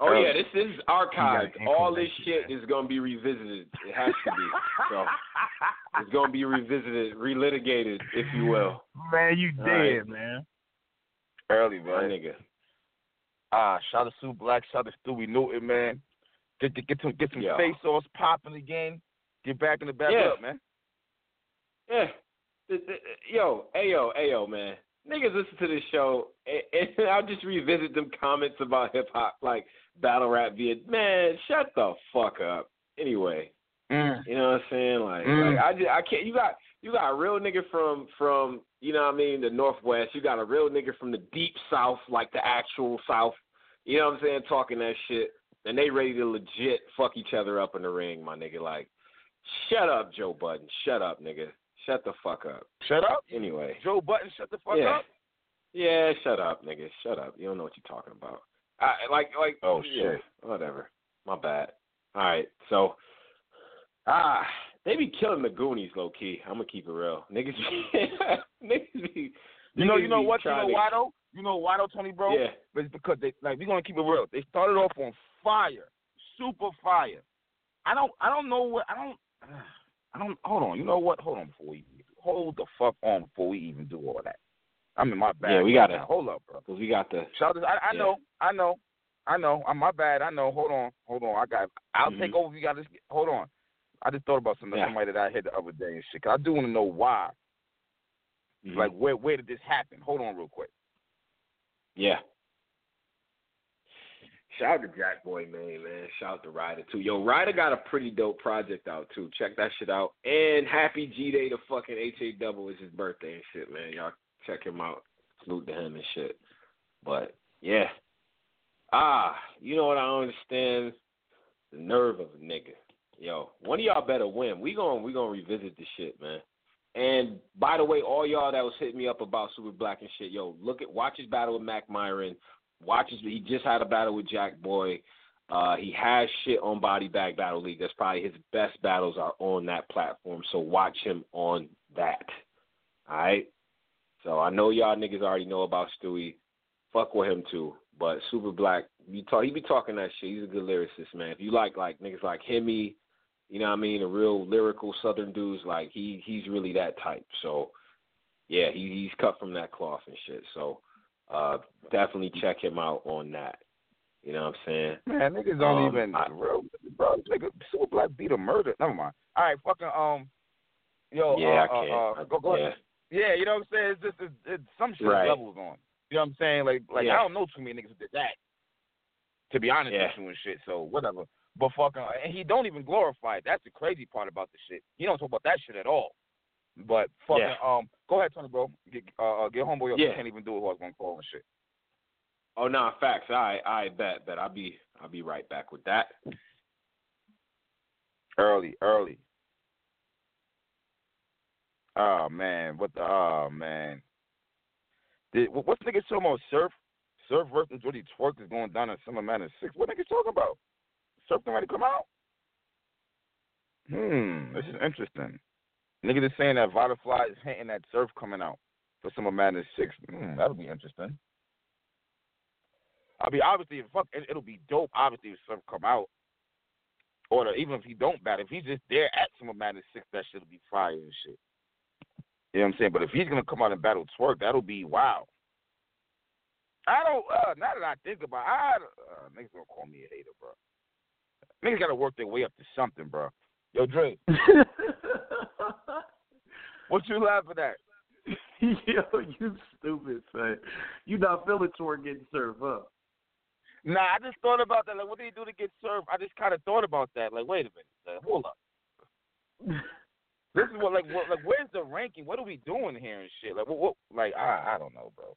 Oh yeah, this is archived. All this shit is gonna be revisited. It has to be. So it's gonna be revisited, relitigated, if you will. Man, you dead, right. man. Early, My man. nigga. Ah, shout out to Sue Black, shout out to Stewie Newton, man. Get get some get some Yeah. face offs popping again. Get back in the back Yeah. up, man. Yeah. Yo, ayo, ayo, man. Niggas listen to this show, and, and I'll just revisit them comments about hip hop, like battle rap via. Man, shut the fuck up. Anyway, Mm. you know what I'm saying? Like, Mm. like I just, I can't. You got, you got a real nigga from, from, you know what I mean, the northwest. You got a real nigga from the deep south, like the actual south. You know what I'm saying? Talking that shit, and they ready to legit fuck each other up in the ring, my nigga. Like, shut up, Joe Budden. Shut up, nigga. Shut the fuck up. Shut up. Anyway. Joe Budden, shut the fuck yeah. up. Yeah, shut up, nigga. Shut up. You don't know what you're talking about. I like like Oh, yeah, shit. whatever. My bad. All right. So ah, they be killing the Goonies low key. I'm gonna keep it real. Niggas niggas be You know, you know what? You know why though? You know why though, Tony, bro? Yeah. But it's because they like we're gonna keep it real. They started off on fire, super fire. I don't, I don't know what, I don't, I don't. Hold on. You know what? Hold on before we hold the fuck on before we even do all that. I'm in my bad. Yeah, we right gotta- hold up, bro. Cause we got the Shout out. I, I Yeah. know, I know, I know. I'm my bad. I know. Hold on, hold on. I got. I'll Mhm. take over. if You got this. Hold on. I just thought about something. Yeah. Somebody that I hit the other day and shit. Cause I do want to know why. Mhm. Like where where did this happen? Hold on, real quick. Yeah. Shout out to Jack Boy man, man. Shout out to Ryder too. Yo, Ryder got a pretty dope project out too. Check that shit out. And happy G Day to fucking H A double is his birthday and shit, man. Y'all check him out. Salute to him and shit. But yeah. Ah, you know what I understand? The nerve of a nigga. Yo, one of y'all better win. We gon' we gonna revisit this shit, man. And by the way, all y'all that was hitting me up about Super Black and shit, yo, look at watch his battle with Mac Myron. Watch his he just had a battle with Jack Boy. Uh, he has shit on Body Bag Battle League. That's probably his best battles are on that platform. So watch him on that. All right. So I know y'all niggas already know about Stewie. Fuck with him too. But Super Black, you talk, he be talking that shit. He's a good lyricist, man. If you like like niggas like Hemi, you know what I mean, a real lyrical Southern dudes, like he he's really that type. So yeah, he he's cut from that cloth and shit. So uh definitely check him out on that. You know what I'm saying? Man, niggas don't Um, even, I- bro. Bro, nigga, Super Black beat a murder. Never mind. All right, fucking um, yo, yeah, uh, I can't. uh, uh, go, go yeah. ahead. Yeah, you know what I'm saying? It's just it's, it's some shit Right. levels on. You know what I'm saying? Like like Yeah. I don't know too many niggas that did that. To be honest Yeah. with you and shit. So whatever. But fucking, and he don't even glorify it. That's the crazy part about the shit. He don't talk about that shit at all. But fucking, Yeah. um, go ahead, Tony, bro. Get uh, uh, get homeboy up. Yeah. You can't even do it. Who I was gonna call and shit. Oh no, facts. I I bet, bet I'll be I'll be right back with that. Early, early. Oh man, what the? Oh man. Did, what- what's niggas talking about? Surf, Surf versus Jody Twork is going down in Summer Madness six. What niggas talking about? Surf to come out? Hmm, this is interesting. Niggas is saying that Butterfly is hinting at Surf coming out for Summer Madness six. Hmm, that'll be interesting. I mean, obviously, fuck, it, it'll be dope. Obviously, if Surf come out, or even if he don't bat, if he's just there at Summer Madness six, that shit'll be fire and shit. You know what I'm saying? But if he's gonna come out and battle Twork, that'll be wow. I don't. Uh, now that I think about, it, I uh, niggas gonna call me a hater, bro. Niggas gotta work their way up to something, bro. Yo, Dre, what you laughing at? Yo, you stupid, son. You not feeling toward getting served up. Nah, I just thought about that. Like, what did he do to get served? I just kind of thought about that. Like, wait a minute, uh, hold up. This is what, like, what, like, where's the ranking? What are we doing here and shit? Like, what, what like, I, I don't know, bro.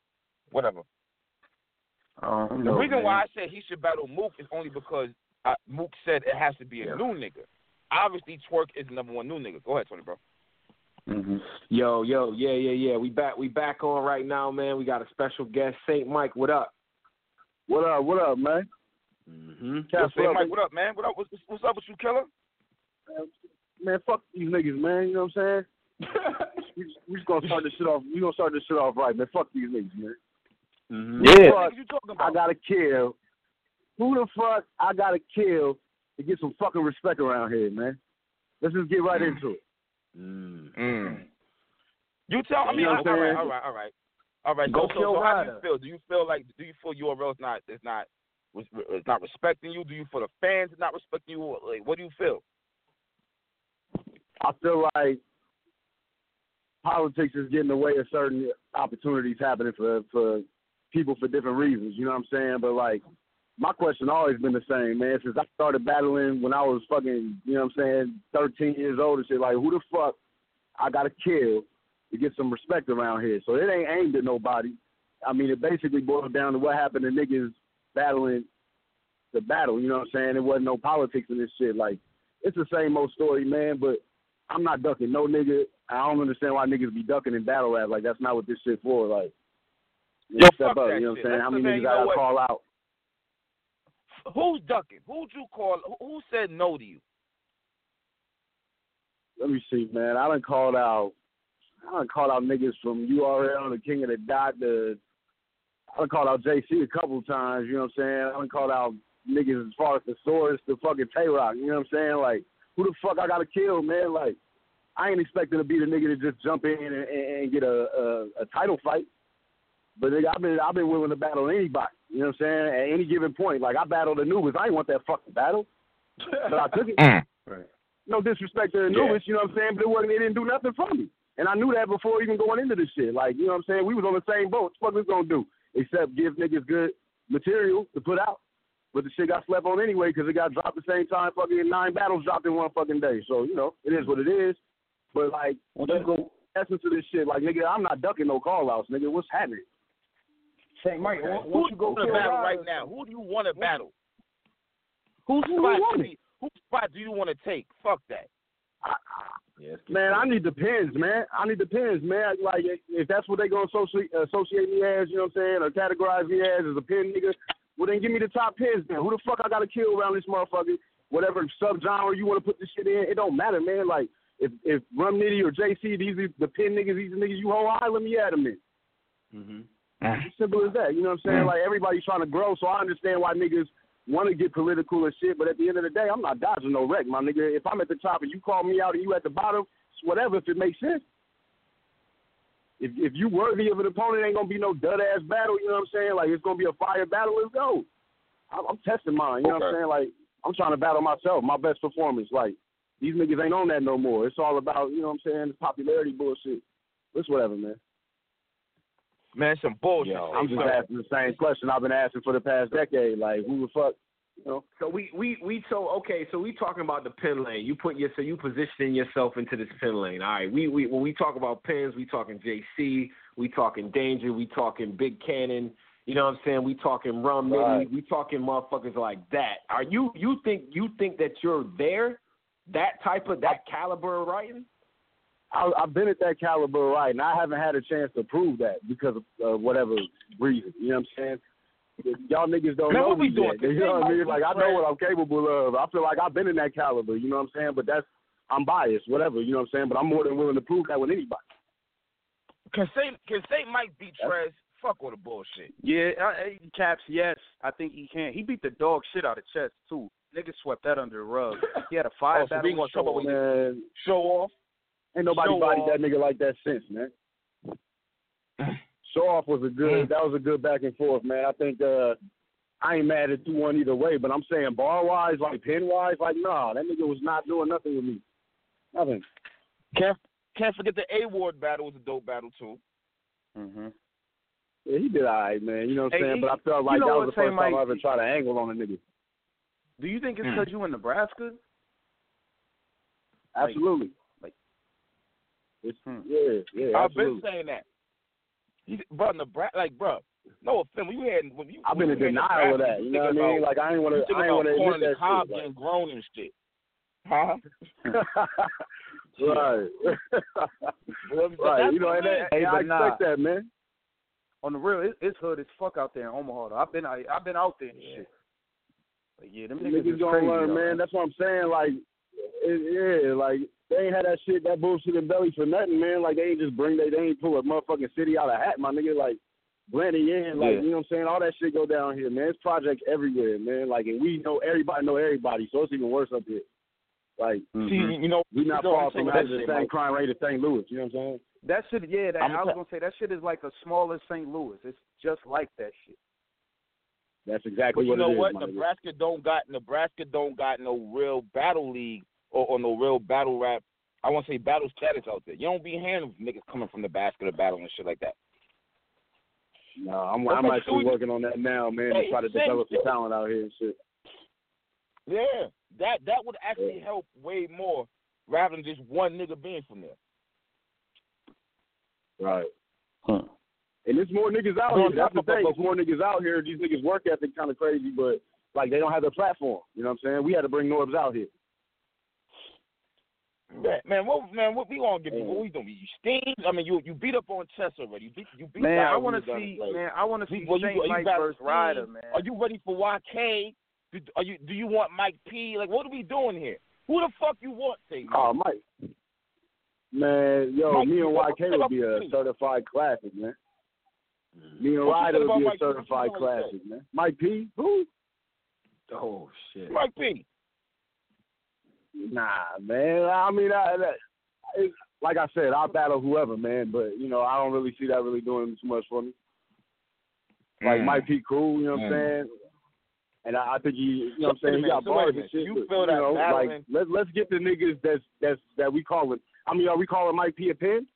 Whatever. The reason why I said he should battle Mook is only because uh, Mook said it has to be a Yeah. new nigga. Obviously, Twork is the number one new nigga. Go ahead, Tony, bro. Mm-hmm. Yo, yo, yeah, yeah, yeah. We back. We back on right now, man. We got a special guest, Saint Mike. What up? What up? What up, man? Mm-hmm. Yo, Cap, say, what up, Mike, what up, man? What up? What's, what's up with you, killer? man? Fuck these niggas, man. You know what I'm saying? we, we just gonna start this shit off. We gonna start this shit off right, man. Fuck these niggas, man. Mm-hmm. Who the What fuck you talking about? I gotta kill. Who the fuck I gotta kill to get some fucking respect around here, man? Let's just get right into it. Mm. Mm. You tell. I mean, You know all what I'm right, saying? all right, all right, all right. Go so, so, kill so how do you feel? Do you feel like? Do you feel URL is not is not is not respecting you? Do you feel the fans not respecting you? Like, what do you feel? I feel like politics is getting in the way of certain opportunities happening for for people for different reasons. You know what I'm saying? But like, my question always been the same, man. Since I started battling when I was fucking, you know what I'm saying, 13 years old and shit. Like, who the fuck I gotta kill to get some respect around here? So it ain't aimed at nobody. I mean, it basically boils down to what happened to niggas battling the battle. You know what I'm saying? It wasn't no politics in this shit. Like, it's the same old story, man. But I'm not ducking no nigga. I don't understand why niggas be ducking in battle rap. Like that's not what this shit for. Like, Yo, step up. that You know what I'm saying? How many man, niggas I gotta call out? Who's ducking? Who'd you call? Who, said no to you? Let me see, man. I done called out. I done called out niggas from URL, the King of the Dot, the. I done called out JC a couple times. You know what I'm saying? I done called out niggas as far as the source, the fucking Tay Roc. You know what I'm saying? Like, who the fuck I gotta kill, man? Like, I ain't expecting to be the nigga to just jump in and, and, and get a, a a title fight. But nigga, I've been I've been willing to battle anybody. You know what I'm saying? At any given point, like I battled Anubis. I didn't want that fucking battle, but I took it. Mm. No disrespect to Anubis, you know what I'm saying? But it wasn't. It didn't do nothing for me, and I knew that before even going into this shit. Like you know what I'm saying? We was on the same boat. What we gonna do except give niggas good material to put out? But the shit got slept on anyway because it got dropped the same time. Fucking nine battles dropped in one fucking day. So you know it is what it is. But like, let's go essence of this shit. Like nigga, I'm not ducking no call outs, nigga. What's happening? Saint Mike, Who once do you you go want to battle Ryder- right now? Who do you want to battle? Whose Who spot? want do you- Whose spot do you want to take? Fuck that. Yes, Man, I need the pins, man. I need the pins, man. Like, if- if that's what they gonna associate, associate me as, you know what I'm saying, or categorize me as, as a pin nigga, well then give me the top pins, man. Who the fuck I gotta kill around this motherfucker? Whatever subgenre you want to put this shit in, it don't matter, man. Like, if if Rum Nitty or JC, these are the pin niggas, these are niggas you hold high, let me add them in. Mm-hmm. Ah. As simple as that. You know what I'm saying? Mm. Like everybody's trying to grow, so I understand why niggas want to get political and shit. But at the end of the day, I'm not dodging no wreck, my nigga. If I'm at the top and you call me out and you at the bottom, it's whatever. If it makes sense. If if you worthy of an opponent, ain't gonna be no dud ass battle. You know what I'm saying? Like it's gonna be a fire battle. Let's go. I'm, I'm testing mine. You know what I'm saying? Like I'm trying to battle myself, my best performance. Like these niggas ain't on that no more. It's all about you know what I'm saying, popularity bullshit. It's whatever, man. Man, some bullshit. Yo, I'm just So- asking the same question I've been asking for the past decade. Like, who the fuck, you know? So we we we so okay. So we talking about the pin lane. You put your so you positioning yourself into this pin lane. All right. We we when we talk about pins, we talking JC, we talking Danger, we talking Big Kannon. You know what I'm saying? We talking Rum Nitty, Right. we talking motherfuckers like that. Are you you think you think that you're there? That type of that caliber of writing? I, I've been at that caliber, right, and I haven't had a chance to prove that because of uh, whatever reason. You know what I'm saying? Y'all niggas don't Man, know what we me doing? yet. You know what I mean? Like, I know what I'm capable of. I feel like I've been in that caliber. You know what I'm saying? But that's I'm biased, whatever. You know what I'm saying? But I'm more than willing to prove that with anybody. Can Saint can Saint Mike beat Trez? Fuck all the bullshit. Yeah, I, I- Caps. Yes, I think he can. He beat the dog shit out of chess too. Niggas swept that under the rug. He had a five Oh, so battle we gonna with talk about Show. what you- Man, Show off. Ain't nobody Show bodied off. that nigga like that since, man. Show off was a good. Mm. That was a good back and forth, man. I think uh, I ain't mad at two one either way, but I'm saying bar wise, like pin wise, like nah, that nigga was not doing nothing with me. Nothing. Can't can't forget the A Ward battle was a dope battle too. Mm-hmm. Yeah, he did all right, man. You know what I'm Hey, saying? he- but I felt you like know that was the first time Mike- I ever tried to angle on a nigga. Do you think it's Mm. because you in Nebraska? Like- Absolutely. Like- It's, Hmm. yeah, yeah, I've absolutely. been saying that. He, bro, Nebraska, like, bro, no offense. When you had, when you, I've been in you had denial of that. You know what I think mean? Like I ain't want to, think I ain't about want to Corn admit and that Cobb shit. getting grown and shit. Huh? Right. right. You know, and, that, Hey, and I but nah. expect that, man. On the real, it, it's hood as fuck out there in Omaha. Though. I've been I, I've been out there and shit. But yeah, them niggas, Niggas is gonna crazy, learn, though, man. That's what I'm saying. Like, it, yeah, like they ain't had that shit, that bullshit in belly for nothing, man. Like they ain't just bring they, they ain't pull a motherfucking city out of hat, my nigga. Like blending in, like Yeah. you know what I'm saying. All that shit go down here, man. It's projects everywhere, man. Like, and we know everybody know everybody, so it's even worse up here. Like, See, mm-hmm. you know, we not you know what far from with having that the same Mike. crime rate as St. Louis. You know what I'm saying? That shit, yeah. That I'm I was ta- gonna say that shit is like a smaller St. Louis. It's just like that shit. That's But what you know it is, what? nigga. Nebraska don't got Nebraska don't got no real battle league or, or no real battle rap. I want to say battle status out there. You don't be hearing of niggas coming from the basket of battle and shit like that. No, I'm, Okay, I'm so actually we- working on that now, man, Hey, to try to same develop some shit. talent out here and shit. Yeah, that that would actually help way more rather than just one nigga being from there. Right. Huh. And there's more niggas out here. on That's top the thing. There's more niggas out here. These niggas work ethic kind of crazy, but like they don't have the platform. You know what I'm saying? We had to bring Norbs out here. Man, man, what man, what we gonna give you? What mm. we gonna doing? You steam? I mean, you you beat up on chess already. You beat you beat. Man, I want to see. Man, I want to see well, you- Saint are you Mike back versus Ryder, man. Are you ready for YK? Do, are you? Do you want Mike P? Like, what are we doing here? Who the fuck you want, say? Oh, Mike. Man, yo, Mike, me and YK what would be a about me? certified classic, man. Mm. Me and What Ryder said would be a Mike P? What you certified said classic, man. Mike P? Who? Oh shit. Mike P. Nah, man. I mean, I, that, like I said, I'll battle whoever, man. But you know, I don't really see that really doing too much for me. Like Mm. Mike P, cool. You know what I'm Mm. saying? And I, I think he, you know what I'm saying, he got so bars and shit. You but, feel that know, battling- like let let's get the niggas that's that's that we call it. I mean, are we calling Mike P a pin?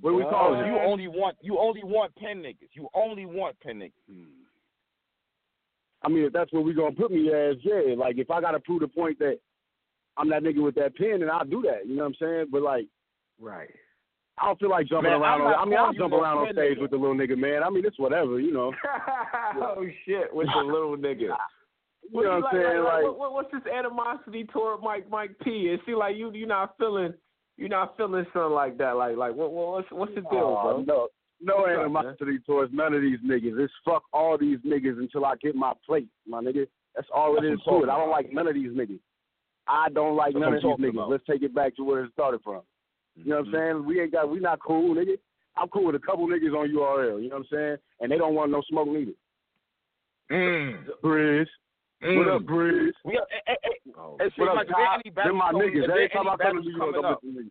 What do we call it? you only want you only want pen niggas. You only want pen niggas. I mean, if that's what we gonna put me as, yeah. Like if I gotta prove the point that I'm that nigga with that pen, then I'll do that. You know what I'm saying? But like, right. I don't feel like jumping Man, around. On, I mean, I'll jump around on stage nigga. with the little nigga, man. I mean, it's whatever, you know. oh shit, with the little nigga. You know what I'm saying? Like, Like, what, what, what's this animosity toward Mike Mike P? It seems like you you not feeling you not feeling something like that. Like like what, what what's what's the deal, oh, bro? no, no animosity towards none of these niggas. It's fuck all these niggas until I get my plate, my nigga. That's all it That's is I'm to it. I don't like none of these niggas. I don't like That's none of these niggas. about. Let's take it back to where it started from. You know what I'm saying? We ain't got, we not cool, nigga. I'm cool with a couple niggas on URL. You know what I'm saying? And they don't want no smoke neither. Mm. Brizz, what up, Brizz? We, hey, hey, hey, Oh, What up, Mike, is Top? Them my niggas. Every time I come to New York, I'm with them niggas.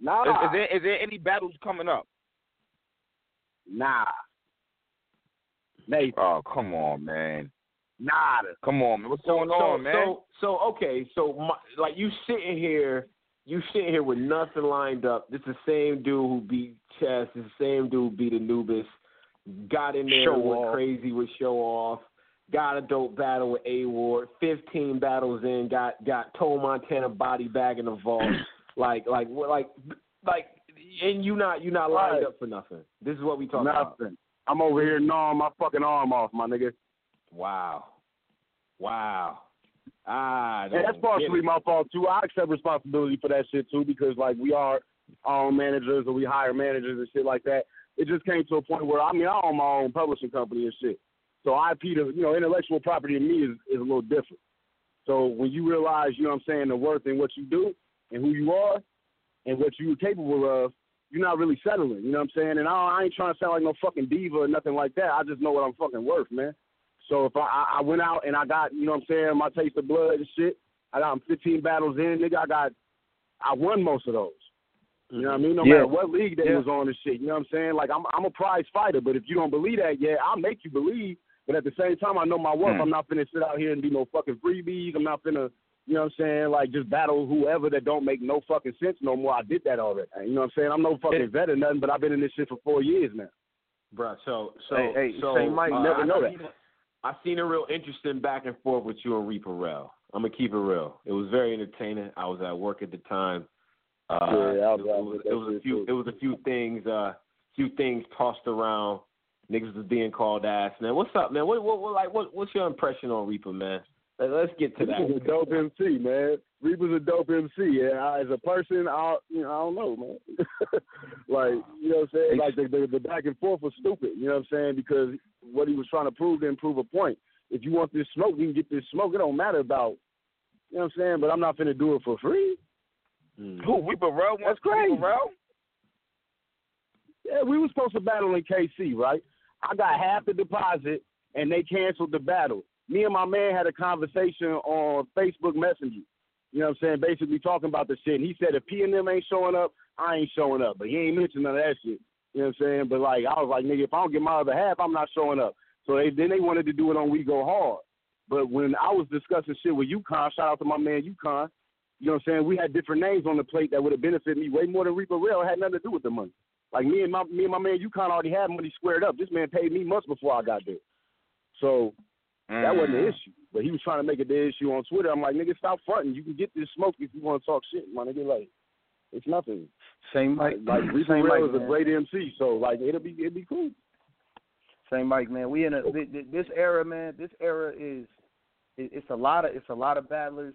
Is, Nah, is there is there any battles coming up? nah. Nathan, Oh, come on, man. nada. Come on, man. What's so, going so, on, man? So so okay, so my, like you sitting here, you sitting here with nothing lined up. This is the same dude who beat Chess. This is the same dude who beat Anubis. Got in there, Show went off. crazy with show off. Got a dope battle with A Ward. Fifteen battles in, got got Toe Montana body bag in the vault. like like like like, and you not you not lined Right. up for nothing. This is what we talking about. Nothing. I'm over here gnawing my fucking arm off, my nigga. Wow, wow. Ah, And that's partially my fault too. I accept responsibility for that shit too because like we are our own managers or we hire managers and shit like that. It just came to a point where I mean I own my own publishing company and shit. So IP to you know, intellectual property to me is, is a little different. So when you realize, you know what I'm saying, the worth in what you do and who you are and what you're capable of, you're not really settling, you know what I'm saying? And I, I ain't trying to sound like no fucking diva or nothing like that. I just know what I'm fucking worth, man. So if I, I, went out and I got, you know what I'm saying, my taste of blood and shit, I got 15 battles in, nigga, I got, I won most of those. You know what I mean? No Yeah. matter what league they Yeah. was on and shit. You know what I'm saying? Like I'm I'm a prize fighter, but if you don't believe that yet, I'll make you believe. But at the same time, I know my worth. Hmm. I'm not finna sit out here and be no fucking freebies. I'm not finna, you know what I'm saying? Like just battle whoever that don't make no fucking sense no more. I did that already. You know what I'm saying? I'm no fucking vet or nothing, but I've been in this shit for four years now. Bruh, so so Hey, hey, so say Mike, uh, never I know that. seen a- I seen a real interesting back and forth with you and Reaper Rel. I'm gonna keep it real. It was very entertaining. I was at work at the time. Uh, Yeah, was- it, was it was a few. too. It was a few things. Uh, few things tossed around. Niggas was being called ass. Man, what's up, man? What what, what like what what's your impression on Reaper, man? Let, let's get to that. that. is a dope MC, man. Reaper's a dope MC. Yeah, as a person, I you know I don't know, man. like you know what I'm saying? Like the, the the back and forth was stupid. You know what I'm saying? Because what he was trying to prove didn't prove a point. If you want this smoke, you can get this smoke. It don't matter about you know what I'm saying. But I'm not finna do it for free. Mm. Who Reaper Rel? That's crazy. Reaper Rel? Yeah, we were supposed to battle in KC, right? I got half the deposit, and they canceled the battle. Me and my man had a conversation on Facebook Messenger. You know what I'm saying? Basically talking about the shit. And he said if P and them ain't showing up, I ain't showing up. But he ain't mentioned none of that shit. You know what I'm saying? But like I was like, nigga, if I don't get my other half, I'm not showing up. So they, then they wanted to do it on We Go Hard. But when I was discussing shit with UConn, shout out to my man UConn, you know what I'm saying? We had different names on the plate that would have benefited me way more than Reaper Rel. Had nothing to do with the money. Like me and my me and my man UConn already had money squared up. This man paid me months before I got there. So that wasn't the mm. issue. But he was trying to make it the issue on Twitter. I'm like, nigga, stop fronting. You can get this smoke if you want to talk shit, my nigga. Like, it's nothing. Saint Mike. Like Reaper Saint Mike, is a great MC, so like it'll be it'll be cool. Saint Mike, man. We in a thi- thi- this era, man. This era is it, it's a lot of it's a lot of battlers.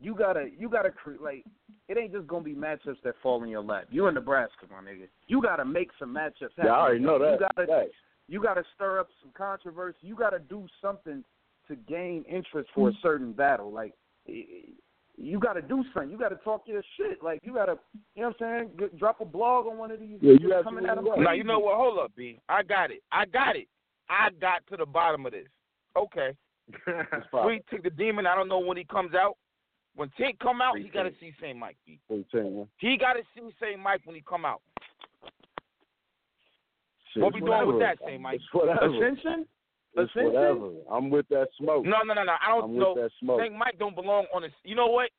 You gotta you gotta cre- like it ain't just gonna be matchups that fall in your lap. You in Nebraska, my nigga. You gotta make some matchups happen. Yeah, I already know that. You gotta Facts. You gotta stir up some controversy. You gotta do something to gain interest for a mm-hmm. certain battle. Like i- i- you gotta do something. You gotta talk your shit. Like you gotta you know what I'm saying? Get, drop a blog on one of these. Yeah, you just coming at them absolutely right. Now you know what? Hold up, B. I got it. I got it. I got to the bottom of this. Okay. It's fine. Sweet Tick the Demon. I don't know when he comes out. When Tink come out, he got to see Saint Mike. B. What you saying, man? He got to see Saint Mike when he come out. Shit, What we it's doing with that, Saint Mike? It's whatever. Ascension? It's Ascension? whatever. I'm with that smoke. No, no, no, no. I don't I'm know. with that smoke. Saint Mike don't belong on this. You know what?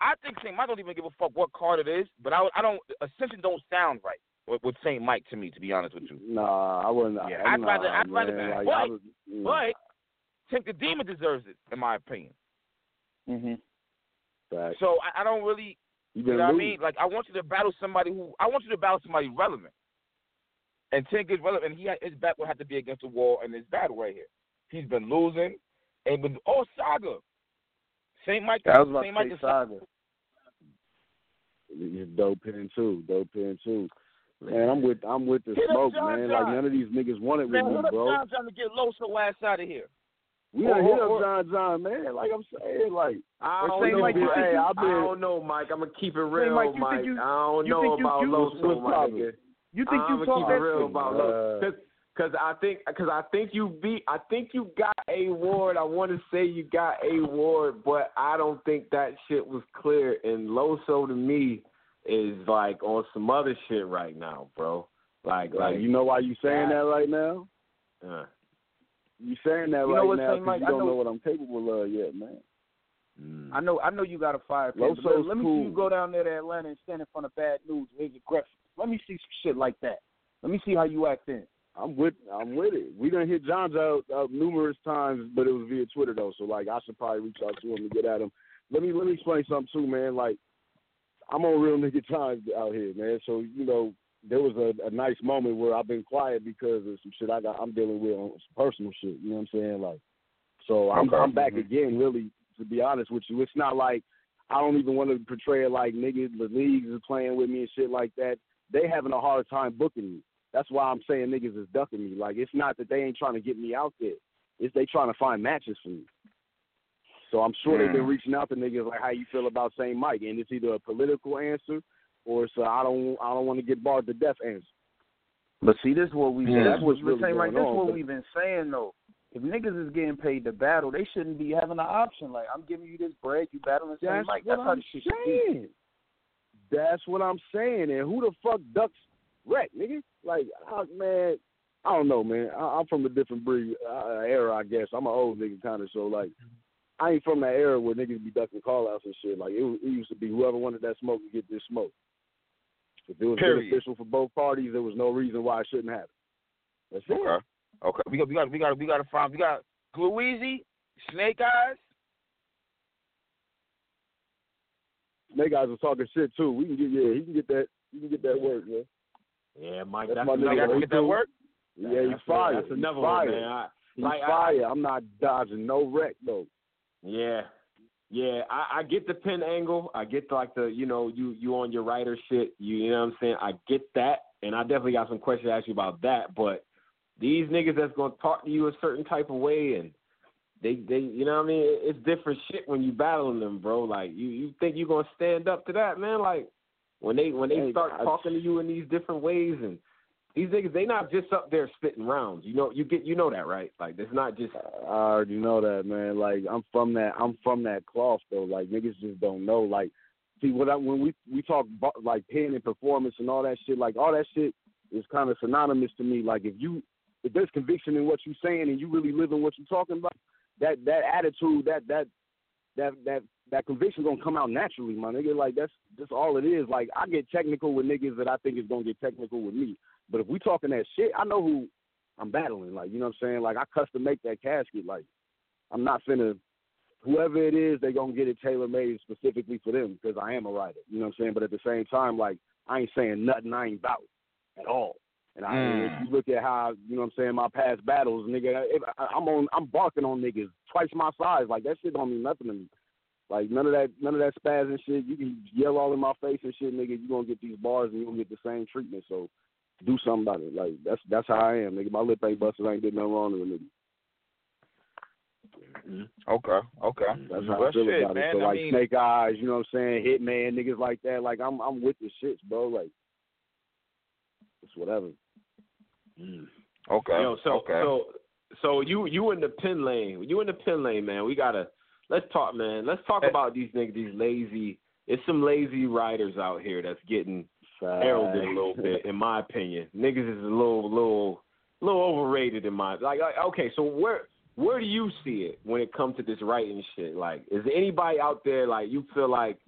I think Saint Mike don't even give a fuck what card it is. But I, I don't. Ascension don't sound right with, with Saint Mike to me. To be honest with you. Nah, I wouldn't. Yeah, I, I'd nah, rather- I'd rather- man. Like, but- I was, mm. But Tink the Demon deserves it, in my opinion. Mm-hmm. Facts. So I, I don't really. you You been know what I mean? Like I want you to battle somebody who I want you to battle somebody relevant. And Tink is relevant. And he had, his back will have to be against the wall in this battle right here. He's been losing, and been oh Saga. Saint Mike. I was about Saint to Mike say is Saga. He's dope in too. Dope in too. Man, I'm with I'm with the Hit smoke, John man. John. Like none of these niggas want it with me, bro. John, trying to get Loso ass out of here? We done Or- hit up John John, man. Like I'm saying, like I don't say know, Mike, you Hey, you- I've been, I I don't know, Mike. I'm gonna keep it real, Mike, you Mike. you- I don't you know about you- Loso, what's my poppin'? nigga. You think I'm you gonna talk keep it that real shit? about Uh, Loso, cause, cause I think, cause I think you beat. I think you got a ward. I want to say you got a ward, but I don't think that shit was clear. And Loso to me is like on some other shit right now, bro. Like, like like you know why you saying that right now? Uh, You saying that You right now because Mike, you I don't know- know what I'm capable of yet, man. mm. I know, I know you got a fire pin. but let, let me cool. see you go down there to Atlanta and stand in front of bad news. Raise aggressive. Let me see some shit like that. Let me see how you act in. I'm with I'm with it. We done hit John's out uh, numerous times, but it was via Twitter though. So like I should probably reach out to him and get at him. Let me let me explain something too, man. Like I'm on real nigga times out here, man. So you know there was a, a nice moment where I've been quiet because of some shit I got I'm dealing with on some personal shit. You know what I'm saying? Like so I'm Okay. I'm back Mhm. again. Really, to be honest with you, it's not like I don't even want to portray it like niggas the leagues is playing with me and shit like that. They having a hard time booking me. That's why I'm saying niggas is ducking me. Like it's not that they ain't trying to get me out there. It's they trying to find matches for me. So I'm sure they've been Mm. reaching out to niggas like how you feel about Saint Mike, and it's either a political answer or it's a I don't I don't want to get barred to death answer. But see, this is what we Yeah, this that's what's really same like going this on, what we've been saying though. If niggas is getting paid to battle, they shouldn't be having an option. Like I'm giving you this bread, you battling Saint That's Mike. That's how I'm the shit should be. That's what I'm saying. And who the fuck ducks wreck, nigga? Like, I, man, I don't know, man. I, I'm from a different breed uh, era, I guess. I'm an old nigga kind of, so like, I ain't from that era where niggas be ducking call outs and shit. Like, it, was- it used to be whoever wanted that smoke could get this smoke. If it was Period. beneficial for both parties, there was no reason why it shouldn't happen. That's it. Okay. Okay. We got we got we got we got to find we got Gluezy, Snake Eyes. Snake Eyes was talking shit too. We can get yeah, he can get that. He can get that work, man. yeah, Mike. That's That's, my another nigga. One. get that work. Yeah, he's that's, fire. That's another he's one, man. I, He's Like, I- fire. I'm not dodging no wreck though. yeah. Yeah, I, I get the pin angle. I get like the you know you you on your writer shit. You, you know what I'm saying? I get that, and I definitely got some questions to ask you about that. But these niggas that's gonna talk to you a certain type of way, and they they you know what I mean? It's different shit when you battling them, bro. Like you you think you're gonna stand up to that, man? Like when they when they Hey, start talking to you in these different ways and. These niggas, they not just up there spitting rounds. You know, you get, you know that, right? Like, it's not just. I already know that, man. Like I'm from that. I'm from that cloth, though. Like niggas just don't know. Like, see, what I, when we we talk bu- like pen and performance and all that shit, like all that shit is kind of synonymous to me. Like if you if there's conviction in what you're saying and you really live in what you're talking about, that that attitude, that that that that that conviction gonna come out naturally, my nigga. Like that's just all it is. Like I get technical with niggas that I think is gonna get technical with me. But if we talking that shit, I know who I'm battling. Like, you know what I'm saying? Like I custom make that casket. Like I'm not finna whoever it is, they gonna get it tailor made specifically for them because I am a writer. You know what I'm saying? But at the same time, like I ain't saying nothing I ain't about at all. And I, Mm. if you look at how you know what I'm saying, my past battles, nigga, if, I, I'm on, I'm barking on niggas twice my size. Like that shit don't mean nothing to me. Like none of that, none of that spaz and shit. You can yell all in my face and shit, nigga. You gonna get these bars and you gonna get the same treatment. So do something about it. Like that's that's how I am, nigga. My lip ain't busted. I ain't did nothing wrong to a nigga. Okay, okay. That's how well, I feel shit, about man. it. So I like mean, Snake Eyes, you know what I'm saying? Hitman, niggas like that. Like I'm I'm with the shits, bro. Like it's whatever. Mm. okay, Yo, so okay. so so you you in the pin lane. You in the pin lane, man. We gotta let's talk, man. Let's talk eh. about these niggas, these lazy. It's some lazy riders out here that's getting heralded a little bit, in my opinion. Niggas is a little little little overrated in my like. like okay, so where where do you see it when it comes to this writing shit? Like, is there anybody out there like you feel like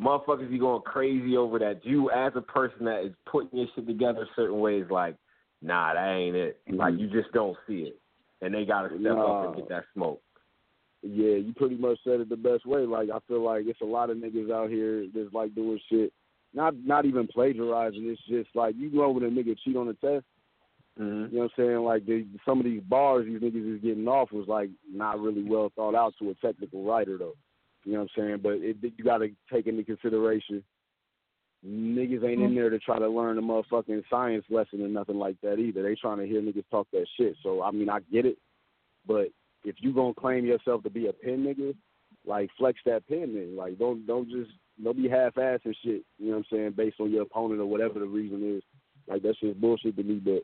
motherfuckers be going crazy over that? You as a person that is putting your shit together certain ways, like, nah, that ain't it. Like you just don't see it, and they gotta step up and get that smoke. Yeah, you pretty much said it the best way. Like I feel like it's a lot of niggas out here that's like doing shit. Not not even plagiarizing. It's just like you know when a nigga cheat on the test. Mm-hmm. You know what I'm saying? Like the, some of these bars these niggas is getting off was like not really well thought out to a technical writer though. You know what I'm saying? But it, you got to take into consideration niggas ain't in mm. there to try to learn a motherfucking science lesson or nothing like that either. They trying to hear niggas talk that shit. So I mean I get it, but if you gonna claim yourself to be a pen nigga, like flex that pen nigga. Like don't don't just don't be half ass and shit. You know what I'm saying? Based on your opponent or whatever the reason is. Like that's just bullshit to me. But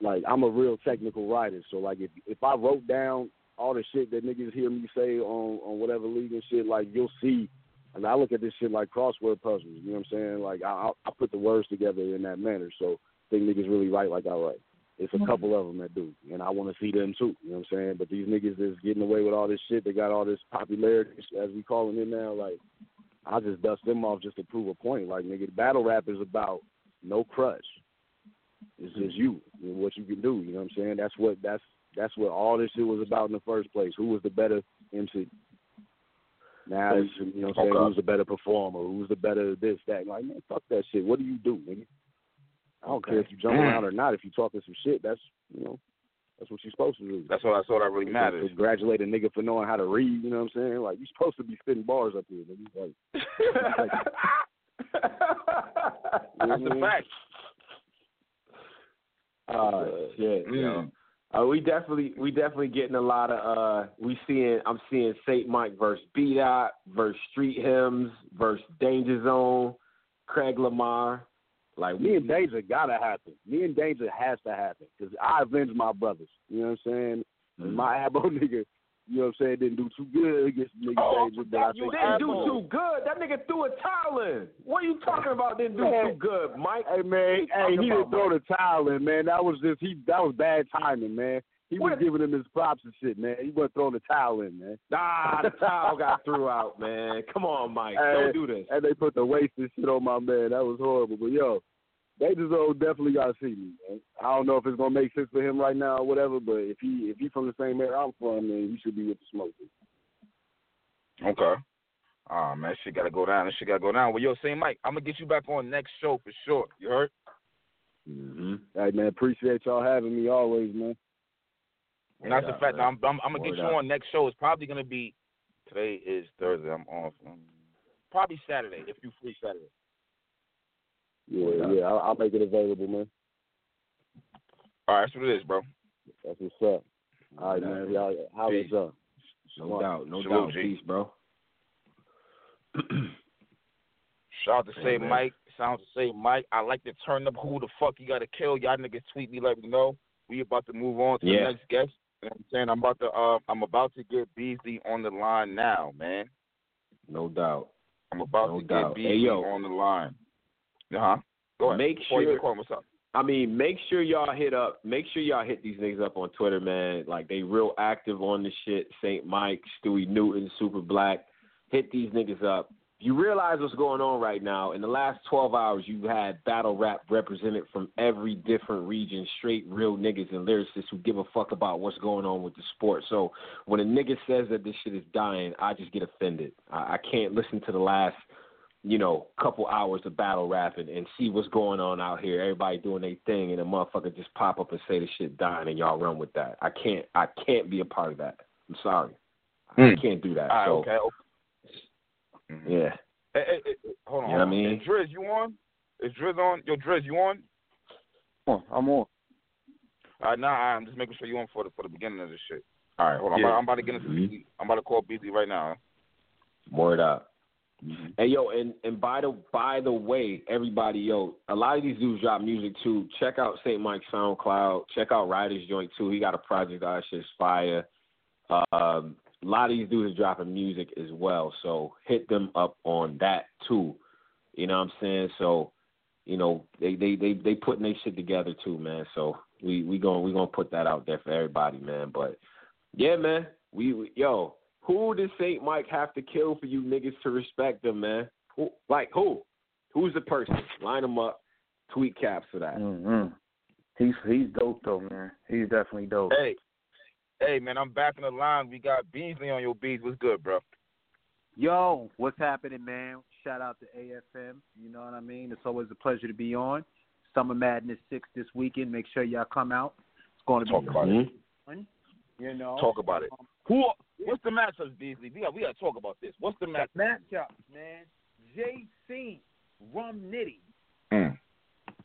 like I'm a real technical writer, so like if if I wrote down all the shit that niggas hear me say on on whatever league and shit, like you'll see. And I look at this shit like crossword puzzles. You know what I'm saying? Like I I put the words together in that manner. So I think niggas really write like I write. It's a mm-hmm. couple of them that do, and I want to see them too. You know what I'm saying? But these niggas is getting away with all this shit. They got all this popularity, as we calling it now. Like I just dust them off just to prove a point. Like nigga, battle rap is about no crush. It's just you and what you can do. You know what I'm saying? That's what that's that's what all this shit was about in the first place. Who was the better MC? Now it's you know what I'm saying, Okay. who's the better performer, who's the better this, that. Like, man, fuck that shit. What do you do, nigga? I don't care if you jump Mm. around or not. If you talking some shit, that's you know, that's what you're supposed to do. That's what I what that really You matters. Congratulate a nigga for knowing how to read. You know what I'm saying? Like, you're supposed to be spitting bars up here, nigga. Like, That's a fact. Ah, Uh, shit, yo. Uh, we definitely we definitely getting a lot of uh we seeing I'm seeing Saint Mike versus B Dot versus Street Hymns versus Danger Zone, Craig Lamar. Like me and Danger gotta happen. Me and Danger has to happen because I avenge my brothers. You know what I'm saying? And my abo nigga, you know what I'm saying, didn't do too good against nigga Oh, Danger, but I you think didn't do too good. That nigga threw a towel in. What are you talking about? Didn't do Man. too good, Mike. Hey man, hey, he didn't throw the towel in, man. That was just he. That was bad timing, man. He was giving him his props and shit, man. He wasn't throwing the towel in, man. Nah, the towel got threw out, man. Come on, Mike. Don't do this. And they put the wasted shit on my man. That was horrible. But yo, Danger deserve definitely gotta see me, man. I don't know if it's gonna make sense for him right now or whatever, but if he if he from the same area I'm from, then he should be with the smoke. Okay. Oh man, shit gotta go down. This shit gotta go down. Well, yo, say Mike, I'm gonna get you back on next show for sure. You heard? Mm-hmm. Hey man, appreciate y'all having me always, man. And that's a fact. I'm, I'm, I'm gonna Word get you up. on next show. It's probably gonna be Today is Thursday. I'm off. Um, probably Saturday if you free Saturday. Yeah, yeah, I'll, I'll make it available, man. All right, that's what it is, bro. That's what's up. All right, man. Y'all, how Peace. is up? No doubt, no Salute, doubt. G. Peace, bro. Shout out to Yeah, Say. Mike. Sounds to Say Mike. I like to turn up who the fuck you gotta kill. Y'all niggas tweet me, let me know. We about to move on to Yeah. the next guest. You know what I'm saying? I'm about to uh I'm about to get Beasley on the line now, man. No doubt. I'm about No to doubt. get Hey, Beasley yo. on the line. Uh huh. Go ahead. Make Before sure- call, what's up? I mean, make sure y'all hit up. Make sure y'all hit these niggas up on Twitter, man. Like they real active on this shit. Saint Mike, Stewie Newton, Super Black. Hit these niggas up. You realize what's going on right now. In the last 12 hours, you had battle rap represented from every different region, straight real niggas and lyricists who give a fuck about what's going on with the sport. So when a nigga says that this shit is dying, I just get offended. I, I can't listen to the last you know, couple hours of battle rapping and see what's going on out here. Everybody doing their thing, and a motherfucker just pop up and say the shit dying, and y'all run with that. I can't. I can't be a part of that. I'm sorry. I Mm. can't do that. All right, so okay. okay. Mhm. yeah, Hey, hey, hey, hold on. You know what I mean? Is Driz, you on? Is Driz on? Yo, Driz, you on? on. I'm on. All right, nah, I'm just making sure you on for the for the beginning of this shit. All right, hold on. Yeah. I'm, about, I'm about to get into Mhm. I'm about to call Beasley right now. word up. Hey yo, and and by the by the way, everybody, yo, a lot of these dudes drop music too. Check out Saint Mike's SoundCloud. Check out Ryder's Joint too. He got a project out shit's fire. Um, a lot of these dudes are dropping music as well, so hit them up on that too. You know what I'm saying? So, you know, they they they they putting their shit together too, man. So we we going we gonna put that out there for everybody, man. But yeah, man, we, we yo, who does Saint Mike have to kill for you niggas to respect them, man? Who, like who? Who's the person? Line them up. Tweet caps for that. Mm-hmm. He's he's dope though, man. He's definitely dope. Hey, hey, man, I'm back in the line. We got Beasley on your beats. What's good, bro? Yo, what's happening, man? Shout out to AFM. You know what I mean? It's always a pleasure to be on. Summer Madness 6 this weekend. Make sure y'all come out. It's going to Talk be about Mhm. it. fun. You know, Talk about it. Who? What's the matchups, Beasley? We got we got to talk about this. What's the match? matchup, man. JC, Rum Nitty. Mm.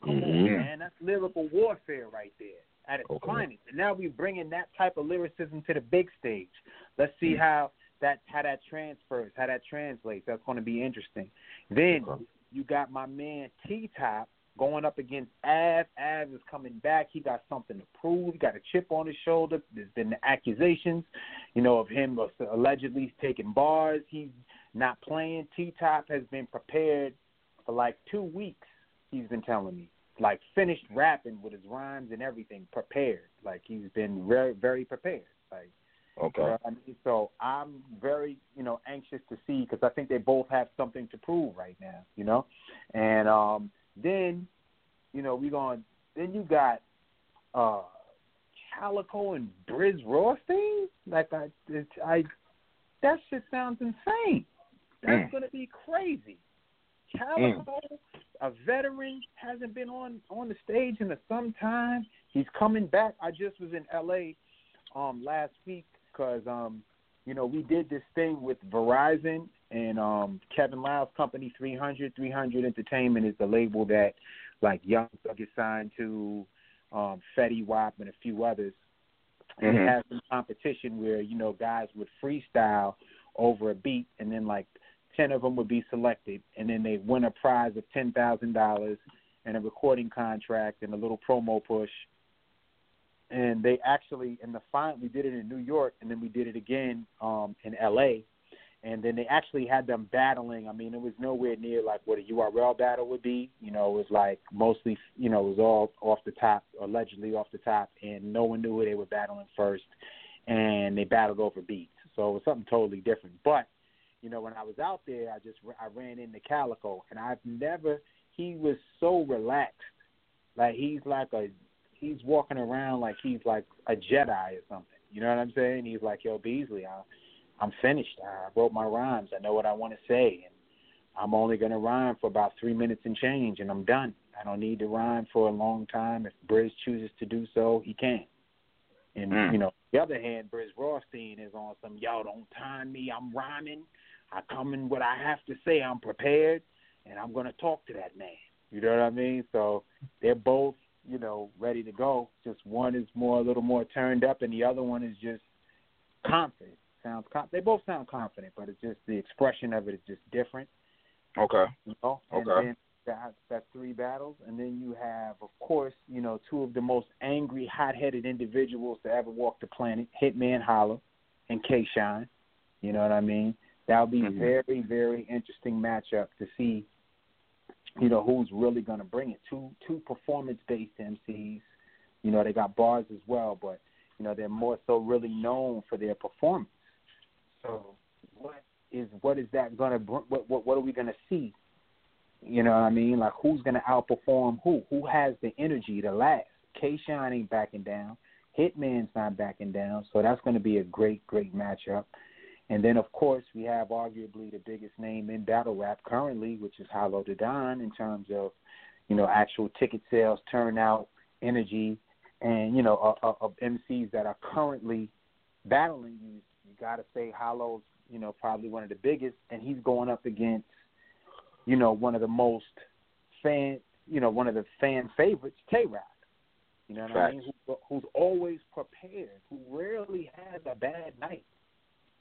Come on, Mhm. man. That's lyrical warfare right there at its Okay. finest. And now we're bringing that type of lyricism to the big stage. Let's see Mm. how that how that transfers, how that translates. That's going to be interesting. Then Okay. you got my man T Top going up against Av. Av is coming back. He got something to prove. He got a chip on his shoulder. There's been accusations, you know, of him allegedly taking bars. He's not playing. T Top has been prepared for like two weeks. He's been telling me, like finished rapping with his rhymes and everything, prepared. Like he's been very, very prepared. Like Okay. you know I mean? So I'm very, you know, anxious to see because I think they both have something to prove right now, you know. And um, then, you know, we going. Then you got uh, Calicoe and Brizz Rawsteen. Like I, it, I, that shit sounds insane. That's Mm. gonna be crazy. Calicoe, a veteran, hasn't been on on the stage in a some time. He's coming back. I just was in L.A. um last week because um you know we did this thing with Verizon and um Kevin Liles company 300 300 Entertainment is the label that like Young Thug is signed to um Fetty Wap and a few others. And Mhm. it has some competition where you know guys would freestyle over a beat and then like 10 of them would be selected and then they win a prize of $10,000 and a recording contract and a little promo push. And they actually in the final we did it in New York and then we did it again um in LA and then they actually had them battling. I mean, it was nowhere near like what a URL battle would be. You know, it was like mostly, you know, it was all off the top, allegedly off the top, and no one knew who they were battling first, and they battled over beats. So it was something totally different. But you know, when I was out there, I just I ran into Calicoe, and I've never. He was so relaxed, like he's like a he's walking around like he's like a Jedi or something. You know what I'm saying? He's like, Yo, Beasley, I, I'm finished. I wrote my rhymes. I know what I want to say, and I'm only going to rhyme for about three minutes and change, and I'm done. I don't need to rhyme for a long time. If Brizz chooses to do so, he can. And Mm. you know, the other hand, Brizz Rawsteen is on some y'all don't time me. I'm rhyming. I come in what I have to say. I'm prepared, and I'm gonna talk to that man. You know what I mean? So they're both, you know, ready to go. Just one is more a little more turned up, and the other one is just confident. Sounds they both sound confident, but it's just the expression of it is just different. Okay. You know? Okay. that, that's three battles, and then you have, of course, you know, two of the most angry, hot-headed individuals to ever walk the planet: Hitman Holla and K. Shine. You know what I mean? That'll be Mhm. very, very interesting matchup to see. You know who's really going to bring it? Two two performance-based MCs. You know they got bars as well, but you know they're more so really known for their performance. So what is what is that going to bring? What what what are we going to see? You know what I mean? Like who's going to outperform who? Who has the energy to last? K. Shine ain't backing down. Hitman's not backing down. So that's going to be a great great matchup. And then of course we have arguably the biggest name in battle rap currently, which is Hollow Da Don in terms of you know actual ticket sales, turnout, energy, and you know uh, uh, of, of MCs that are currently battling you. You got to say Hollow's you know probably one of the biggest, and he's going up against you know one of the most fan you know one of the fan favorites, Tay Roc. You know what I mean? Who, who's always prepared, who rarely has a bad night.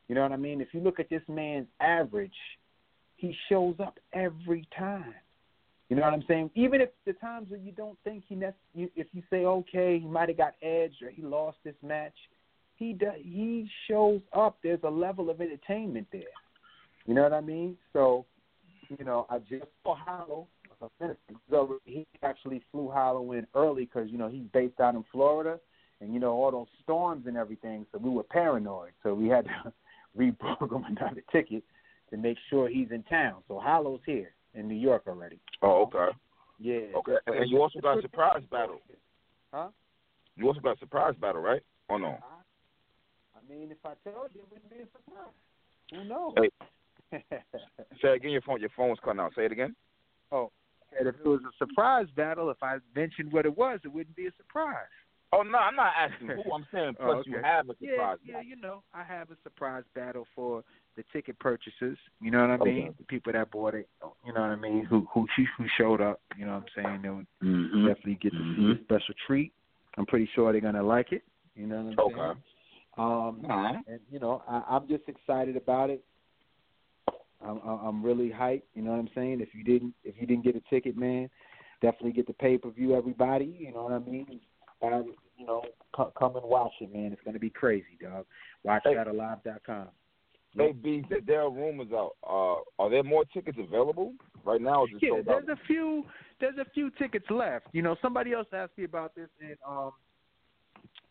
You know what I mean? If you look at this man's average, he shows up every time. You know what I'm saying? Even if the times when you don't think he nec- you, if you say okay, he might have got edged or he lost this match, he does, he shows up. There's a level of entertainment there. You know what I mean? So, you know, I just saw Hollow. a minute ago. He actually flew Hollow in early because you know he's based out in Florida, and you know all those storms and everything. So we were paranoid. So we had to reprogram another ticket to make sure he's in town. So Hollow's here in New York already. Oh, okay. Yeah. Okay. And, and you also got a surprise battle. Huh? You also got a surprise battle, right? Oh no? I mean, if I told you, it wouldn't be a surprise. Who knows? Hey, say again. Your phone. Your phone's cutting out. Say it again. oh, and if it was a surprise battle, if I mentioned what it was, it wouldn't be a surprise. Oh no, I'm not asking who. I'm saying Oh, plus you have a surprise yeah, battle. you know, I have a surprise battle for the ticket purchasers. You know what I Okay. mean? The people that bought it. You know what I mean? Who who who showed up? You know what I'm saying? They'll Mm-hmm. definitely get to see a special treat. I'm pretty sure they're gonna like it. You know what I'm saying? Okay. Um, Alright. and you know, I, I'm just excited about it. I'm, I'm I'm really hyped. You know what I'm saying? If you didn't, if you didn't get a ticket, man, definitely get the pay per view. Everybody, you know what I mean? Um, you know, come, come and watch it, man. It's gonna be crazy, dog. Watch Hey. that alive.com. Hey, B, th- there are rumors out. Uh, are there more tickets available right now? Or just Yeah, sold out? there's a few. There's a few tickets left. You know, somebody else asked me about this, and um,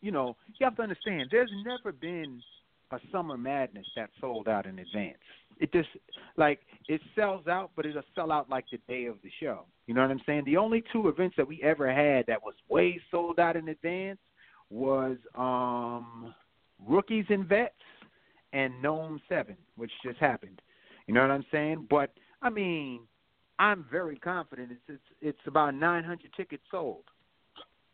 you know, you have to understand. There's never been a summer madness that sold out in advance. It just like it sells out, but it'll sell out like the day of the show. You know what I'm saying? The only two events that we ever had that was way sold out in advance was um rookies and vets and NOME Seven, which just happened. You know what I'm saying? But I mean, I'm very confident. It's it's it's about 900 tickets sold.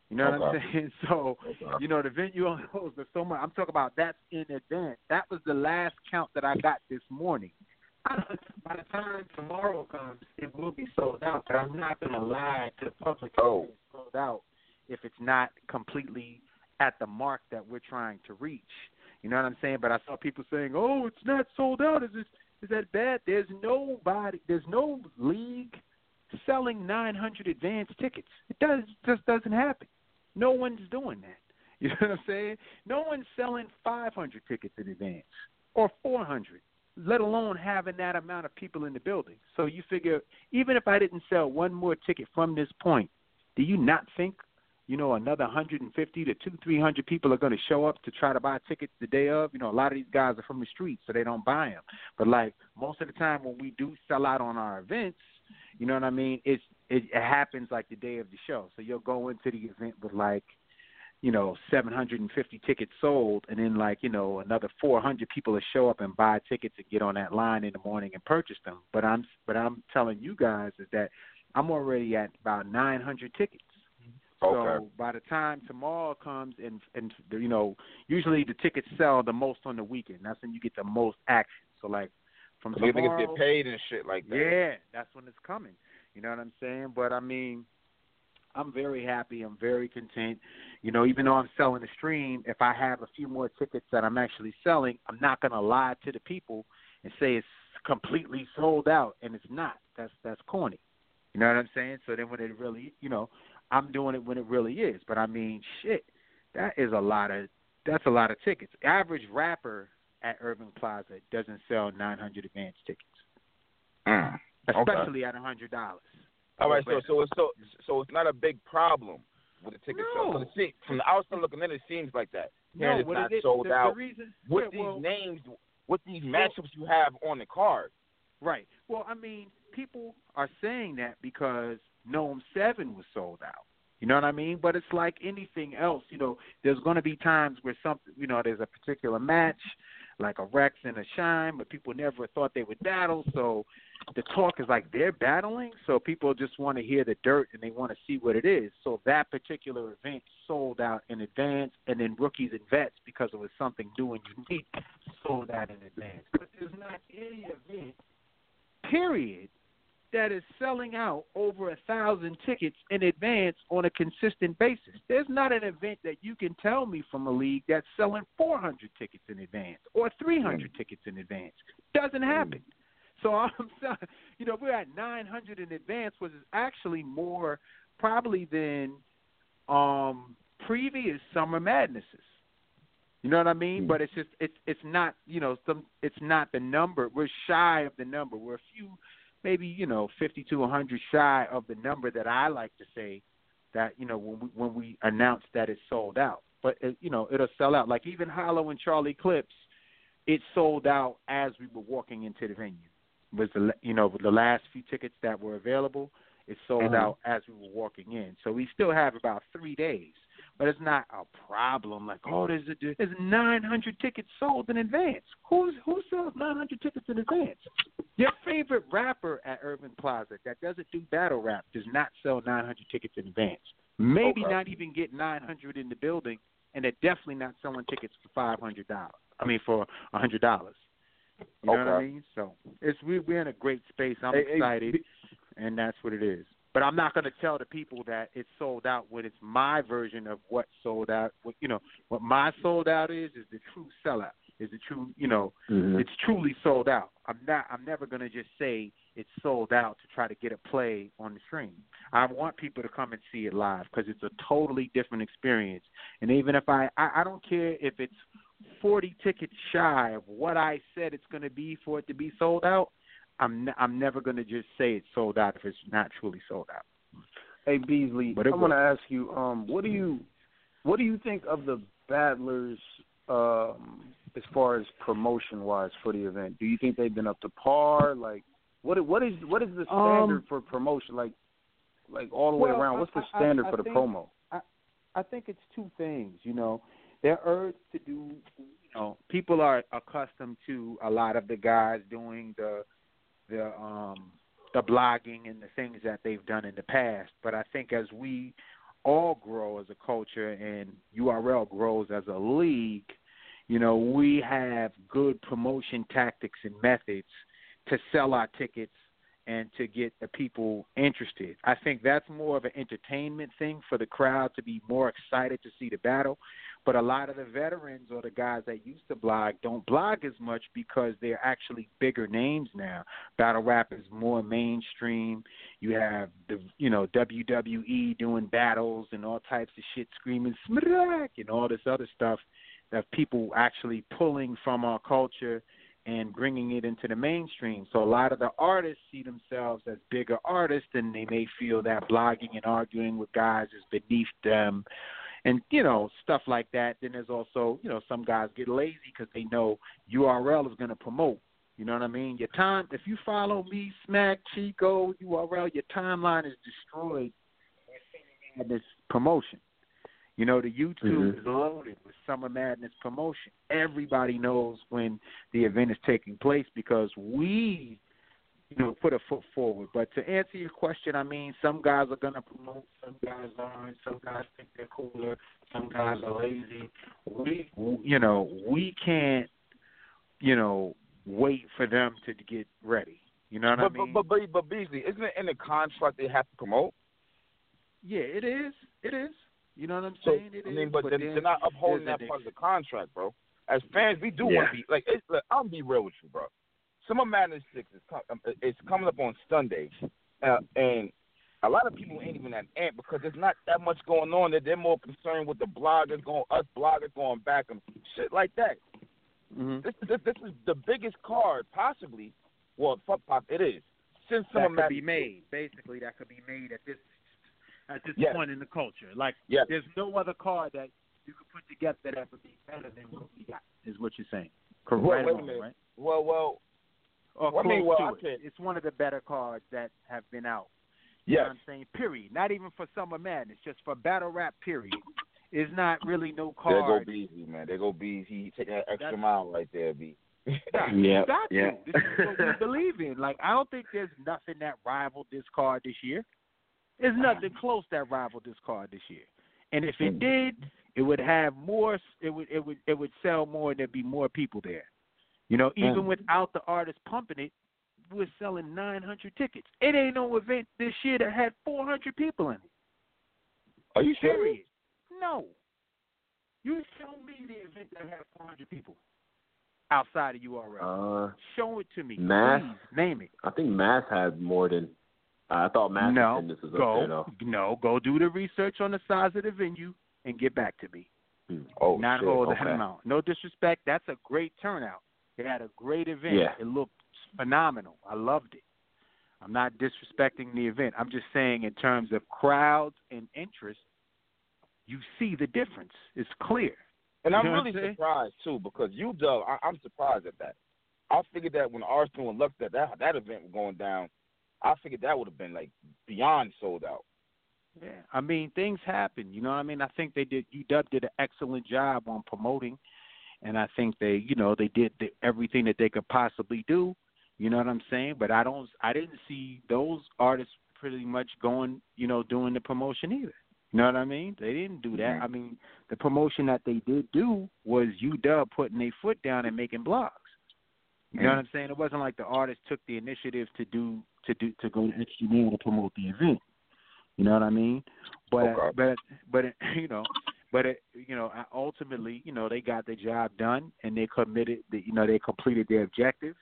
You know what I'm saying? So Okay. you know the venue only holds but so much. I'm talking about that's in advance. That was the last count that I got this morning. By the time tomorrow comes, it will be sold out. But I'm not gonna lie to the public. Oh. It's sold out if it's not completely at the mark that we're trying to reach. You know what I'm saying? But I saw people saying, "Oh, it's not sold out. Is this is that bad?" There's nobody. There's no league selling 900 advance tickets. It does just doesn't happen. No one's doing that. You know what I'm saying? No one's selling 500 tickets in advance or 400, let alone having that amount of people in the building. So you figure, even if I didn't sell one more ticket from this point, do you not think, you know, another 150 to two, 300 people are going to show up to try to buy tickets the day of? You know, a lot of these guys are from the streets, so they don't buy them. But like most of the time when we do sell out on our events, you know what I mean? It's it, it happens like the day of the show. So you'll go into the event with like, you know, 750 tickets sold, and then like you know another 400 people will show up and buy tickets and get on that line in the morning and purchase them. But I'm but I'm telling you guys is that I'm already at about 900 tickets. Okay. So by the time tomorrow comes and and you know usually the tickets sell the most on the weekend. That's when you get the most action. So like from Niggas tomorrow, niggas get paid and shit like that. yeah, that's when it's coming. You know what I'm saying? But I mean, I'm very happy. I'm very content. You know, even though I'm selling the stream, if I have a few more tickets that I'm actually selling, I'm not gonna lie to the people and say it's completely sold out, and it's not. That's that's corny. You know what I'm saying? So then when it really, you know, I'm doing it when it really is. But I mean, shit, that is a lot of that's a lot of tickets. Average rapper at Irving Plaza doesn't sell 900 advance tickets Mm. Okay. especially at hundred dollars. All right, so so it's so so it's not a big problem with the ticket No. sales. See, from the outside looking in, it seems like that. No, it's what not it sold the- the out. reason- with yeah, these well- names, with these matchups you have on the card. Right. Well, I mean, people are saying that because NOME Seven was sold out. You know what I mean? But it's like anything else. You know, there's going to be times where something, you know, there's a particular match, like a Rex and a Shine, but people never thought they would battle. So the talk is like they're battling. So people just want to hear the dirt and they want to see what it is. So that particular event sold out in advance, and then rookies and vets because it was something new and unique sold out in advance. But there's not any event period that is selling out over a thousand tickets in advance on a consistent basis. There's not an event that you can tell me from a league that's selling 400 tickets in advance or 300 hmm. tickets in advance. Doesn't hmm. happen. So I'm, sorry, you know, we're at 900 in advance, which is actually more probably than um previous summer madnesses. You know what I mean? Hmm. But it's just it's it's not you know some it's not the number. We're shy of the number. We're a few, maybe you know fifty to a hundred shy of the number that I like to say that you know when we when we announce that it's sold out. But it, you know it'll sell out. Like even Hollow and Charlie Clips, it sold out as we were walking into the venue. Was the you know the last few tickets that were available? It sold Mhm. out as we were walking in. So we still have about three days but it's not a problem. Like, oh, there's a, there's 900 tickets sold in advance. Who's who sells 900 tickets in advance? Your favorite rapper at Irving Plaza that doesn't do battle rap does not sell 900 tickets in advance. Maybe Okay. not even get 900 in the building, and they're definitely not selling tickets for five hundred dollars. I mean, for a hundred dollars. You know what I mean? So it's we, we're in a great space. I'm Hey, hey, excited, and that's what it is. But I'm not going to tell the people that it's sold out when it's my version of what sold out. What you know, what my sold out is is the true sellout. Is the true, you know, Mm-hmm. it's truly sold out. I'm not. I'm never going to just say it's sold out to try to get a play on the stream. I want people to come and see it live because it's a totally different experience. And even if I, I, I don't care if it's 40 tickets shy of what I said it's going to be for it to be sold out. I'm n- I'm never going to just say it's sold out if it's not truly sold out. Hey Beasley, But it I want to ask you, um, what do you, what do you think of the battlers, um, as far as promotion wise for the event? Do you think they've been up to par? Like, what what is what is the standard Um, for promotion? Like, like all the way around. What's the I- I- standard I for the think- promo? I, I think it's two things. You know, they're urged to do. You know, people are accustomed to a lot of the guys doing the the um the blogging and the things that they've done in the past. But I think as we all grow as a culture and URL grows as a league, you know, we have good promotion tactics and methods to sell our tickets and to get the people interested. I think that's more of an entertainment thing for the crowd to be more excited to see the battle. But a lot of the veterans or the guys that used to blog don't blog as much because they're actually bigger names now. Battle rap is more mainstream. You have the you know WWE doing battles and all types of shit, screaming smack and all this other stuff that people actually pulling from our culture and bringing it into the mainstream. So a lot of the artists see themselves as bigger artists, and they may feel that blogging and arguing with guys is beneath them, and you know stuff like that. Then there's also you know some guys get lazy because they know URL is going to promote. You know what I mean? Your time, if you follow me, Smack, Chico, URL, your timeline is destroyed with this promotion. You know, the YouTube Mhm. is loaded with Summer Madness promotion. Everybody knows when the event is taking place because we you know, put a foot forward. But to answer your question, I mean, some guys are gonna promote, some guys aren't. Some guys think they're cooler, some guys are lazy. We, you know, we can't, you know, wait for them to get ready. You know what but, I mean? But, but but but Beasley, isn't it in the contract they have to promote? yeah, it is. It is. You know what I'm So saying? It I mean, is, but, they're, then they're not upholding that part of the contract, bro. As fans, we do Yeah. want to be like. It's, look, I'll be real with you, bro. Summer Madness Six is com- um, it's coming up on Sunday, uh, and a lot of people ain't even that amped because there's not that much going on. That they're more concerned with the bloggers going, us bloggers going back and shit like that. Mm-hmm. This, this this is the biggest card possibly. Well, fuck pop, it is since that could be made. Basically, that could be made at this at this Yes. point in the culture. Like, Yes. there's no other card that you could put together that would be better than what we got. Is what you're saying? Correct. Well, wait a minute. right? Well, well, Or Well, I mean, well, to I it. can't- It's one of the better cards that have been out. You know yes. what I'm saying? Period. Not even for Summer Madness, just for battle rap. Period. Is not really no card. There go card. Beasley, man. There go Beasley. He taking that extra That's- mile right there, B. Yeah, Yeah, you yeah. This is what we believe in. Like I don't think there's nothing that rivaled this card this year. There's nothing close that rivaled this card this year. And if it did, it would have more. It would it would it would sell more. and There'd be more people there. You know, even Mm. without the artist pumping it, we're selling 900 tickets. It ain't no event this year that had 400 people in it. Are you serious? No. You show me the event that had 400 people outside of URL. Uh, Show it to me. Mass? Please name it. I think Mass had more than. I thought Mass no, attendance was up go, there though. no, go do the research on the size of the venue and get back to me. Oh, Not shit. okay. that amount. No disrespect. That's a great turnout. They had a great event. Yeah. It looked phenomenal. I loved it. I'm not disrespecting the event. I'm just saying in terms of crowds and interest, you see the difference. It's clear. And You I'm really I'm surprised too because you, Doug, I, I'm surprised at that. I figured that when Arsonal and Lux that that that event was going down, I figured that would have been like beyond sold out. Yeah, I mean things happen. You know what I mean? I think they did. UW did an excellent job on promoting, and I think they, you know, they did the, everything that they could possibly do. You know what I'm saying? But I don't. I didn't see those artists pretty much going, you know, doing the promotion either. You know what I mean? They didn't do that. I mean, the promotion that they did do was UW putting their foot down and making blogs. You know what I'm saying? It wasn't like the artist took the initiative to do to do to go to Instrumental to promote the event. You know what I mean? But Okay. but but you know, but it, you know, ultimately, you know, they got the job done and they committed. The, you know, they completed their objective.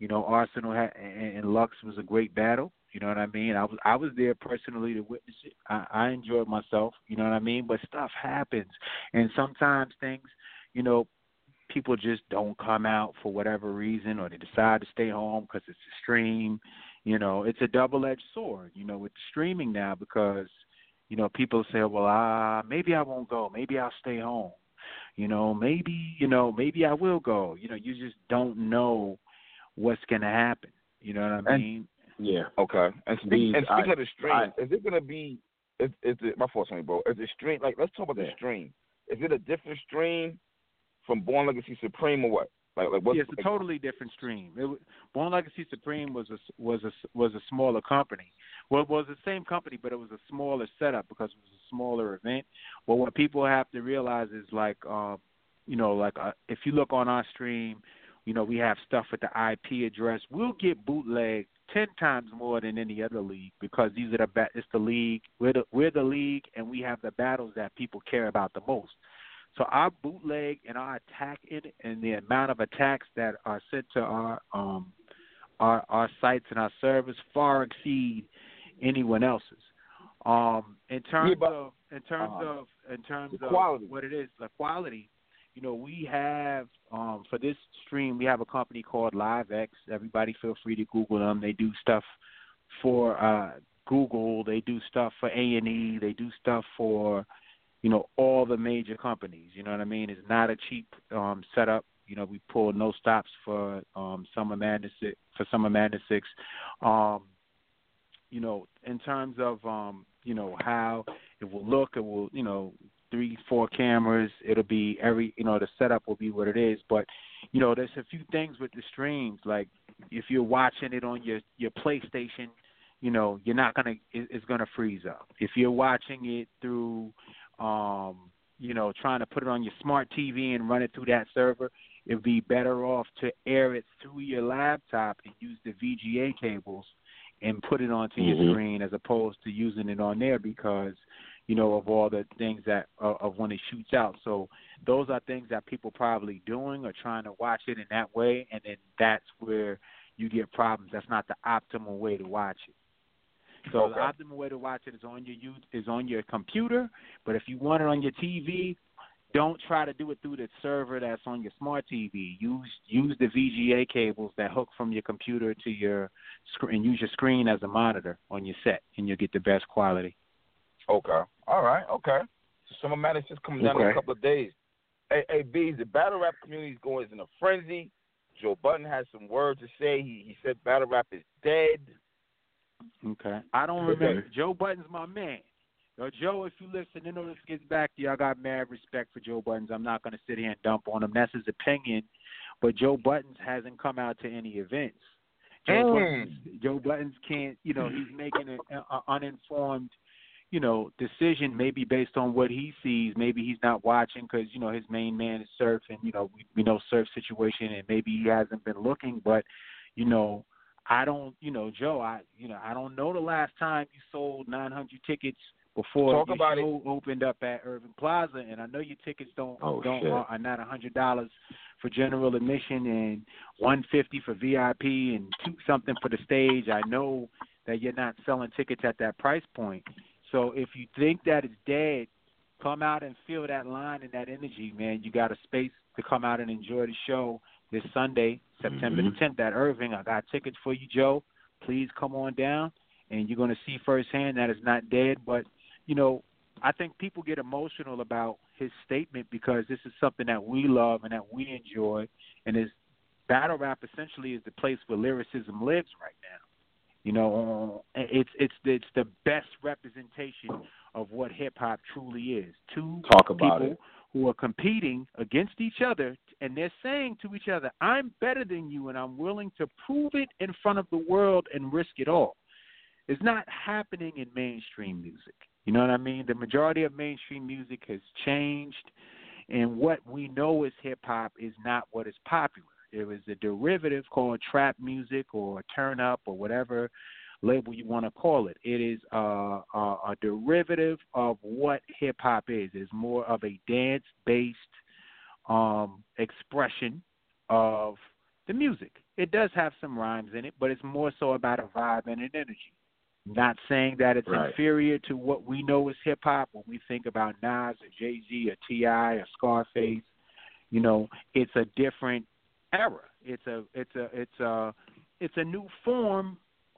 You know, Arsonal had, and, and Lux was a great battle. You know what I mean? I was I was there personally to witness it. I, I enjoyed myself. You know what I mean? But stuff happens, and sometimes things, you know, people just don't come out for whatever reason, or they decide to stay home because it's a stream. You know, it's a double-edged sword. You know, with streaming now because you know people say, well, ah, maybe I won't go, maybe I'll stay home. You know, maybe you know, maybe I will go. You know, you just don't know what's gonna happen. You know what I And- mean? Yeah. Okay. And, speak, and speaking I- of the stream, I- is it gonna be? Is, is it my fault, something, bro? Is the stream like? Let's talk about the stream. Is it a different stream from Born Legacy Supreme or what? Like, like what? yeah, it's a totally different stream. It, Born Legacy Supreme was a was a was a smaller company. Well, it was the same company, but it was a smaller setup because it was a smaller event. But what people have to realize is like, um, you know, like uh, if you look on our stream, you know, we have stuff with the IP address. We'll get bootleg ten times more than any other league because these are the ba- it's the league. We're the we're the league, and we have the battles that people care about the most. So our bootleg and our attack in and the amount of attacks that are sent to our um our our sites and our servers far exceed anyone else's. Um in terms Yeah, of in terms uh, of in terms of quality. what it is, the quality, you know, we have um for this stream we have a company called LiveX. Everybody feel free to Google them. They do stuff for uh Google, they do stuff for A and E, they do stuff for you know all the major companies. You know what I mean? It's not a cheap um, setup. You know, we pull no stops for um, Summer Madness for Summer Madness Six. Um, you know, in terms of um, you know how it will look, it will you know three, four cameras. It'll be every, you know, the setup will be what it is. But, you know, there's a few things with the streams. Like if you're watching it on your your PlayStation, you know, you're not gonna, it, it's gonna freeze up. If you're watching it through, um, you know, trying to put it on your smart TV and run it through that server, it'd be better off to air it through your laptop and use the VGA cables and put it onto Mhm. your screen as opposed to using it on there because you know of all the things that uh, of when it shoots out. So those are things that people probably doing or trying to watch it in that way. And then that's where you get problems. That's not the optimal way to watch it so Okay. the optimal way to watch it is on your you is on your computer but if you want it on your TV don't try to do it through the server that's on your smart TV. Use use the VGA cables that hook from your computer to your screen. and Use your screen as a monitor on your set, and you'll get the best quality. Okay. All right. Okay. So Summer Madness just coming down in a couple of days. Hey, hey, B's, the battle rap community is going is in a frenzy. Joe Budden has some words to say. He he said battle rap is dead. Okay. I don't Okay. remember. Joe Budden's my man. Yo, Joe, if you listen, I know this gets back to you. I got mad respect for Joe Budden's. I'm not going to sit here and dump on him. That's his opinion. But Joe Budden's hasn't come out to any events. Joe, Mm. Budden's, Joe Budden's can't, you know, he's making an uninformed, you know, decision maybe based on what he sees. Maybe he's not watching because, you know, his main man is Surf and, you know, we, we know Surf situation and maybe he hasn't been looking. But, you know, I don't, you know, Joe, I, you know, I don't know the last time you sold 900 tickets before Talk your about it. show opened up at Irving Plaza, and I know your tickets don't Oh, don't shit. are, are not a hundred dollars for general admission and one fifty for VIP and two something for the stage. I know that you're not selling tickets at that price point. So if you think that it's dead, come out and feel that line and that energy, man. You got a space to come out and enjoy the show this Sunday, September Mhm. the tenth at Irving. I got tickets for you, Joe. Please come on down and you're gonna see firsthand that it's not dead, but you know, I think people get emotional about his statement because this is something that we love and that we enjoy, and his battle rap essentially is the place where lyricism lives right now. You know, uh, it's it's it's the best representation of what hip hop truly is. Two Talk about people it. who are competing against each other, and they're saying to each other, "I'm better than you, and I'm willing to prove it in front of the world and risk it all." It's not happening in mainstream music. You know what I mean? The majority of mainstream music has changed, and what we know as hip hop is not what is popular. It was a derivative called trap music or turn up or whatever label you want to call it. It is a, a, a derivative of what hip hop is. It's more of a dance based um, expression of the music. It does have some rhymes in it, but it's more so about a vibe and an energy. Not saying that it's Right. inferior to what we know as hip hop when we think about Nas or Jay Z or T.I. or Scarface. You know, it's a different era. It's a it's a it's a it's a new form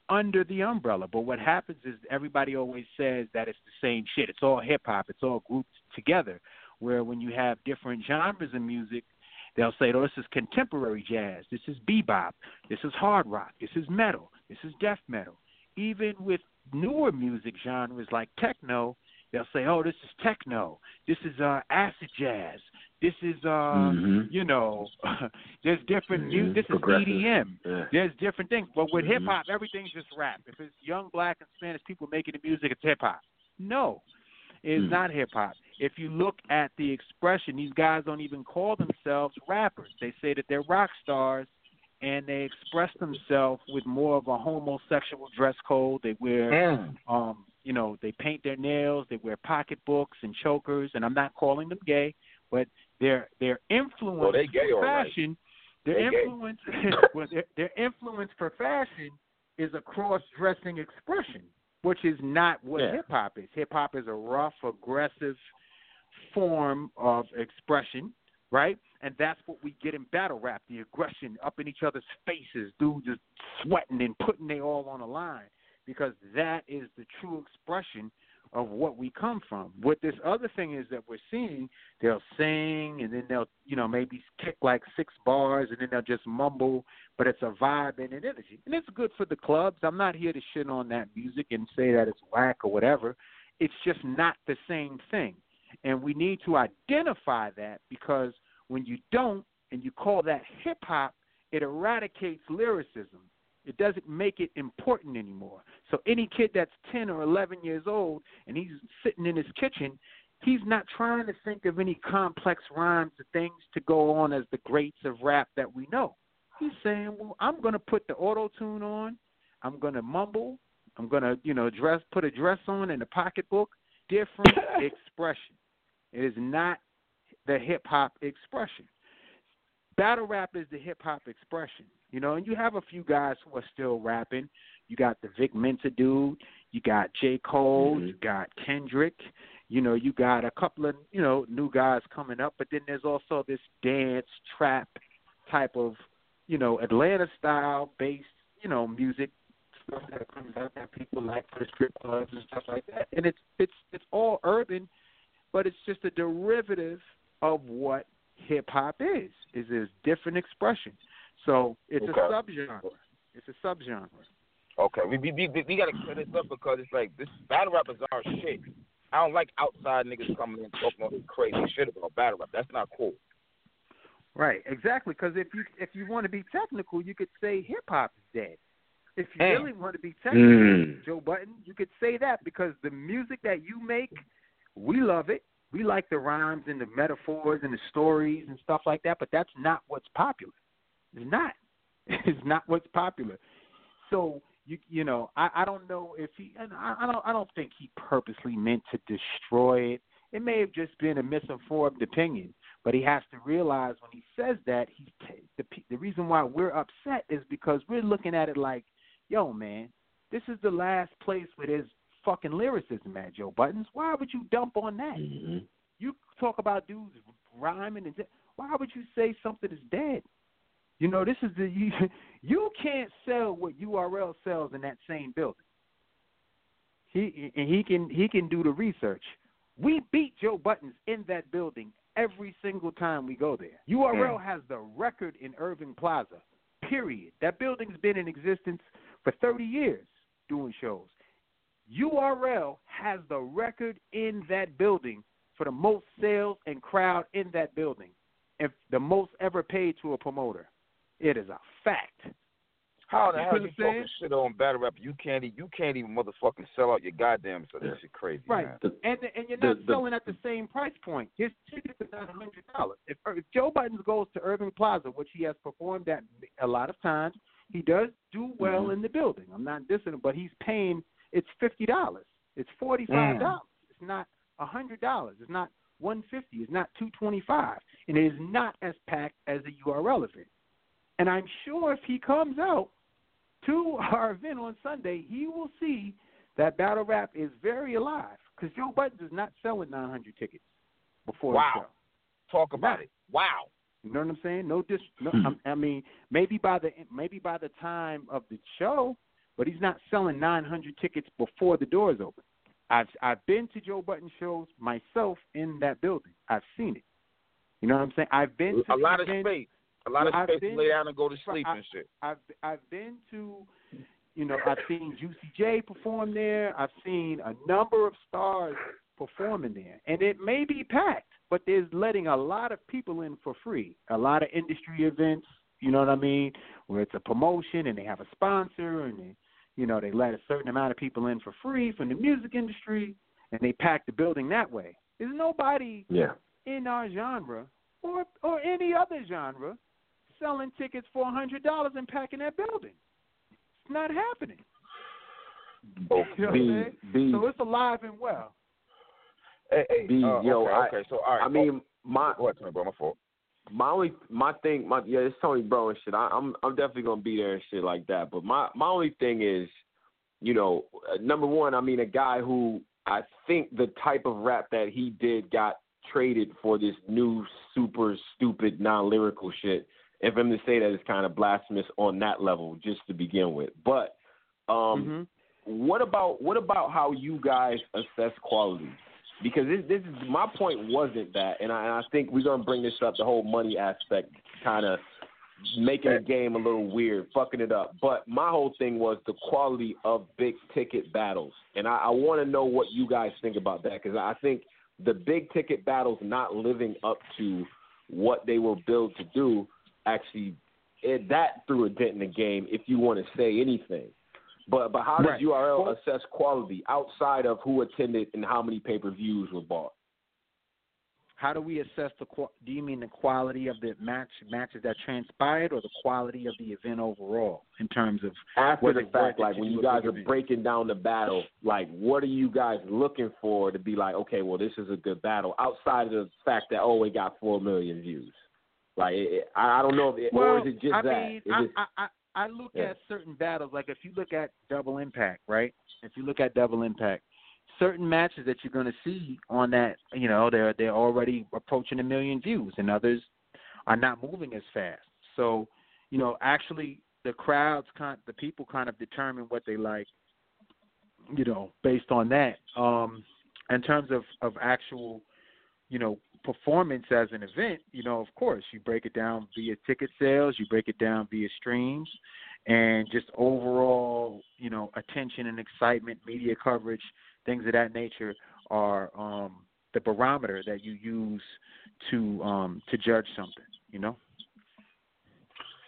under the umbrella. But what happens is everybody always says that it's the same shit. It's all hip hop. It's all grouped together. Where when you have different genres of music, they'll say, "Oh, this is contemporary jazz. This is bebop. This is hard rock. This is metal. This is death metal." Even with newer music genres like techno, they'll say, "Oh, this is techno. This is uh, acid jazz. This is uh, Mhm. you know, there's different Mhm. music. This is. EDM. Yeah. There's different things. But with Mhm. hip hop, everything's just rap. If it's young black and Spanish people making the music, it's hip hop. No, it's Hmm. not hip hop. If you look at the expression, these guys don't even call themselves rappers. They say that they're rock stars, and they express themselves with more of a homosexual dress code. They wear Mm. um, you know, they paint their nails, they wear pocketbooks and chokers, and I'm not calling them gay, but their their influence Well, they gay, for all right. fashion, their They influence well, their, their influence for fashion is a cross dressing expression, which is not what Yeah. hip hop is. Hip hop is a rough, aggressive form of expression, right? And that's what we get in battle rap, the aggression up in each other's faces, dudes just sweating and putting they all on the line because that is the true expression of what we come from. What this other thing is that we're seeing, they'll sing and then they'll, you know, maybe kick like six bars and then they'll just mumble, but it's a vibe and an energy. And it's good for the clubs. I'm not here to shit on that music and say that it's whack or whatever. It's just not the same thing. And we need to identify that because when you don't and you call that hip hop, it eradicates lyricism. It doesn't make it important anymore. So any kid that's 10 or 11 years old and he's sitting in his kitchen, he's not trying to think of any complex rhymes or things to go on as the greats of rap that we know. He's saying, "Well, I'm going to put the auto tune on. I'm going to mumble. I'm going to, you know, dress put a dress on and a pocketbook. Different expression. It is not the hip hop expression. Battle rap is the hip hop expression, you know, and you have a few guys who are still rapping. You got the Vic Mensa dude, you got J. Cole, Mm-hmm. you got Kendrick, you know, you got a couple of, you know, new guys coming up, but then there's also this dance trap type of, you know, Atlanta style based, you know, music stuff that comes out that people like for the strip clubs and stuff like that. And it's it's it's all urban, but it's just a derivative of what hip hop is. Is a different expression. So it's Okay. a subgenre. It's a subgenre. Okay, we we we, we gotta clear this up because it's like this battle rap is our shit. I don't like outside niggas coming in talking all this crazy shit about battle rap. That's not cool. Right, exactly. Because if you if you want to be technical, you could say hip hop is dead. If you really want to be technical, Mm. Joe Budden, you could say that because the music that you make, we love it. We like the rhymes and the metaphors and the stories and stuff like that. But that's not what's popular. It's not. It's not what's popular. So you you know I I don't know if he and I, I don't I don't think he purposely meant to destroy it. It may have just been a misinformed opinion, but he has to realize when he says that he's t- the the reason why we're upset is because we're looking at it like, yo man, this is the last place where there's fucking lyricism at Joe Budden's. Why would you dump on that? Mm-hmm. You talk about dudes rhyming and why would you say something is dead? You know, this is the you, you can't sell what URL sells in that same building. He and he can he can do the research. We beat Joe Budden's in that building every single time we go there. URL has the record in Irving Plaza. Period. That building's been in existence for 30 years doing shows. URL has the record in that building for the most sales and crowd in that building, and the most ever paid to a promoter. It is a fact. How the You hell know you what talking shit on battle rap? You can't e- you can't even motherfucking sell out your goddamn so that shit crazy. Right, Man. and and you're not the- selling at the same price point. His tickets are not a hundred dollars. If, if Joe Budden's goes to Irving Plaza, which he has performed at a lot of times, he does do well Mm-hmm. in the building. I'm not dissing him, but he's paying. It's fifty dollars. It's forty five dollars. Mm. It's not a hundred dollars. It's not one fifty. It's not two twenty five, and it is not as packed as the URL event. And I'm sure if he comes out to our event on Sunday, he will see that battle rap is very alive because Joe Budden's is not selling 900 tickets before Wow. the show. Talk about it. Wow. You know what I'm saying? No, dis. No, Hmm. I mean, maybe by the maybe by the time of the show, but he's not selling 900 tickets before the doors open. I've I've been to Joe Budden shows myself in that building. I've seen it. You know what I'm saying? I've been to A lot of events- space. A lot of space been- to lay down and go to sleep I- and shit. I've I've been to, you know, I've seen Juicy J perform there. I've seen a number of stars performing there, and it may be packed, but there's letting a lot of people in for free. A lot of industry events, you know what I mean, where it's a promotion and they have a sponsor and they, you know, they let a certain amount of people in for free from the music industry, and they pack the building that way. There's nobody Yeah. in our genre or or any other genre selling tickets for a hundred dollars and packing that building. It's not happening. You know B. B, So it's alive and well. Hey, hey, B, uh, yo, okay, I, okay, so all right. I mean, my go ahead, Tony, bro. My fault. My only my thing my yeah it's Tony Bro and shit. I, I'm I'm definitely gonna be there and shit like that. But my my only thing is, you know, uh, number one, I mean a guy who I think the type of rap that he did got traded for this new super stupid non lyrical shit. And for him to say that is kind of blasphemous on that level just to begin with. But um what about what about how you guys assess quality? Because this this is my point wasn't that, and I, and I think we're gonna bring this up the whole money aspect, kind of making the game a little weird, fucking it up. But my whole thing was the quality of big ticket battles, and I, I want to know what you guys think about that because I think the big ticket battles not living up to what they were built to do actually it, that threw a dent in the game if you want to say anything. But but how Right. does URL assess quality outside of who attended and how many pay per views were bought? How do we assess the? Do you mean the quality of the match matches that transpired, or the quality of the event overall in terms of After the fact, like when you guys are event? breaking down the battle, like what are you guys looking for to be like, okay, well this is a good battle outside of the fact that oh it got four million views. Like it, I, I don't know if it, well, or is it just I that? mean, I, it- I, I, I look Yeah. at certain battles. Like if you look at Double Impact, right? If you look at Double Impact, certain matches that you're going to see on that, you know, they're they're already approaching a million views, and others are not moving as fast. So, you know, actually, the crowds, kind, the people, kind of determine what they like, you know, based on that. Um, in terms of of actual, you know, performance as an event, you know, of course, you break it down via ticket sales, you break it down via streams, and just overall, you know, attention and excitement, media coverage, things of that nature are um, the barometer that you use to um, to judge something. You know.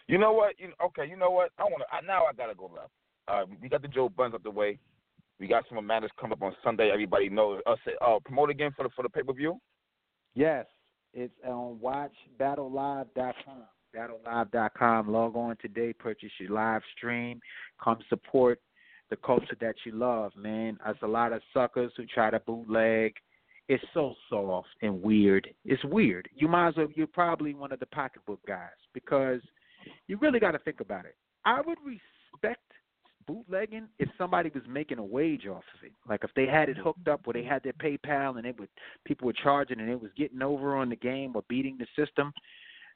You know what? You okay? You know what? I want to. Now I gotta go left. Uh, we got the Joe Buns up the way. We got some of matters coming up on Sunday. Everybody knows. Say, uh, promote again for the for the pay per view. Yes, it's on WatchBattleLive.com. BattleLive.com. Log on today. Purchase your live stream. Come support the culture that you love, man. There's a lot of suckers who try to bootleg. It's so soft and weird. It's weird. You might as well. You're probably one of the pocketbook guys because you really got to think about it. I would respect bootlegging if somebody was making a wage off of it. Like if they had it hooked up where they had their PayPal and it would people were charging and it was getting over on the game or beating the system.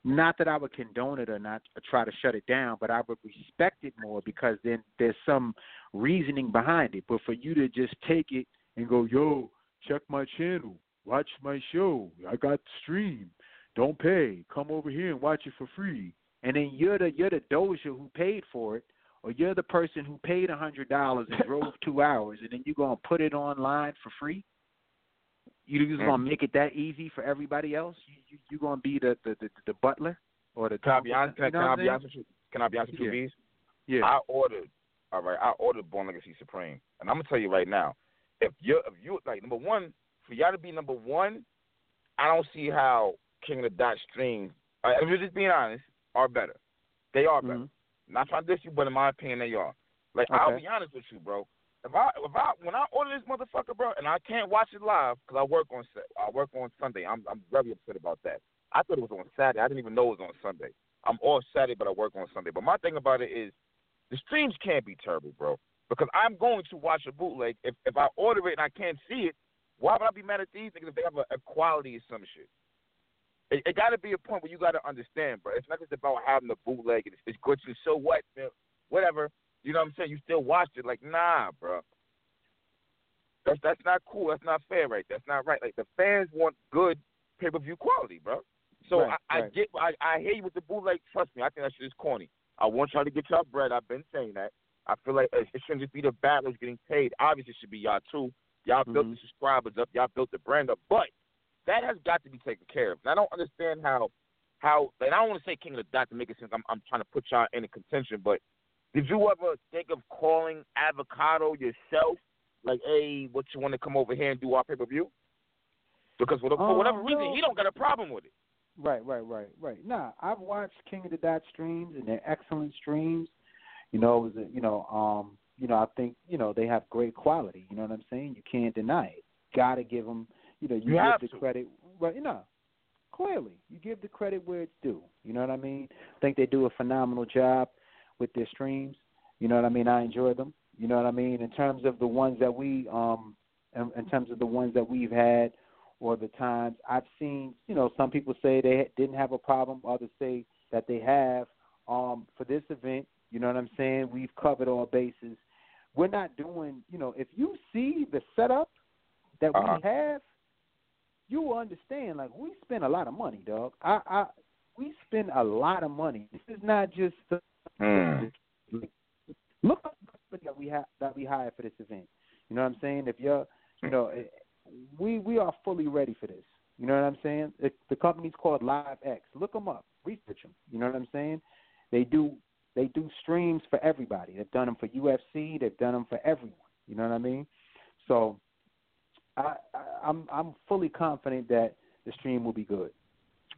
Not that I would condone it or not or try to shut it down, but I would respect it more because then there's some reasoning behind it. But for you to just take it and go, yo, check my channel, watch my show, I got the stream, don't pay, come over here and watch it for free, and then you're the you're the doja who paid for it, or you're the person who paid a hundred dollars and drove two hours, and then you're gonna put it online for free. You just gonna make it that easy for everybody else? You you you gonna be the the the, the butler or the Can I be honest? Can, you know can I be I'm honest with you? Can I be honest with you, Yeah. Bees? Yeah. I ordered. All right, I ordered Born Legacy Supreme, and I'm gonna tell you right now, if you if you like number one, for y'all to be number one, I don't see how King of the Dot streams. Uh, if you're just being honest, are better. They are better. Not trying to diss you, but in my opinion, they are. Like I'll be honest with you, bro. If I if I when I order this motherfucker, bro, and I can't watch it live because I work on I work on Sunday. I'm I'm very upset about that. I thought it was on Saturday. I didn't even know it was on Sunday. I'm off Saturday, but I work on Sunday. But my thing about it is, the streams can't be terrible, bro. Because I'm going to watch a bootleg. If if I order it and I can't see it, why would I be mad at these niggas if they have a, a quality or some shit? It, it got to be a point where you got to understand, bro. It's not just about having the bootleg. It's, it's good to so what, man, whatever. You know what I'm saying? You still watch it, like nah, bro. That's that's not cool. That's not fair, right? That's not right. Like the fans want good pay per view quality, bro. So Right, I, I get, I, I hear you with the bootleg. Trust me, I think that shit is corny. I want y'all to get y'all bread. I've been saying that. I feel like it it shouldn't just be the battlers getting paid. Obviously, it should be y'all too. Y'all built mm-hmm. the subscribers up. Y'all built the brand up. But that has got to be taken care of. And I don't understand how, how. And I don't want to say King of the Dot to make it seem I'm, I'm trying to put y'all in a contention. But did you ever think of calling Avocado yourself? Like, hey, what you want to come over here and do our pay per view? Because for, the, for Uh, whatever reason, no. he don't got a problem with it. Right, right, right, right. Nah, I've watched King of the Dot streams and they're excellent streams. You know, it was a, you know, um, you know, I think you know they have great quality. You know what I'm saying? You can't deny it. Got to give them, you know, you, You give the to. credit. Right, you know, clearly you give the credit where it's due. You know what I mean? I think they do a phenomenal job with their streams. You know what I mean? I enjoy them. You know what I mean? In terms of the ones that we, um, in, in terms of the ones that we've had or the times I've seen, you know, some people say they didn't have a problem, others say that they have. Um, for this event, you know what I'm saying? We've covered all bases. We're not doing, you know, if you see the setup that Uh-huh. we have, you will understand. Like we spend a lot of money, dog. I, I, we spend a lot of money. This is not just the, Hmm. look at the company that we have that we hired for this event. You know what I'm saying? If you're, you know, eh, we we are fully ready for this. You know what I'm saying? It, the company's called Live X. Look them up, research them. You know what I'm saying? They do they do streams for everybody. They've done them for UFC. They've done them for everyone. You know what I mean? So I, I I'm I'm fully confident that the stream will be good.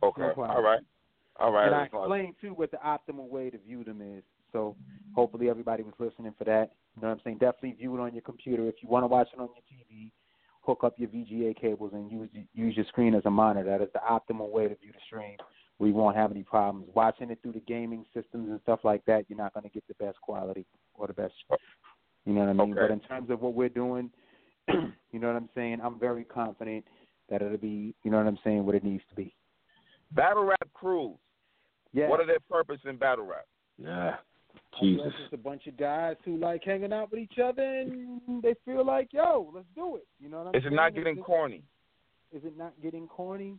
Okay. No. All right. All right. And I explained too what the optimal way to view them is. So hopefully everybody was listening for that. You know what I'm saying? Definitely view it on your computer. If you want to watch it on your TV, hook up your VGA cables and use use your screen as a monitor. That is the optimal way to view the stream. We won't have any problems watching it through the gaming systems and stuff like that. You're not going to get the best quality or the best. You know what I mean? Okay. But in terms of what we're doing, you know what I'm saying. I'm very confident that it'll be. You know what I'm saying? What it needs to be. Battle rap crews. Yeah. What are their purpose in battle rap? Yeah. Unless it's just a bunch of guys who like hanging out with each other and they feel like, yo, let's do it. You know what I'm saying? Is it not getting Is it- corny? Is it not getting corny?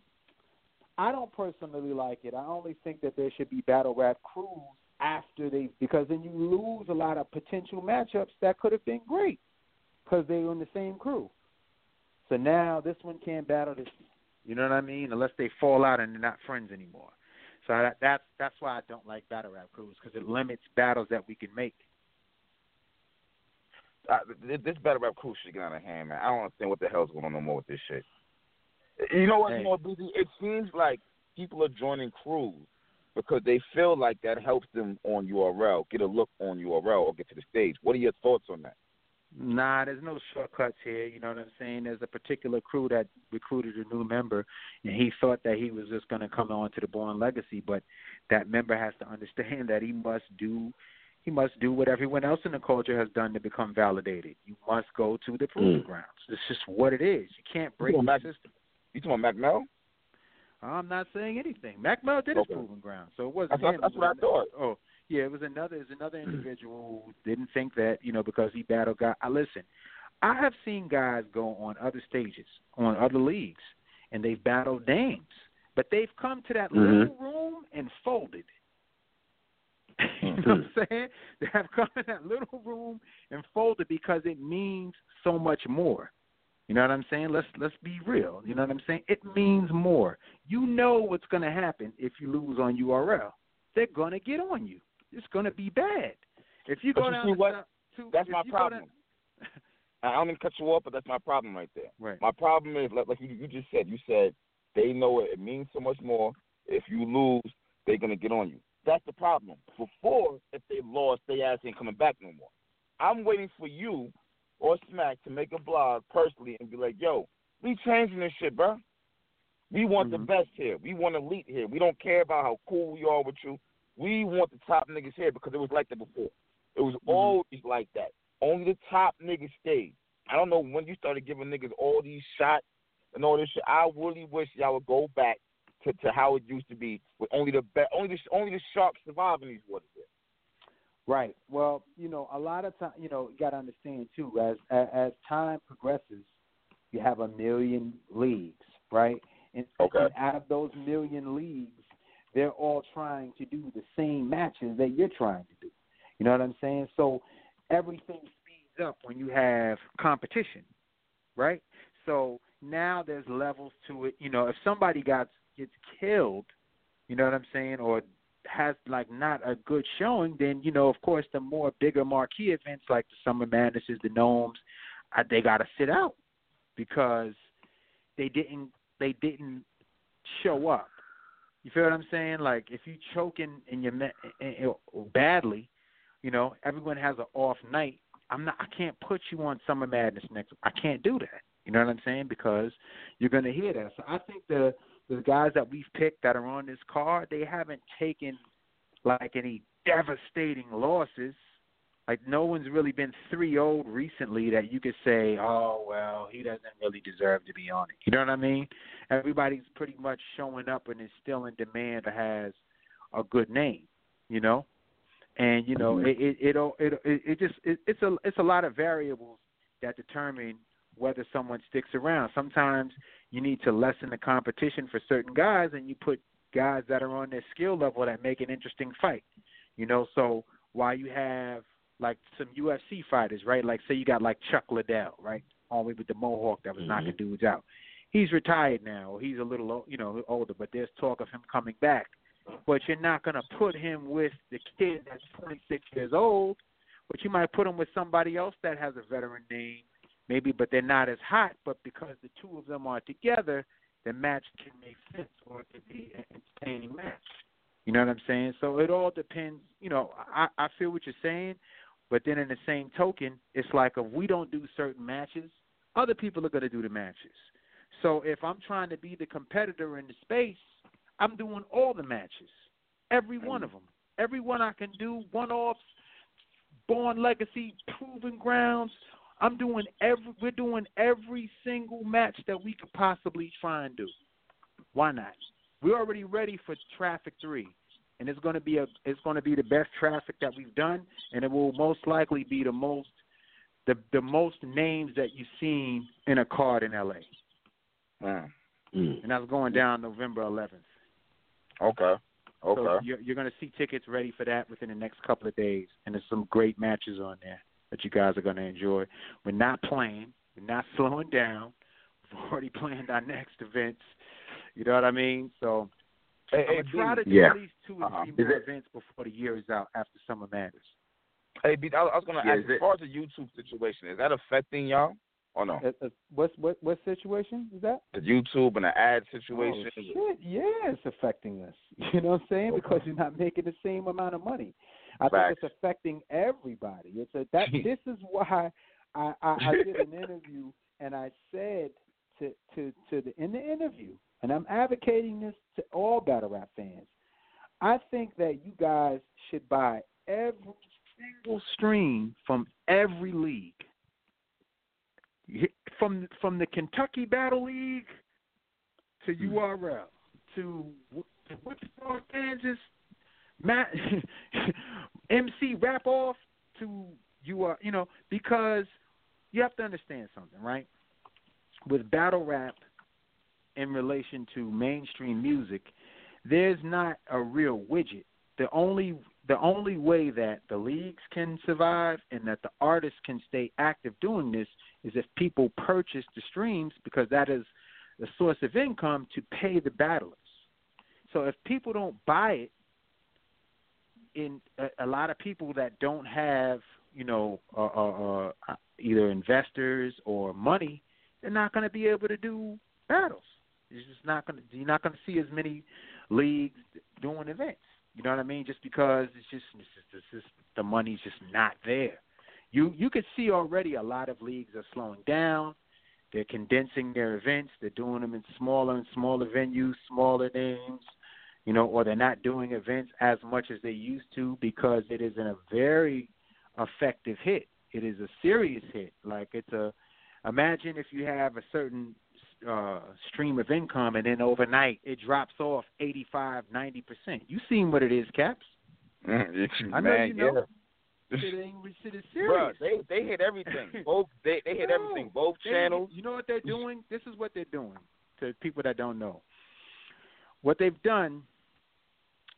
I don't personally like it. I only think that there should be battle rap crews after they, because then you lose a lot of potential matchups that could have been great because they're in the same crew. So now this one can't battle this. You know what I mean? Unless they fall out and they're not friends anymore. So that, that's that's why I don't like battle rap crews because it limits battles that we can make. Uh, this battle rap crew shit get out of hand, man. I don't understand what the hell's going on no more with this shit. You know what's Hey. more busy? It seems like people are joining crews because they feel like that helps them on URL, get a look on URL, or get to the stage. What are your thoughts on that? Nah, there's no shortcuts here. You know what I'm saying? There's a particular crew that recruited a new member, and he thought that he was just going to come on to the Born Legacy, but that member has to understand that he must do he must do what everyone else in the culture has done to become validated. You must go to the proving Mm. grounds. It's just what it is. You can't break You the Mac- system. You talking about Mac Mel? I'm not saying anything. Mac Mel did Okay. his proving ground, so it wasn't That's, him. that's what I thought. Oh, yeah, it was another. It was another individual who didn't think that you know because he battled guy. I listen. I have seen guys go on other stages, on other leagues, and they've battled names, but they've come to that Mhm. little room and folded. you know what I'm saying? They have come in that little room and folded because it means so much more. You know what I'm saying? Let's let's be real. You know what I'm saying? It means more. You know what's going to happen if you lose on URL. They're going to get on you. It's going to be bad. If you But go you down see what? To, That's my problem. down- I don't mean to cut you off, but that's my problem right there. Right. My problem is, like, like you, you just said, you said they know it, it means so much more. If you lose, they're gonna get on you. That's the problem. Before, if they lost, they ass ain't coming back no more. I'm waiting for you or Smack to make a blog personally and be like, "Yo, we changing this shit, bro. We want the mm-hmm. best here. We want elite here. We don't care about how cool we are with you. We want the top niggas here because it was like that before. It was mm-hmm. always like that. Only the top niggas stayed. I don't know when you started giving niggas all these shots and all this shit. I really wish y'all would go back to, to how it used to be with only the be- only the only the sharks surviving these waters. There. Right. Well, you know, a lot of time, you know, you got to understand too. As, as as time progresses, you have a million leagues, right? And, Okay. and out of those million leagues, they're all trying to do the same matches that you're trying to do. You know what I'm saying? So everything speeds up when you have competition, right? So now there's levels to it. You know, if somebody got gets killed, you know what I'm saying, or has like not a good showing, then you know, of course, the more bigger marquee events like the Summer Madnesses, the NOMEs, uh, they got to sit out because they didn't they didn't show up. You feel what I'm saying? Like if you choking and you badly, you know, everyone has an off night. I'm not. I can't put you on Summer Madness next. I can't do that. You know what I'm saying? Because you're to hear that. So I think the the guys that we've picked that are on this card, they haven't taken like any devastating losses. Like no one's really been three old recently that you could say, oh well, he doesn't really deserve to be on it. You know what I mean? Everybody's pretty much showing up and is still in demand or has a good name. You know, and you know mm-hmm. it it it it, it, it just it, it's a it's a lot of variables that determine whether someone sticks around. Sometimes you need to lessen the competition for certain guys, and you put guys that are on their skill level that make an interesting fight. You know, so while you have like some UFC fighters, right? Like say you got like Chuck Liddell, right? homie with the mohawk that was Mm-hmm. knocking dudes out. He's retired now, he's a little, you know, older. But there's talk of him coming back. But you're not gonna put him with the kid that's 26 years old. But you might put him with somebody else that has a veteran name, maybe, but they're not as hot. But because the two of them are together, the match can make sense, or it can be an entertaining match. You know what I'm saying? So it all depends. You know, I I feel what you're saying, but then in the same token, it's like if we don't do certain matches, other people are going to do the matches. So if I'm trying to be the competitor in the space, I'm doing all the matches, every one of them, every one I can do, one offs, Born Legacy, Proving Grounds. I'm doing every. We're doing every single match that we could possibly try and do. Why not? We're already ready for Traffic Three, and it's going to be a. It's going to be the best traffic that we've done, and it will most likely be the most, the the most names that you've seen in a card in LA, Mm. and that's going down November 11th. Okay. Okay. So you're, you're going to see tickets ready for that within the next couple of days, and there's some great matches on there that you guys are going to enjoy. We're not playing. We're not slowing down. We've already planned our next events. You know what I mean? So Hey, I'm hey, gonna try to do Yeah. at least two or Uh-huh. three more events before the year is out after Summer Madness. Hey, B, I I was gonna Yeah, ask is as it- far as the YouTube situation, is that affecting y'all or no? Uh, uh, what's what what situation is that? The YouTube and the ad situation. Oh, shit, yeah, it's affecting us. You know what I'm saying? Because you're not making the same amount of money. I Facts. think it's affecting everybody. It's a that this is why I, I, I did an interview and I said to to to the in the interview, and I'm advocating this to all battle rap fans. I think that you guys should buy every single stream from every league. From from the Kentucky Battle League to hmm. URL to to Wichita, Kansas, Matt MC Rap Off to you are you know because you have to understand something, right? With battle rap in relation to mainstream music, there's not a real widget. The only the only way that the leagues can survive and that the artists can stay active doing this is if people purchase the streams because that is the source of income to pay the battlers. So if people don't buy it, in a, a lot of people that don't have, you know, uh, uh, uh, either investors or money, they're not going to be able to do battles. It's just not to. You're not to see as many leagues doing events. You know what I mean? Just because it's just, it's just, it's just the money's just not there. You you could see already a lot of leagues are slowing down. They're condensing their events. They're doing them in smaller and smaller venues, smaller names, you know, or they're not doing events as much as they used to because it isn't a very effective hit. It is a serious hit. Like it's a imagine if you have a certain uh stream of income and then overnight it drops off 85 90%. You seen what it is, Caps? Mm, I know man, you know. yeah. Shit ain't shit is Bruh, they they hit everything. Both they they hit No, everything. Both they- channels. You know what they're doing? This is what they're doing to people that don't know. What they've done,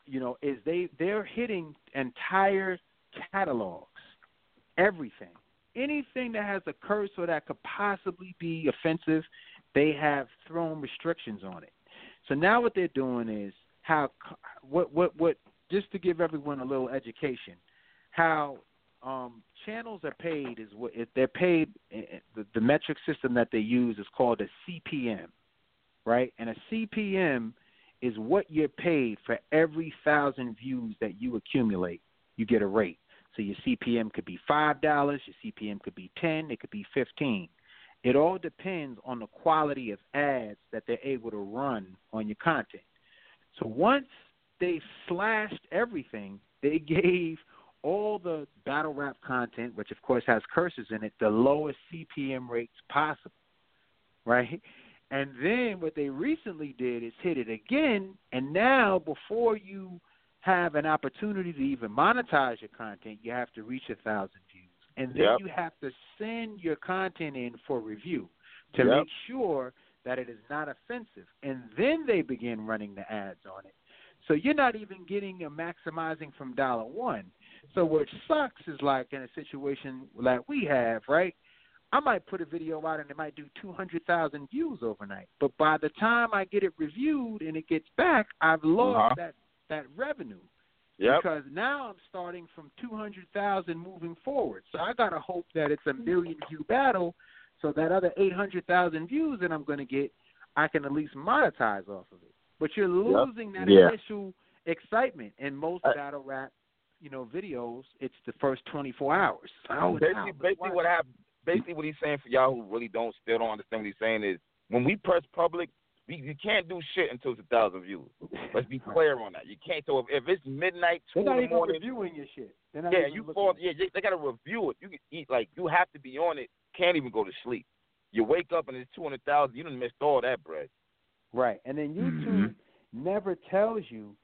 you know, is they they're hitting entire catalogs, everything, anything that has a curse or that could possibly be offensive, they have thrown restrictions on it. So now what they're doing is how what what what just to give everyone a little education, how um, channels are paid is what if they're paid. eh, eh, The, the metric system that they use is called a CPM, right? And a CPM is what you're paid for every thousand views that you accumulate. You get a rate. So your CPM could be five dollars, your CPM could be ten, it could be fifteen. It all depends on the quality of ads that they're able to run on your content. So once they slashed everything, they gave all the battle rap content, which of course has curses in it, the lowest CPM rates possible, right? And then what they recently did is hit it again, and now before you have an opportunity to even monetize your content, you have to reach a thousand views, and then Yep. you have to send your content in for review to Yep. make sure that it is not offensive, and then they begin running the ads on it. So you're not even getting a maximizing from dollar one. So what sucks is like in a situation like we have, right? I might put a video out and it might do 200,000 views overnight. But by the time I get it reviewed and it gets back, I've lost Uh-huh. that that revenue. Yep. Because now I'm starting from 200,000 moving forward. So I got to hope that it's a million view battle so that other 800,000 views that I'm going to get, I can at least monetize off of it. But you're losing that Yeah. initial excitement in most I- battle rap, you know, videos. It's the first 24 hours. Oh, basically, now, basically what happened. Basically, what he's saying for y'all who really don't still don't understand what he's saying is when we press public, you can't do shit until it's a thousand views. Let's be clear on that. You can't. So if, if it's midnight, two They're not in the even morning, reviewing your shit. They're not yeah, you fall. Yeah, they, they got to review it. You can eat like you have to be on it. Can't even go to sleep. You wake up and it's two hundred thousand. You done missed all that bread. Right. And then YouTube mm-hmm. never tells you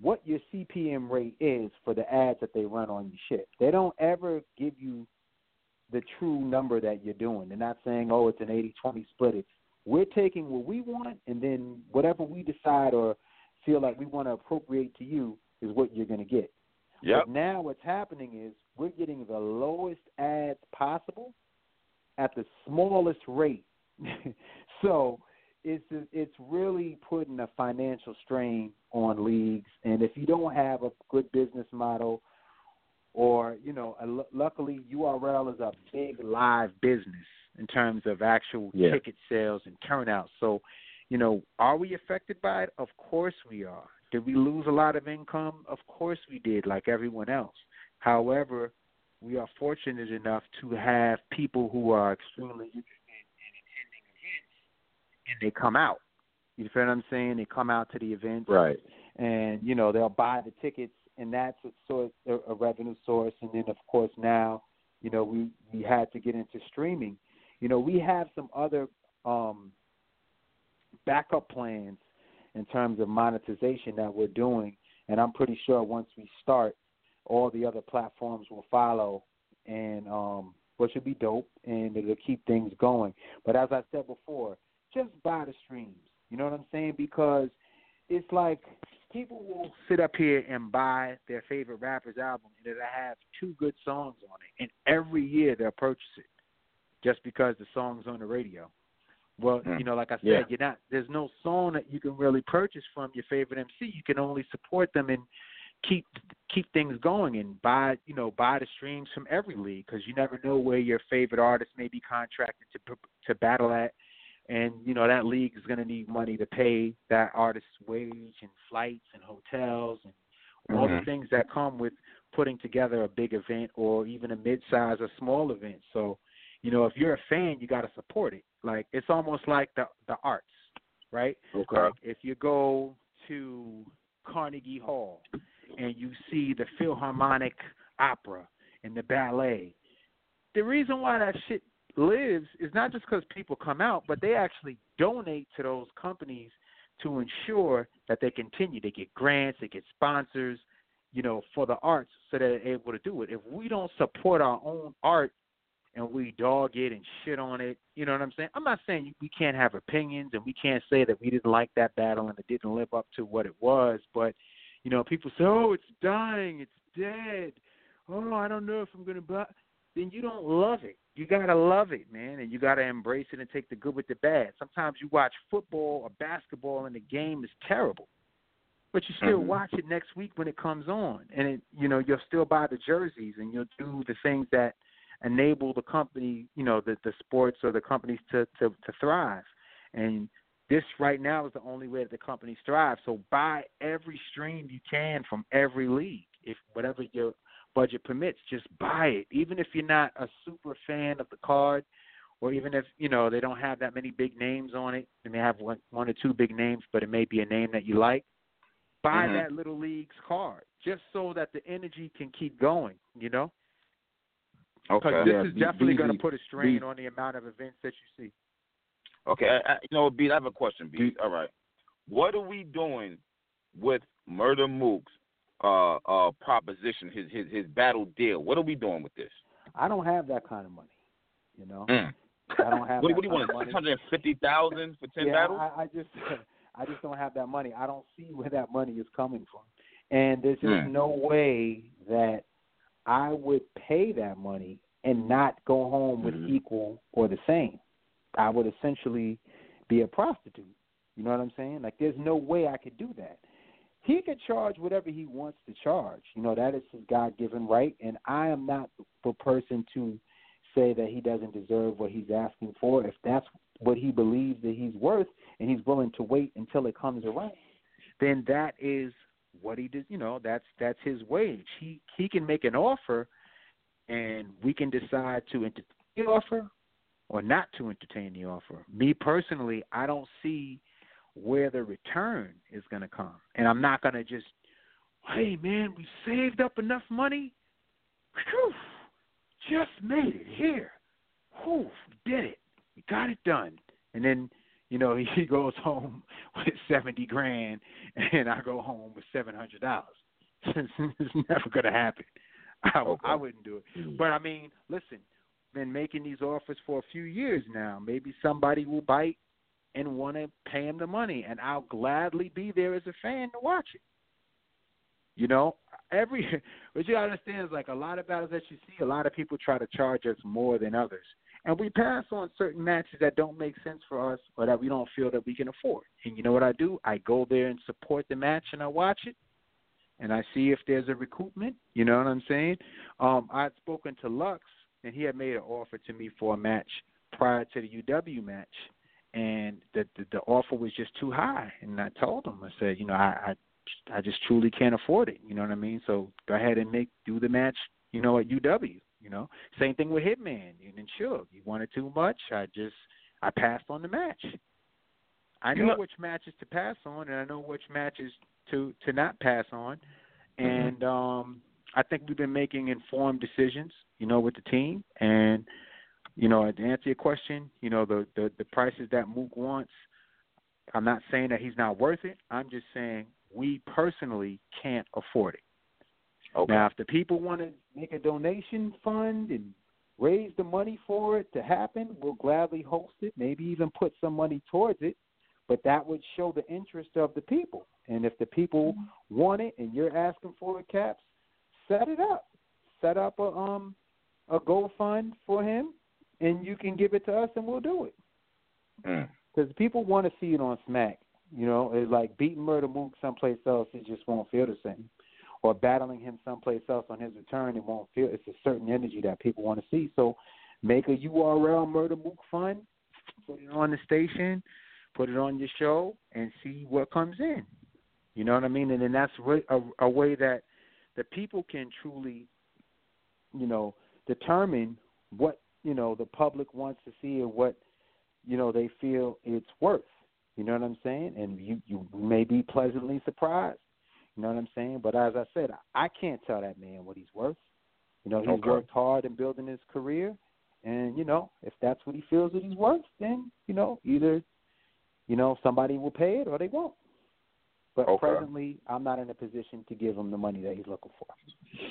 what your CPM rate is for the ads that they run on your shit. They don't ever give you the true number that you're doing. They're not saying, oh, it's an 80 20 split. It's we're taking what we want, and then whatever we decide or feel like we want to appropriate to you is what you're going to get. Yep. But now what's happening is we're getting the lowest ads possible at the smallest rate. so it's it's really putting a financial strain on leagues, and if you don't have a good business model, or you know, a, luckily URL is a big live business in terms of actual Yeah. ticket sales and turnout. So, you know, are we affected by it? Of course we are. Did we lose a lot of income? Of course we did, like everyone else. However, we are fortunate enough to have people who are extremely interested in attending events, and they come out. You feel what I'm saying? They come out to the events, Right. and you know they'll buy the tickets, and that's a source, a, a revenue source. And then of course now, you know, we we had to get into streaming. You know, we have some other um, backup plans in terms of monetization that we're doing, and I'm pretty sure once we start, all the other platforms will follow, and um, which would be dope, and it'll keep things going. But as I said before, just buy the streams. You know what I'm saying? Because it's like people will sit up here and buy their favorite rapper's album, and it'll have two good songs on it, and every year they'll purchase it just because the song's on the radio. Well, Mm. you know, like I said, Yeah. you're not. There's no song that you can really purchase from your favorite MC. You can only support them and keep keep things going and buy you know buy the streams from every league because you never know where your favorite artist may be contracted to to battle at, and you know that league is going to need money to pay that artist's wage and flights and hotels and all the Mhm. things that come with putting together a big event or even a mid-size or small event. So, you know, if you're a fan, you got to support it. Like it's almost like the the arts, right? Okay. Like if you go to Carnegie Hall and you see the Philharmonic Opera and the ballet, the reason why that shit lives is not just because people come out, but they actually donate to those companies to ensure that they continue. They get grants, they get sponsors, you know, for the arts so that they're able to do it. If we don't support our own art and we dog it and shit on it, you know what I'm saying? I'm not saying we can't have opinions and we can't say that we didn't like that battle and it didn't live up to what it was, but you know, people say, "Oh, it's dying, it's dead." Oh, I don't know if I'm gonna buy. Then you don't love it. You gotta love it, man, and you gotta embrace it and take the good with the bad. Sometimes you watch football or basketball and the game is terrible, but you still Mhm. watch it next week when it comes on, and it, you know you'll still buy the jerseys and you'll do the things that enable the company, you know, the the sports or the companies to to to thrive. And this right now is the only way that the companies thrive. So buy every stream you can from every league, if whatever your budget permits. Just buy it, even if you're not a super fan of the card, or even if you know they don't have that many big names on it. They may have one one or two big names, but it may be a name that you like. Buy Mhm. that little league's card just so that the energy can keep going. You know. Because Okay. this Yeah, is be- definitely going to put a strain Be- on the amount of events that you see. Okay, I, I, you know, B, I have a question, B. All right, what are we doing with Murda Mook's uh, uh, proposition, his his his battle deal? What are we doing with this? I don't have that kind of money. You know, Mm. I don't have. What, that what do you kind want? of. Six hundred and fifty thousand for ten yeah, battles? I, I just, I just don't have that money. I don't see where that money is coming from, and there's just Hmm. no way that I would pay that money and not go home with Mm-hmm. equal or the same. I would essentially be a prostitute. You know what I'm saying? Like there's no way I could do that. He could charge whatever he wants to charge. You know, that is his God given right and I am not the person to say that he doesn't deserve what he's asking for. If that's what he believes that he's worth and he's willing to wait until it comes around, then that is what he does you know, that's that's his wage. He he can make an offer and we can decide to entertain the offer or not to entertain the offer. Me personally, I don't see where the return is going to come. And I'm not going to just, hey, man, we saved up enough money. Whew, just made it here. Whew, did it. We got it done. And then, you know, he goes home with 70 grand and I go home with $700. it's never going to happen. I, Okay. I wouldn't do it. Hmm. But I mean, listen, been making these offers for a few years now. Maybe somebody will bite and want to pay him the money, and I'll gladly be there as a fan to watch it. You know, every what you gotta understand is like a lot of battles that you see, a lot of people try to charge us more than others, and we pass on certain matches that don't make sense for us or that we don't feel that we can afford. And you know what I do? I go there and support the match, and I watch it, and I see if there's a recoupment. You know what I'm saying? Um, I'd spoken to Lux, and he had made an offer to me for a match prior to the UW match, and the the, the offer was just too high. And I told him, I said, you know, I, I I just truly can't afford it. You know what I mean? So go ahead and make do the match. You know, at UW. You know, same thing with Hitman and then Suge. You wanted too much. I just I passed on the match. I You know know- which matches to pass on, and I know which matches to to not pass on. And um I think we've been making informed decisions, you know, with the team. And you know, to answer your question, you know, the the, the prices that Mook wants, I'm not saying that he's not worth it. I'm just saying we personally can't afford it. Okay. Now, if the people want to make a donation fund and raise the money for it to happen, we'll gladly host it, maybe even put some money towards it. But that would show the interest of the people. And if the people want it and you're asking for it, Caps, set it up. Set up a um a gold fund for him, and you can give it to us, and we'll do it. Mm. Because people want to see it on Smack. You know, it's like beating Murda Mook someplace else, it just won't feel the same. Or battling him someplace else on his return, it won't feel. It's a certain energy that people want to see. So, make a URL Murda Mook Fund, put it on the station, put it on your show, and see what comes in. You know what I mean? And then that's a, a way that the people can truly, you know, determine what you know the public wants to see and what you know they feel it's worth. You know what I'm saying? And you you may be pleasantly surprised. You know what I'm saying? But as I said, I can't tell that man what he's worth. You know, he's Okay. worked hard in building his career, and you know, if that's what he feels that he's worth, then you know, either you know somebody will pay it or they won't. But Okay. presently, I'm not in a position to give him the money that he's looking for.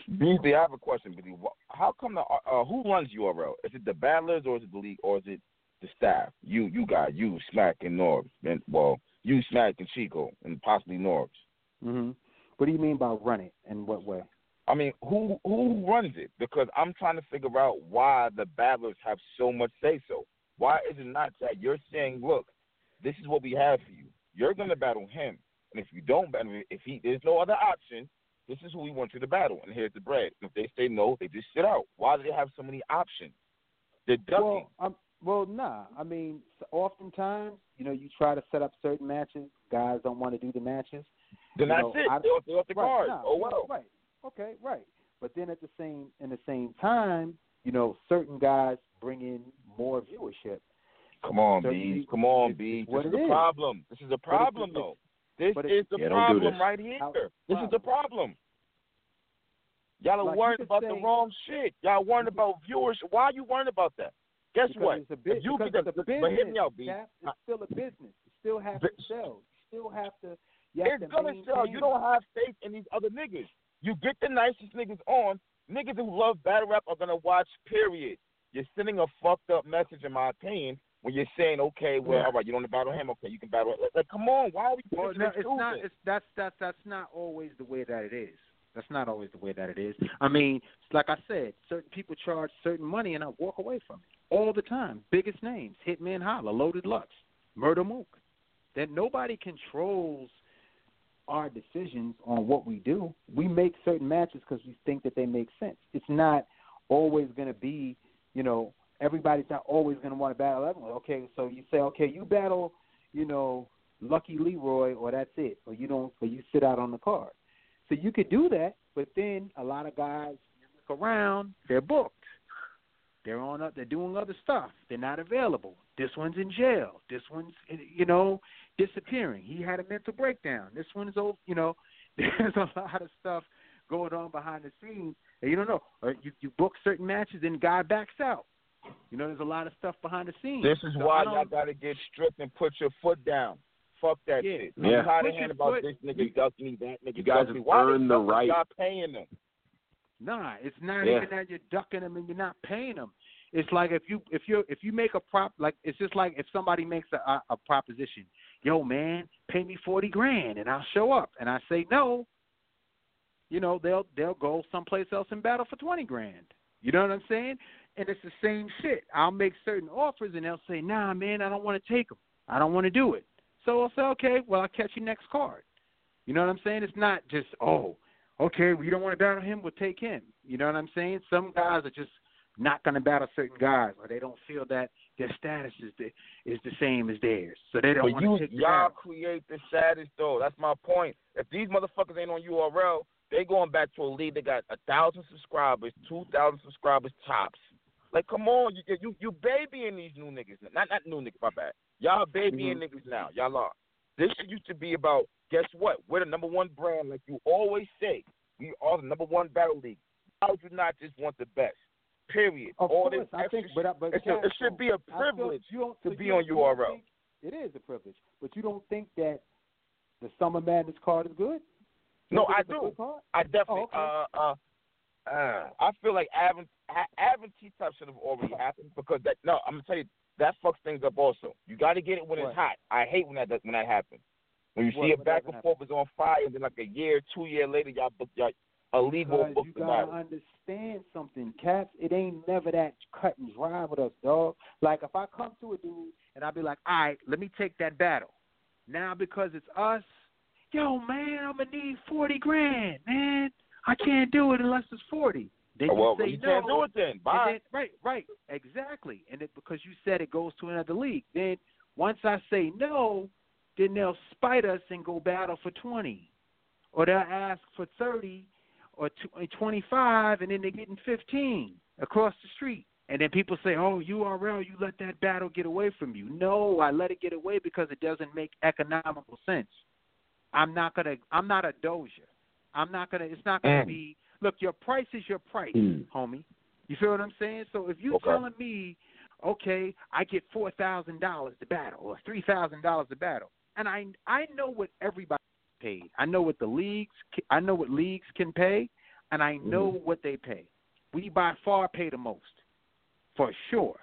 BZ, I have a question, BZ. How come the uh, who runs URL? Is it the battlers or is it the league or is it the staff? You, you got you, Smack and Norbs, and well, you, Smack and Chico, and possibly Norbs. hmm What do you mean by run it? In what way? I mean, who who runs it? Because I'm trying to figure out why the battlers have so much say so. Why is it not that you're saying, look, this is what we have for you. You're going to battle him, and if you don't battle, if he there's no other option, this is who we want you to battle, and here's the bread. And if they say no, they just sit out. Why do they have so many options? They're ducking. Well, um, well, nah. I mean, oftentimes, you know, you try to set up certain matches. Guys don't want to do the matches. Then you that's know, it. I- They're off, they're off the right, card. nah, oh well. Right. Okay. Right. But then at the same in the same time, you know, certain guys bring in more viewership. Come on, So B. Come on, it's- B. This what is it a problem. This is a problem, though. This is it's- the Yeah, don't do problem right here. This is the problem. Y'all are Like, worried about say- the wrong shit. Y'all worried about viewers. Why are you worried about that? Guess because what? It's a bus- you because get it's the, a business. but hit me out, B. It's still a business. You still have But- to sell. You still have to. Have It's to gonna sell. You don't have faith in these other niggas. You get the nicest niggas on. Niggas who love battle rap are gonna watch. Period. You're sending a fucked up message, in my opinion, when you're saying, okay, well, Yeah. all right, you don't want to battle him. Okay, you can battle. Like, like come on, why are we Well, no, it's not. It's that's that's that's not always the way that it is. That's not always the way that it is. I mean, like I said, certain people charge certain money, and I walk away from it all the time. Biggest names: Hitman Holla, Loaded Lux, Murda Mook. That nobody controls our decisions on what we do. We make certain matches because we think that they make sense. It's not always going to be, you know, everybody's not always going to want to battle everyone. Okay, so you say, okay, you battle, you know, Lucky Leroy, or that's it, or you don't, or you sit out on the card. So you could do that, but then a lot of guys look around, they're booked. They're on up. They're doing other stuff. They're not available. This one's in jail. This one's, you know, disappearing. He had a mental breakdown. This one's, over. You know, there's a lot of stuff going on behind the scenes, and you don't know. Or you you book certain matches, and the guy backs out. You know, there's a lot of stuff behind the scenes. This is So why y'all gotta get strict and put your foot down. Fuck that Yeah. shit. Yeah. I'm tired of hearing about foot- this nigga ducking me, that nigga You guys ducking me. have Why earned the right- Y'all paying them. Nah, it's not Yeah. even that you're ducking them and you're not paying them. It's like if you if you if you make a prop like it's just like if somebody makes a, a, a proposition, yo man, pay me forty grand and I'll show up, and I say no. You know they'll they'll go someplace else and battle for twenty grand. You know what I'm saying? And it's the same shit. I'll make certain offers and they'll say, nah man, I don't want to take them. I don't want to do it. So I'll say, okay, well I'll catch you next card. You know what I'm saying? It's not just oh okay, we don't want to battle him, we'll take him. You know what I'm saying? Some guys are just not going to battle certain guys, or they don't feel that their status is the is the same as theirs, so they don't But want you, to take the y'all create the saddest though. That's my point. If these motherfuckers ain't on URL, they going back to a league that got a thousand subscribers, two thousand subscribers tops. Like, come on, you you you babying these new niggas. Not not new niggas, my bad. Y'all babying Mm-hmm. niggas now. Y'all are. This used to be about. Guess what? We're the number one brand, like you always say. We are the number one battle league. How would you not just want the best? Period. Of All course, this I think, but, but a- it should be a privilege you don't- to so be on don't- you don't URL. It is a privilege, but you don't think that the Summer Madness card is good? You No, I do. I definitely. Oh, okay. uh, uh, uh, I feel like Avon Avon T top should have already happened because that. No, I'm gonna tell you that fucks things up. Also, you got to get it when What? it's hot. I hate when that when that happens. When you What- see it what back and forth is on fire, and then like a year, two year later, y'all book y'all a league will Because book you gotta understand something, Cats. It ain't never that cut and dry with us, dog. Like if I come to a dude and I be like, all right, let me take that battle. Now because it's us, yo man, I'm gonna need forty grand, man. I can't do it unless it's forty. Then Oh, well, you say you no. can't do it then. Bye. then- right, right, exactly. And it, because you said it goes to another league, then once I say no, then they'll spite us and go battle for twenty, or they'll ask for thirty or twenty-five, and then they're getting fifteen across the street. And then people say, "Oh, URL, you let that battle get away from you." No, I let it get away because it doesn't make economical sense. I'm not gonna. I'm not a Doja. I'm not gonna. It's not gonna Mm. be. Look, your price is your price, Mm. homie. You feel what I'm saying? So if you Okay. telling me, okay, I get four thousand dollars to battle or three thousand dollars to battle, and I I know what everybody paid. I know what the leagues. I know what leagues can pay, and I know what they pay. We by far pay the most, for sure.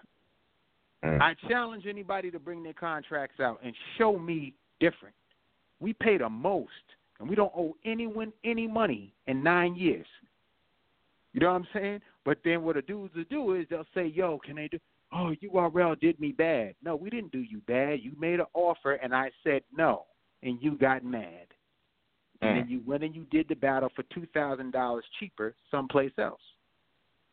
Mm. I challenge anybody to bring their contracts out and show me different. We pay the most, and we don't owe anyone any money in nine years. You know what I'm saying? But then what the dudes will do is they'll say, "Yo, can they do? Oh, URL did me bad. No, we didn't do you bad. You made an offer, and I said no, and you got mad, and Mm. then you went and you did the battle for two thousand dollars cheaper someplace else.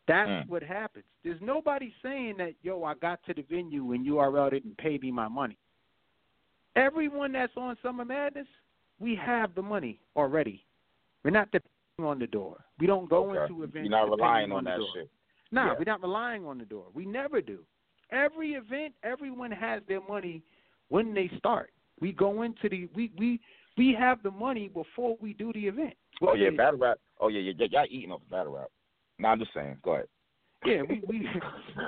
That's Mm. what happens. There's nobody saying that, yo, I got to the venue and URL didn't pay me my money. Everyone that's on Summer Madness, we have the money already. We're not on the door. We don't go Okay. into events. You're not relying on the that door. shit. No, Yeah. we're not relying on the door. We never do. Every event, everyone has their money when they start. We go into the we we we have the money before we do the event. Oh yeah, battle rap. Oh yeah, yeah, yeah. Y'all eating off the battle rap. No, I'm just saying. Go ahead. Yeah, we we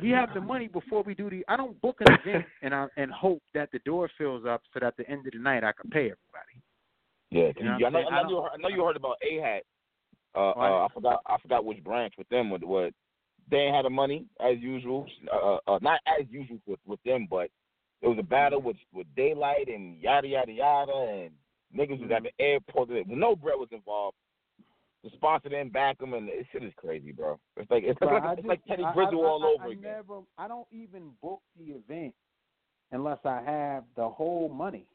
we have the money before we do the. I don't book an event and I and hope that the door fills up so that at the end of the night I can pay everybody. Yeah, You know you- I know? I I know, you heard, I know you heard about A Hat. Uh, What? uh, I forgot, I forgot which branch with them. With what they ain't had the money as usual. Uh, uh, not as usual with with them, but it was a battle with with Daylyt and yada yada yada, and niggas was at the airport. No bread was involved. the sponsor didn't back him, and this shit is crazy, bro. It's like it's But like it's just- like Teddy I- I, all I, over I again. Never, I don't even book the event unless I have the whole money,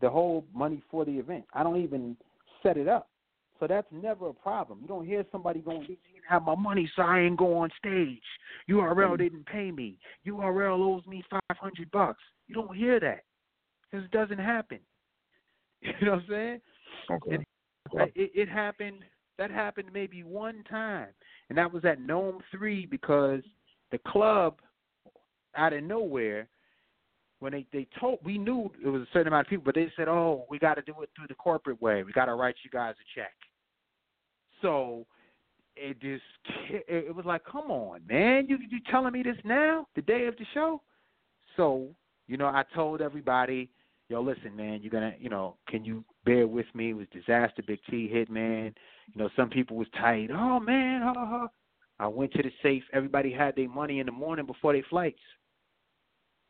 the whole money for the event. I don't even set it up, so that's never a problem. You don't hear somebody going, "You didn't have my money, so I ain't go on stage." URL mm. didn't pay me. URL owes me five hundred bucks. You don't hear that because it doesn't happen. You know what I'm saying? Okay. It, it, it happened. That happened maybe one time, and that was at NOME Three because the club, out of nowhere, when they they told we knew it was a certain amount of people, but they said, "Oh, we got to do it through the corporate way. We got to write you guys a check." So it just it, was like, "Come on, man! You you telling me this now, the day of the show?" So you know, I told everybody, "Yo, listen, man, you're gonna, you know, can you bear with me? It was disaster. Big T hit, man. You know, some people was tight. Oh man, ha, ha. I went to the safe. Everybody had their money in the morning before their flights.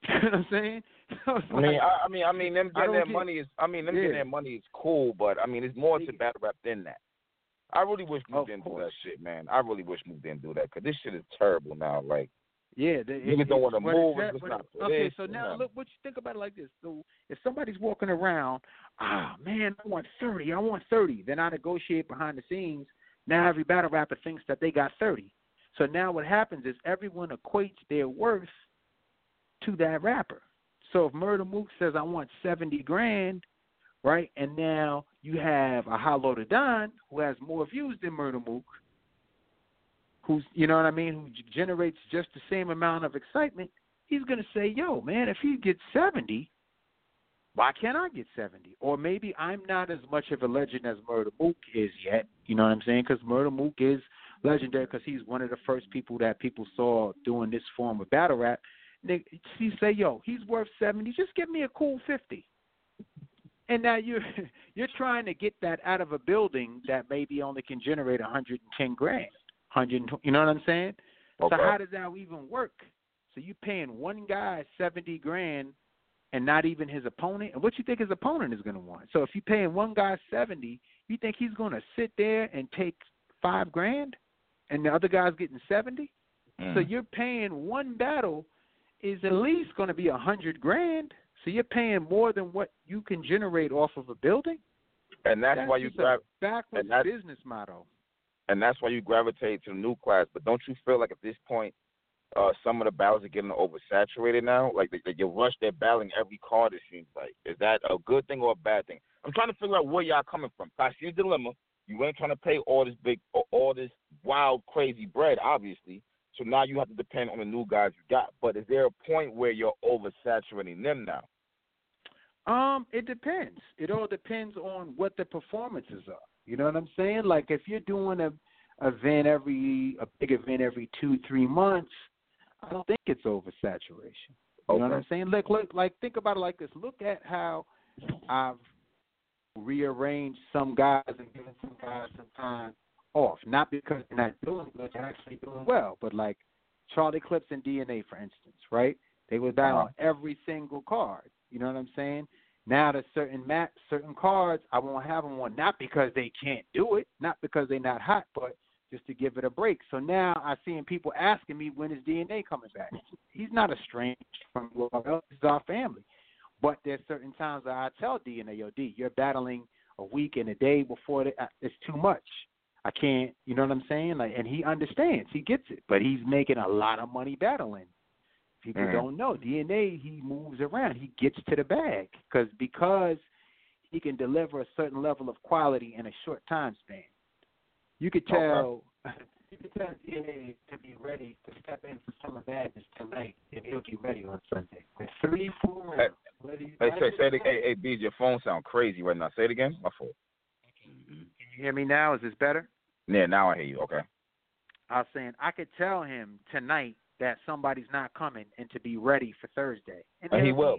You know what I'm saying? was I mean, I, I mean, I mean, them I getting their get- money is. I mean, them Yeah. getting their money is cool, but I mean, it's more to battle rap than that. I really wish Mook didn't do that shit, man. I really wish Mook didn't do that because this shit is terrible now. Like, Yeah, the, Niggas don't wanna move, it- it's not it- Okay, this, so now look, what you think about it like this. So if somebody's walking around, ah man, I want thirty, I want thirty. Then I negotiate behind the scenes. Now every battle rapper thinks that they got thirty. So now what happens is everyone equates their worth to that rapper. So if Murda Mook says I want seventy grand, right, and now you have a Hollow Da Don who has more views than Murda Mook, who's you know what I mean, who generates just the same amount of excitement, he's gonna say, "Yo, man, if he gets seventy, why can't I get 70? Or maybe I'm not as much of a legend as Murda Mook is yet. You know what I'm saying? Because Murda Mook is legendary because he's one of the first people that people saw doing this form of battle rap. They, he say, "Yo, he's worth 70. Just give me a cool 50." And now you're you're trying to get that out of a building that maybe only can generate 110 grand, 100. You know what I'm saying? Okay. So how does that even work? So you paying one guy 70 grand and not even his opponent? And what you think his opponent is going to want? So if you're paying one guy 70, you think he's going to sit there and take five grand and the other guy's getting 70? Mm. So you're paying one battle is at least going to be a hundred grand. So you're paying more than what you can generate off of a building. and that's, why you a grab, backwards business model. and that's why you gravitate to the new class. But don't you feel like at this point, uh, some of the battles are getting oversaturated now? Like they, they, rushed; they're battling every card. It seems like is that a good thing or a bad thing? I'm trying to figure out where y'all coming from. I see the dilemma. You ain't trying to pay all this big, all this wild, crazy bread, obviously. So now you have to depend on the new guys you got. But is there a point where you're oversaturating them now? Um, it depends. It all depends on what the performances are. You know what I'm saying? Like if you're doing a event every a big event every two three months, I don't think it's oversaturation. You know what I'm saying? Look, look, like think about it like this. Look at how I've rearranged some guys and given some guys some time off. Not because they're not doing good, they're actually doing well. But like Charlie Clips and DNA, for instance, right? They were down on every single card. You know what I'm saying? Now there's certain map, certain cards I won't have them on, not because they can't do it, not because they're not hot, but just to give it a break. So now I'm seeing people asking me when is DNA coming back. He's not a stranger from URL. This is our family. But there's certain times that I tell DNA, yo, D, you're battling a week and a day before the, uh, it's too much. I can't, you know what I'm saying? Like, and he understands, he gets it, but he's making a lot of money battling. People Mhm. don't know DNA. He moves around. He gets to the bag because because he can deliver a certain level of quality in a short time span. You could Okay. tell. You could tell DNA to be ready to step in for some Summer Madness tonight, and he'll be ready on Sunday with three full Hey, rounds. Whether you Hey, say, say it. Hey, hey, Bees, your phone sound crazy right now. Say it again. My fault. Can you hear me now? Is this better? Yeah, now I hear you. Okay. I was saying I could tell him tonight that somebody's not coming and to be ready for Thursday. And, And he it'll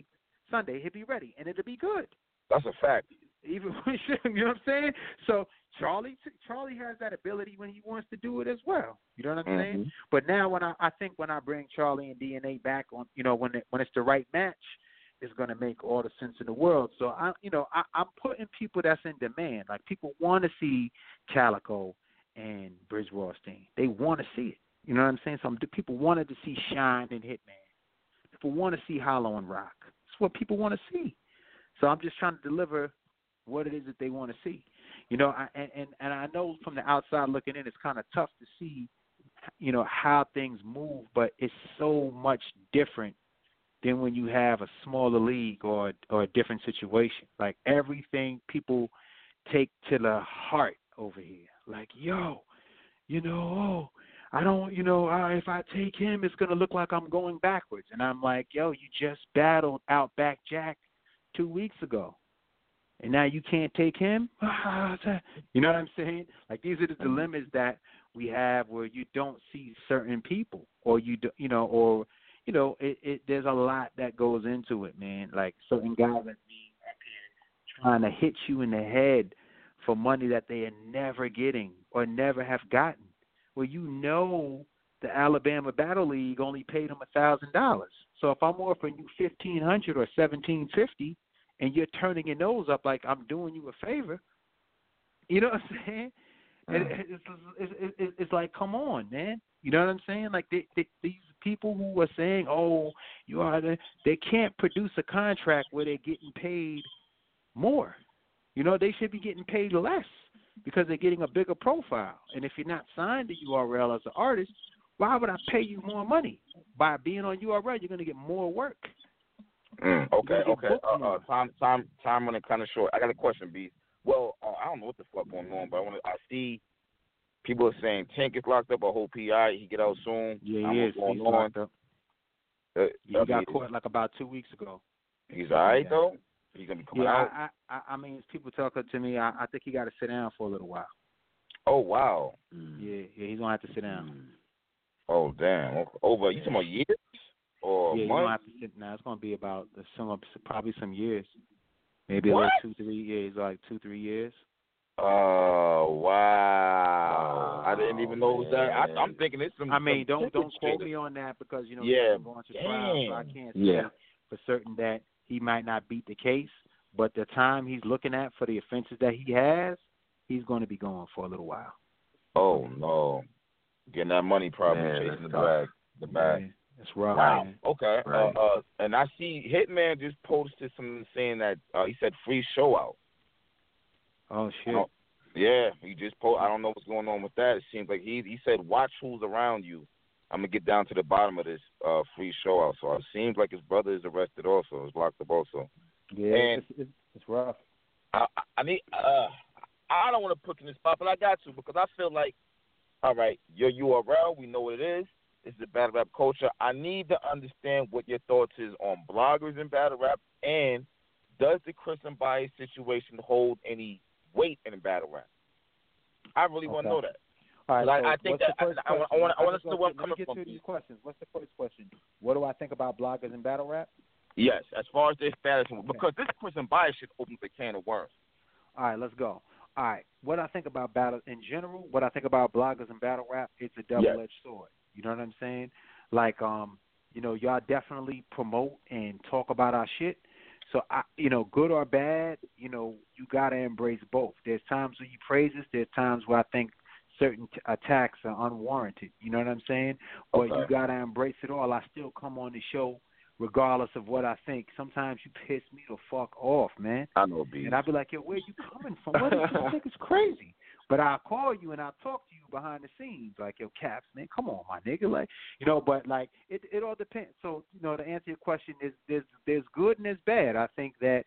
Sunday he'll be ready and it'll be good. That's a fact. Even when you know what I'm saying? So Charlie Charlie has that ability when he wants to do it as well. You know what I'm saying? Mhm. But now when I I think when I bring Charlie and DNA back on, you know, when it, when it's the right match, it's going to make all the sense in the world. So I, you know, I, I'm putting people that's in demand. Like people want to see Calicoe and Brizz Rawsteen. They want to see it. You know what I'm saying? Some people wanted to see Shine and Hitman. People want to see Hollow and Roc. It's what people want to see. So I'm just trying to deliver what it is that they want to see. You know, I, and, and and I know from the outside looking in, it's kind of tough to see, you know, how things move, but it's so much different than when you have a smaller league or or a different situation. Like everything people take to the heart over here. Like, yo, you know, oh, I don't, you know, uh, if I take him, it's gonna look like I'm going backwards. And I'm like, yo, you just battled Outback Jack two weeks ago, and now you can't take him. you know what I'm saying? Like these are the dilemmas that we have where you don't see certain people, or you, do, you know, or you know, it, it there's a lot that goes into it, man. Like certain guys like me trying to hit you in the head for money that they are never getting or never have gotten. Well, you know the Alabama Battle League only paid them a thousand dollars. So if I'm offering you fifteen hundred or seventeen fifty, and you're turning your nose up like I'm doing you a favor, you know what I'm saying? Mm. It, it's, it's, it's, it's like, come on, man. You know what I'm saying? Like they, they, these people who are saying, "Oh, you are," the, they can't produce a contract where they're getting paid more. You know, they should be getting paid less because they're getting a bigger profile. And if you're not signed to URL as an artist, why would I pay you more money? By being on URL, you're going to get more work. Mm, okay, okay. Uh, uh, time, time, time running kind of short. I got a question, B. Well, uh, I don't know what the fuck going on, but I want to. I see people are saying Tank is locked up. I hope PI he get out soon. Yeah, he is. He's on. locked up. Uh, he got caught like about two weeks ago. He's all right yeah. though. He's gonna be coming yeah, out. I, I, I mean, people talking to me. I, I think he got to sit down for a little while. Oh wow. Mm. Yeah, yeah, he's gonna have to sit down. Mm. Oh damn! Over you talking about years or yeah, months? gonna have to sit now. It's gonna be about some probably some years, maybe what? like two three years, like two three years. Oh wow! I didn't even know it was that. I, I'm thinking it's some. I mean, some don't don't quote me on that because you know yeah, I'm going to trial, so I can't say yeah. for certain that he might not beat the case. But the time he's looking at for the offenses that he has, he's going to be going for a little while. Oh no, getting that money probably Man, chasing the that's bag, the bag. Yeah, that's rough. Wow. Man. Okay. Right. Uh, uh, and I see Hitman just posted something saying that uh, he said free show out. Oh shit. Yeah, he just po I don't know what's going on with that. It seems like he he said watch who's around you. I'm gonna get down to the bottom of this uh free show out. So it seems like his brother is arrested also. Is locked up also. Yeah, And- it's, it's, rough. I, I- I need. Uh, I don't want to put you in this spot, but I got to because I feel like, all right, your URL, we know what it is. It's the battle rap culture. I need to understand what your thoughts is on bloggers in battle rap, and does the Chris Unbiased situation hold any weight in battle rap? I really want to know that. All right, But I- I think that- I- I I wanna- I Let's know go where I'm to- coming get from. to these questions. What's the first question? What do I think about bloggers and battle rap? Yes, as far as their status, because this Chris Unbiased shit opens a can of worms. All right, let's go. All right, what I think about battle in general, what I think about bloggers and battle rap, it's a double-edged sword. You know what I'm saying? Like, um, you know, y'all definitely promote and talk about our shit. So, I, you know, good or bad, you know, you gotta embrace both. There's times where you praise us. There's times where I think certain t- attacks are unwarranted. You know what I'm saying? But you gotta embrace it all. I still come on the show regardless of what I think. Sometimes you piss me the fuck off, man. I know, B. And I'd be like, yo, where you coming from? What is this? I think it's crazy. But I'll call you and I'll talk to you behind the scenes, like, yo, Caps, man, come on, my nigga. Like, you know, but like it it all depends. So, you know, to answer your question is there's there's good and there's bad. I think that,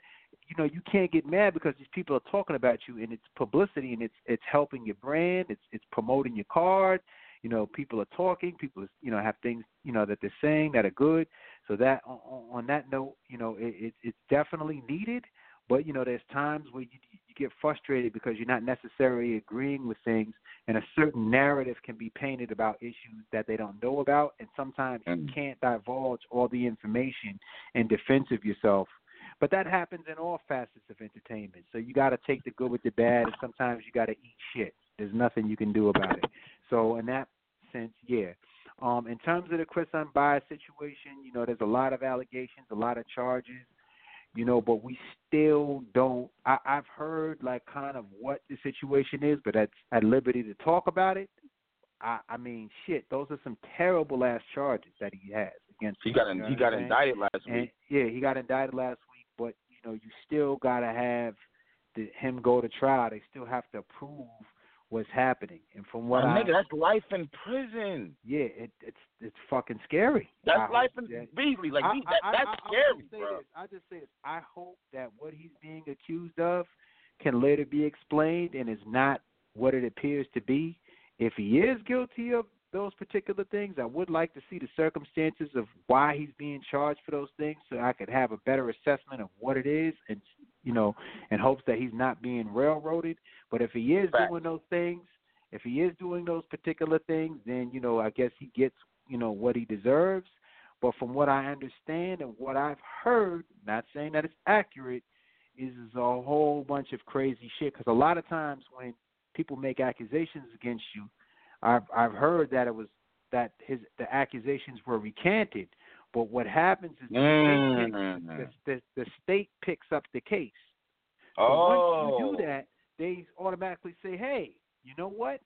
you know, you can't get mad because these people are talking about you and it's publicity and it's it's helping your brand, it's it's promoting your card. You know, people are talking, people you know, have things, you know, that they're saying that are good. So that on, that note, you know, it, it it's definitely needed. But you know, there's times where you you get frustrated because you're not necessarily agreeing with things, and a certain narrative can be painted about issues that they don't know about, and sometimes you Mm. can't divulge all the information in defense of yourself. But that happens in all facets of entertainment. So you got to take the good with the bad, and sometimes you got to eat shit. There's nothing you can do about it. So in that sense, yeah. Um, in terms of the Chris Unbiased situation, you know, there's a lot of allegations, a lot of charges you know, but we still don't. I, I've heard like kind of what the situation is, but at at liberty to talk about it. I, I mean, shit, those are some terrible ass charges that he has against. He got know he got indicted last And, week. yeah, he got indicted last week, but you know, you still gotta have the, him go to trial. They still have to prove what's happening. And from what My I nigga, that's life in prison. yeah, it, it's it's fucking scary. That's I life in that- Beasley. Like I- I- that, I- that's I- I scary, just say bro. This, I just say this. I hope that what he's being accused of can later be explained and is not what it appears to be. If he is guilty of those particular things, I would like to see the circumstances of why he's being charged for those things, so I could have a better assessment of what it is, and you know, in hopes that he's not being railroaded. But if he is Facts. doing those things, if he is doing those particular things, then you know, I guess he gets you know what he deserves. But from what I understand and what I've heard, not saying that it's accurate, is, is a whole bunch of crazy shit. Because a lot of times when people make accusations against you, I've I've heard that it was that his the accusations were recanted. But what happens is the, state Mm. picks, the, the, the state picks up the case. Oh, once you do that, they automatically say, "Hey, you know what?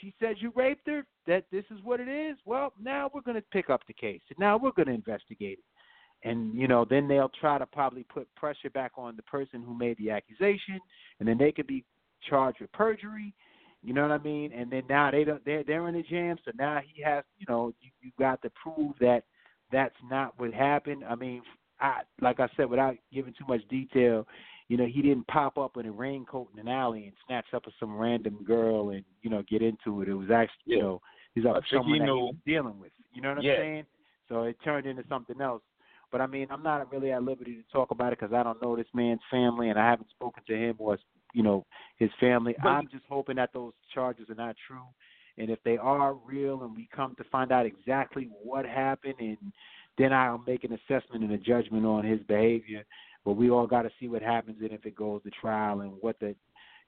She said you raped her. That this is what it is. Well, now we're going to pick up the case. Now we're going to investigate it. And you know, then they'll try to probably put pressure back on the person who made the accusation, and then they could be charged with perjury. You know what I mean? And then now they don't. They're they're in the jam. So now he has. You know, you, you got to prove that that's not what happened. I mean, I like I said, without giving too much detail, you know, he didn't pop up in a raincoat in an alley and snatch up with some random girl and you know get into it. It was actually, you know, he's up with someone he that he was dealing with. You know what I'm Yeah. saying? So it turned into something else. But I mean, I'm not really at liberty to talk about it because I don't know this man's family and I haven't spoken to him or you know his family. But- I'm just hoping that those charges are not true. And if they are real and we come to find out exactly what happened and then I'll make an assessment and a judgment on his behavior. But we all got to see what happens and if it goes to trial and what the,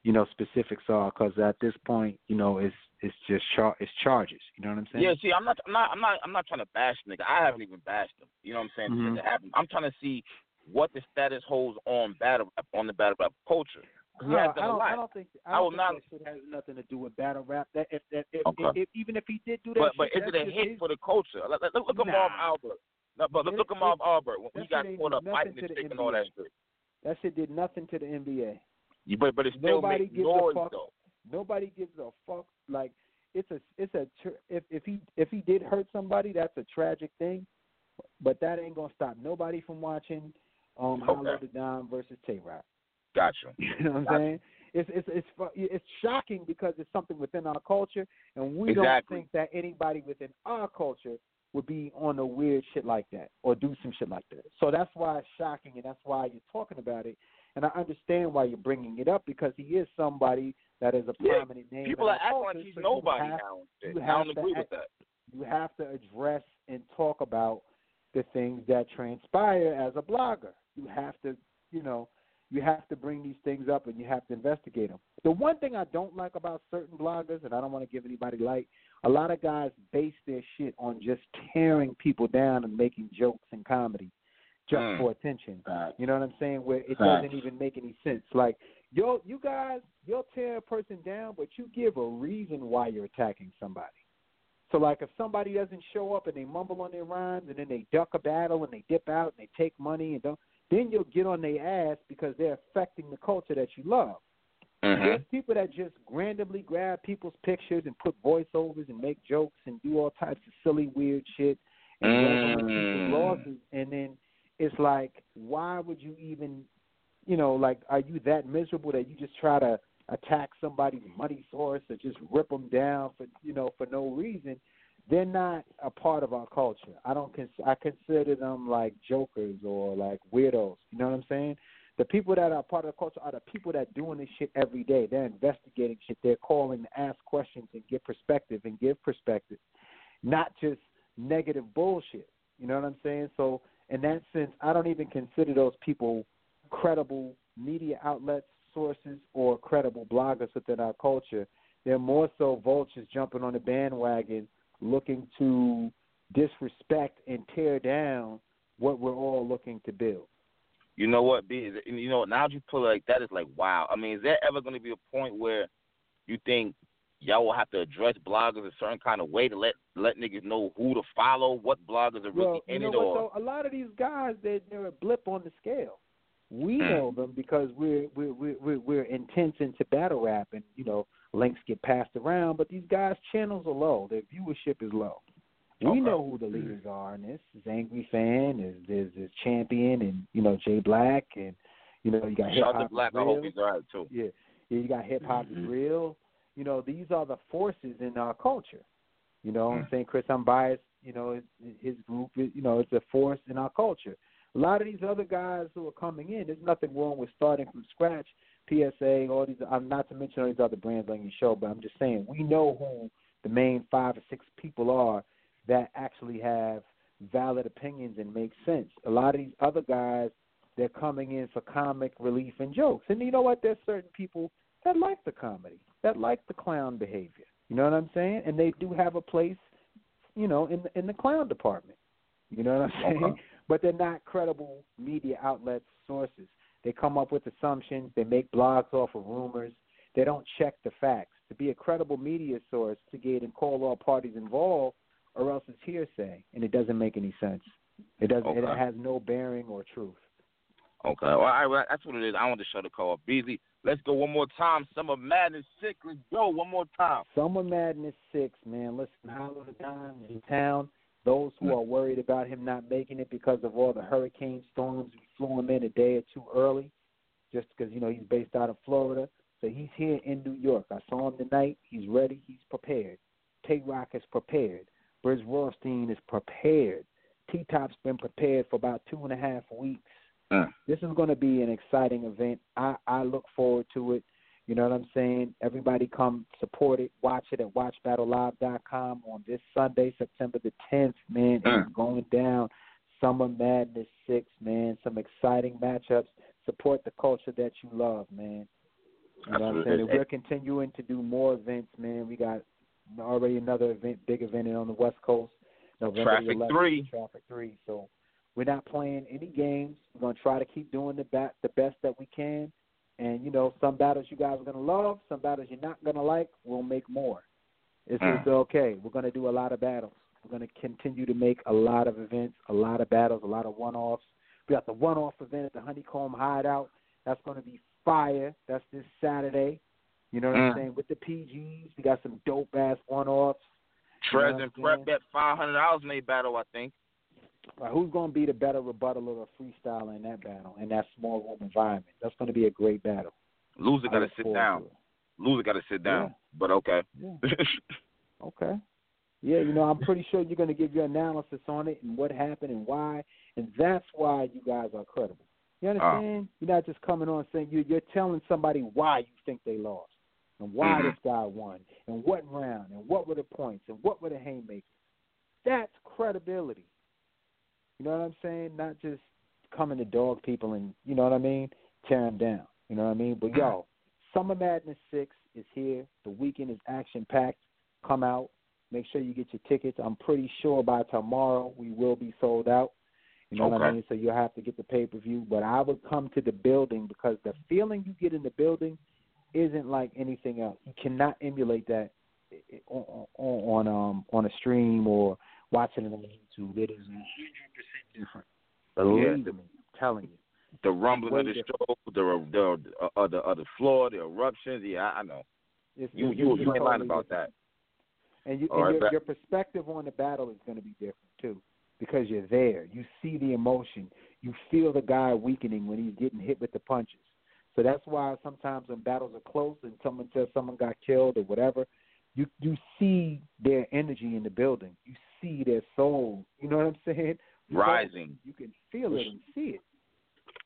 you know, specifics are. Because at this point, you know, it's it's just char- it's charges. You know what I'm saying? Yeah, see, I'm not, I'm not, I'm not, I'm not trying to bash nigga. I haven't even bashed him. You know what I'm saying? Mhm. Since it happened, I'm trying to see what the status holds on battle on the battle rap culture. 'Cause He No, has I done a don't. lot. I don't think. I, I don't will think not- that shit has nothing to do with battle rap. That if if, if, Okay. if, even if he did do that, But but is it a hit his- for the culture? Look, look, look at Nah. Marv Albert. No, but look, look at Marv Albert when that he got shit caught up nothing fighting to the the chick and all that shit. That shit did nothing to the NBA. You- But but it still Nobody makes gives noise a fuck. though. Nobody gives a fuck. Like it's a it's a tr- if if he if he did hurt somebody, that's a tragic thing. But that ain't gonna stop nobody from watching um Hollow Okay. the Dime versus Tay Roc. Gotcha. You know what I'm saying? It's it's it's it's shocking because it's something within our culture, and we Exactly. don't think that anybody within our culture would be on a weird shit like that or do some shit like that. So that's why it's shocking, and that's why you're talking about it. And I understand why you're bringing it up because he is somebody that is a Yeah, prominent name. People are acting like he's so nobody have- now. I don't agree act- with that. you have to address and talk about the things that transpire as a blogger. You have to, you know, you have to bring these things up and you have to investigate them. The one thing I don't like about certain bloggers, and I don't want to give anybody light, a lot of guys base their shit on just tearing people down and making jokes and comedy just Mm. for attention. You know what I'm saying? Where it Facts. doesn't even make any sense. Like, yo, you guys, you'll tear a person down, but you give a reason why you're attacking somebody. So, like, if somebody doesn't show up and they mumble on their rhymes and then they duck a battle and they dip out and they take money and don't, then you'll get on their ass because they're affecting the culture that you love. Mm-hmm. There's people that just randomly grab people's pictures and put voiceovers and make jokes and do all types of silly, weird shit and Mm. losses. And then it's like, why would you even, you know, like, are you that miserable that you just try to attack somebody's money source or just rip them down for, you know, for no reason? They're not a part of our culture. I don't. Cons- I consider them like jokers or like weirdos. You know what I'm saying? The people that are part of the culture are the people that doing this shit every day. They're investigating shit. They're calling to ask questions and get perspective and give perspective, not just negative bullshit. You know what I'm saying? So in that sense, I don't even consider those people credible media outlets, sources, or credible bloggers within our culture. They're more so vultures jumping on the bandwagon, looking to disrespect and tear down what we're all looking to build. You know what, B? It, and you know now that you put it like that, it's like wow. I mean, is there ever going to be a point where you think y'all will have to address bloggers a certain kind of way to let let niggas know who to follow, what bloggers are really well, in you it, know or what, though? a lot of these guys they're they're a blip on the scale. We Mm. know them because we're we're we're we're, we're intense into battle rap, and you know links get passed around. But these guys' channels are low; their viewership is low. We Okay. know who the leaders are in this. Is Angry Fan, is there's, there's Champion, and you know Jay Black, and you know you got hip hop Black. I Real. hope he's too. Yeah, yeah, you got hip hop mm-hmm. is real. You know, these are the forces in our culture. You know, what I'm mm. saying Chris Unbiased. You know, his, his group, is, you know, it's a force in our culture. A lot of these other guys who are coming in, there's nothing wrong with starting from scratch. PSA, all these. I'm not to mention all these other brands on your show, but I'm just saying we know who the main five or six people are that actually have valid opinions and make sense. A lot of these other guys, they're coming in for comic relief and jokes. And you know what? There's certain people that like the comedy, that like the clown behavior. You know what I'm saying? And they do have a place, you know, in in the clown department. You know what I'm saying? But they're not credible media outlets sources. They come up with assumptions. They make blogs off of rumors. They don't check the facts. To be a credible media source, to get and call all parties involved, or else it's hearsay, and it doesn't make any sense. It doesn't. It has no bearing or truth. Okay, well, all right, well, that's what it is. I want to show the call. Beasley, let's go one more time. Summer Madness Six. Let's go one more time. Summer Madness six, man. Listen, Hollow Da Don in town. Those who are worried about him not making it because of all the hurricane storms, we flew him in a day or two early, just because you know he's based out of Florida. So he's here in New York. I saw him tonight. He's ready. He's prepared. Tay Roc is prepared. Brizz Rawsteen is prepared. T Top's been prepared for about two and a half weeks. Mm. This is going to be an exciting event. I, I look forward to it. You know what I'm saying? Everybody come support it. Watch it at watchbattlelive.com on this Sunday, September the 10th, man. Mm. It's going down. Summer Madness 6, man. Some exciting matchups. Support the culture that you love, man. You know what I'm Absolutely. saying? And we're continuing to do more events, man. We got already another event, big event on the West Coast. November Traffic 11th, three. Traffic 3. So we're not playing any games. We're going to try to keep doing the, ba- the best that we can. And, you know, some battles you guys are going to love, some battles you're not going to like, we'll make more. It's, Mm. it's okay. We're going to do a lot of battles. We're going to continue to make a lot of events, a lot of battles, a lot of one offs. We got the one off event at the Honeycomb Hideout. That's going to be fire. That's this Saturday. You know what I'm Mm. saying? With the PGs, we got some dope ass one offs. Trez and. Prep bet five hundred dollars in they battle. I think. Right, who's going to be the better rebuttaler or freestyler in that battle, in that small room environment? That's going to be a great battle. Loser got to sit down. Loser got to sit down. Yeah. But okay. Yeah. Okay. Yeah, you know, I'm pretty sure you're going to give your analysis on it and what happened and why, and that's why you guys are credible. You understand? You're not just coming on saying you you're telling somebody why you think they lost and why Mhm. this guy won and what round and what were the points and what were the haymakers. That's credibility. You know what I'm saying? Not just coming to dog people and you know what I mean, tear them down. You know what I mean? But yo, Summer Madness Six is here. The weekend is action packed. Come out. Make sure you get your tickets. I'm pretty sure by tomorrow we will be sold out. You know what I mean? So you'll have to get the pay per view. But I would come to the building because the feeling you get in the building isn't like anything else. You cannot emulate that on, on, on um on a stream or watching it on YouTube. It is 100% different. Believe Yeah. me, I'm telling you. The rumbling Way of the different. show, the the uh, uh, the other floor, the eruptions. Yeah, I I know. It's, You it's, you it's you ain't lying about different. that. And, you, and right, your, back- your perspective on the battle is going to be different too, because you're there. You see the emotion. You feel the guy weakening when he's getting hit with the punches. So that's why sometimes when battles are close and someone says someone got killed or whatever, you you see their energy in the building. You see their soul. You know what I'm saying? You Rising. You can feel it and see it.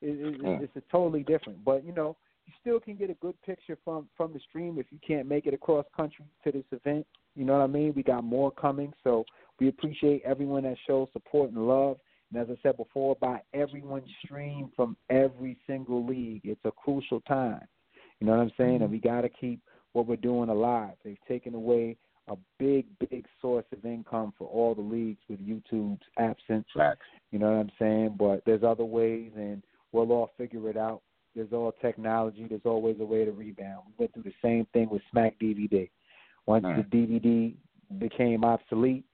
it, it Mm. it's a totally different. But you know, you still can get a good picture from from the stream if you can't make it across country to this event. You know what I mean? We got more coming, so we appreciate everyone that shows support and love. And as I said before, by everyone stream from every single league. It's a crucial time. You know what I'm saying? And we got to keep what we're doing alive. They've taken away a big, big source of income for all the leagues with YouTube's absence. Facts. You know what I'm saying? But there's other ways, and we'll all figure it out. There's all technology. There's always a way to rebound. We went through the same thing with Smack DVD. Once Mm. the DVD became obsolete,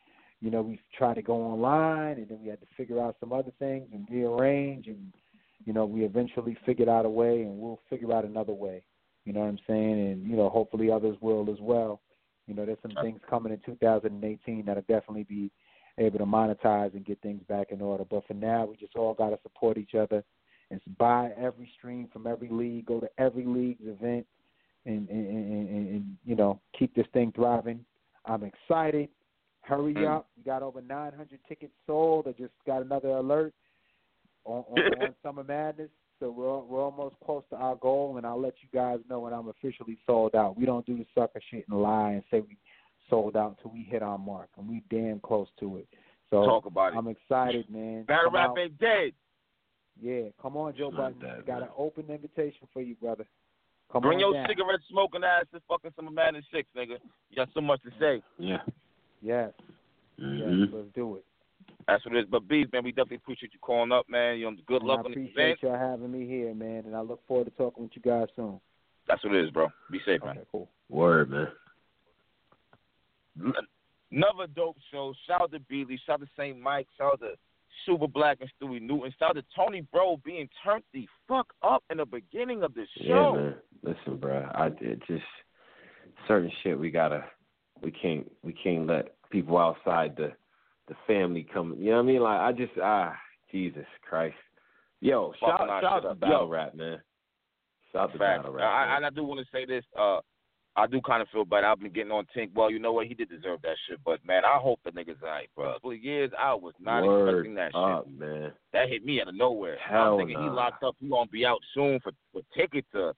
you know, we tried to go online, and then we had to figure out some other things and rearrange, and you know, we eventually figured out a way, and we'll figure out another way. You know what I'm saying? And you know, hopefully others will as well. You know, there's some things coming in 2018 that'll definitely be able to monetize and get things back in order. But for now, we just all got to support each other and buy every stream from every league, go to every league's event, and and, and, and, and you know keep this thing thriving. I'm excited. Hurry Mm. up! We got over 900 tickets sold. I just got another alert on, on, on Summer Madness. So we're we're almost close to our goal, and I'll let you guys know when I'm officially sold out. We don't do the sucker shit and lie and say we sold out until we hit our mark, and we damn close to it. So Talk about it. I'm excited, man. Battle Come rap out. ain't dead. Yeah, come on, Joe Not Budden. that, I got man. an open invitation for you, brother. Come Bring on your down. cigarette smoking ass to fucking some Madness six, nigga. You got so much to say. Yeah. Yes, hmm yes, let's do it. That's what it is. But Bees, man, we definitely appreciate you calling up, man. You know, good And luck I on the event. appreciate y'all having me here, man, and I look forward to talking with you guys soon. That's what it is, bro. Be safe, man. Okay, cool. Word, man. Another dope show. Shout out to Beasley. Shout out to St. Mike. Shout out to Super Black and Stewie Newton. Shout out to Tony Bro being turned the fuck up in the beginning of the Yeah, man. Listen, bro. I did just certain shit. We gotta. We can't. We can't let people outside the the family coming. You know what I mean? Like I just ah Jesus Christ. Yo, shout shout out to battle Yo. rap, man. Shout out to battle rap. I, and I do want to say this. Uh, I do kind of feel bad. I've been getting on Tink. Well, you know what? He did deserve that shit. But man, I hope the nigga's alright, bro. For years, I was not Word expecting that up, shit. man. That hit me out of nowhere. Hell I'm thinking he locked up. He gonna be out soon for for ticket to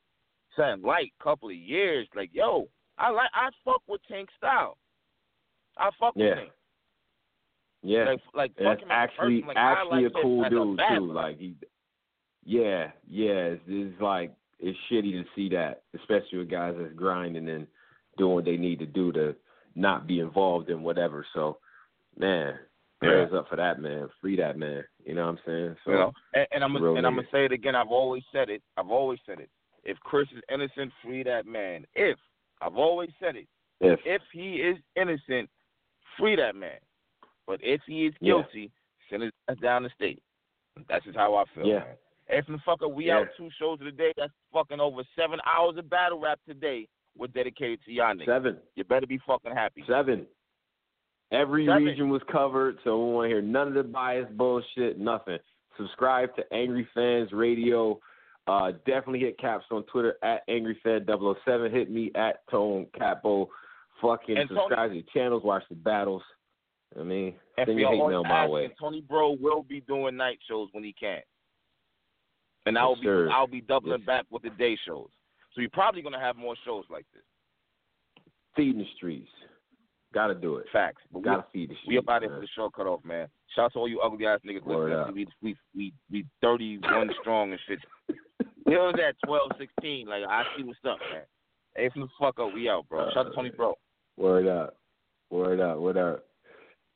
something like couple of years. Like yo, I like I fuck with Tank style. I fuck Yeah. with Tank. Yeah. Like like that's him as a actually. Like, actually like a cool as a dude too. Like he, yeah, yeah. It's, it's like it's shitty to see that, especially with guys that's grinding and doing what they need to do to not be involved in whatever. So, man, prayers up for that man. Free that man. You know what I'm saying? So, you know, and, and I'm and I'm gonna say it again. I've always said it. I've always said it. If Chris is innocent, free that man. If I've always said it. If if he is innocent, free that man. But if he is Yeah. guilty, send his ass down the state. That's just how I feel. Yeah. Man. Hey, the fucker, we Yeah. out two shows of the day. That's fucking over seven hours of battle rap today. We're dedicated to y'all niggas. seven, You better be fucking happy. seven. Every Seven. region was covered, so we want to hear none of the bias bullshit, nothing. Subscribe to Angry Fans Radio. Uh, definitely hit Caps on Twitter at AngryFed007. Hit me at Tone Capo. Fucking And Tony- subscribe to the channels, watch the battles. I mean, send your hate mail my way. Tony Bro will be doing night shows when he can. And I'll Yes, be sir. I'll be doubling Yes. back with the day shows. So you're probably gonna have more shows like this. Feeding the streets. Gotta do it. Facts. But Gotta we, feed the streets. we up out there for the show cut off, man. Shout out to all you ugly ass niggas listening. We we we we thirty one strong and shit. We was at 12, 16. Like I see what's up, man. Hey, from the fuck up, we out, bro. Uh, Shout out to Tony Bro. Word up. Word up. Word up.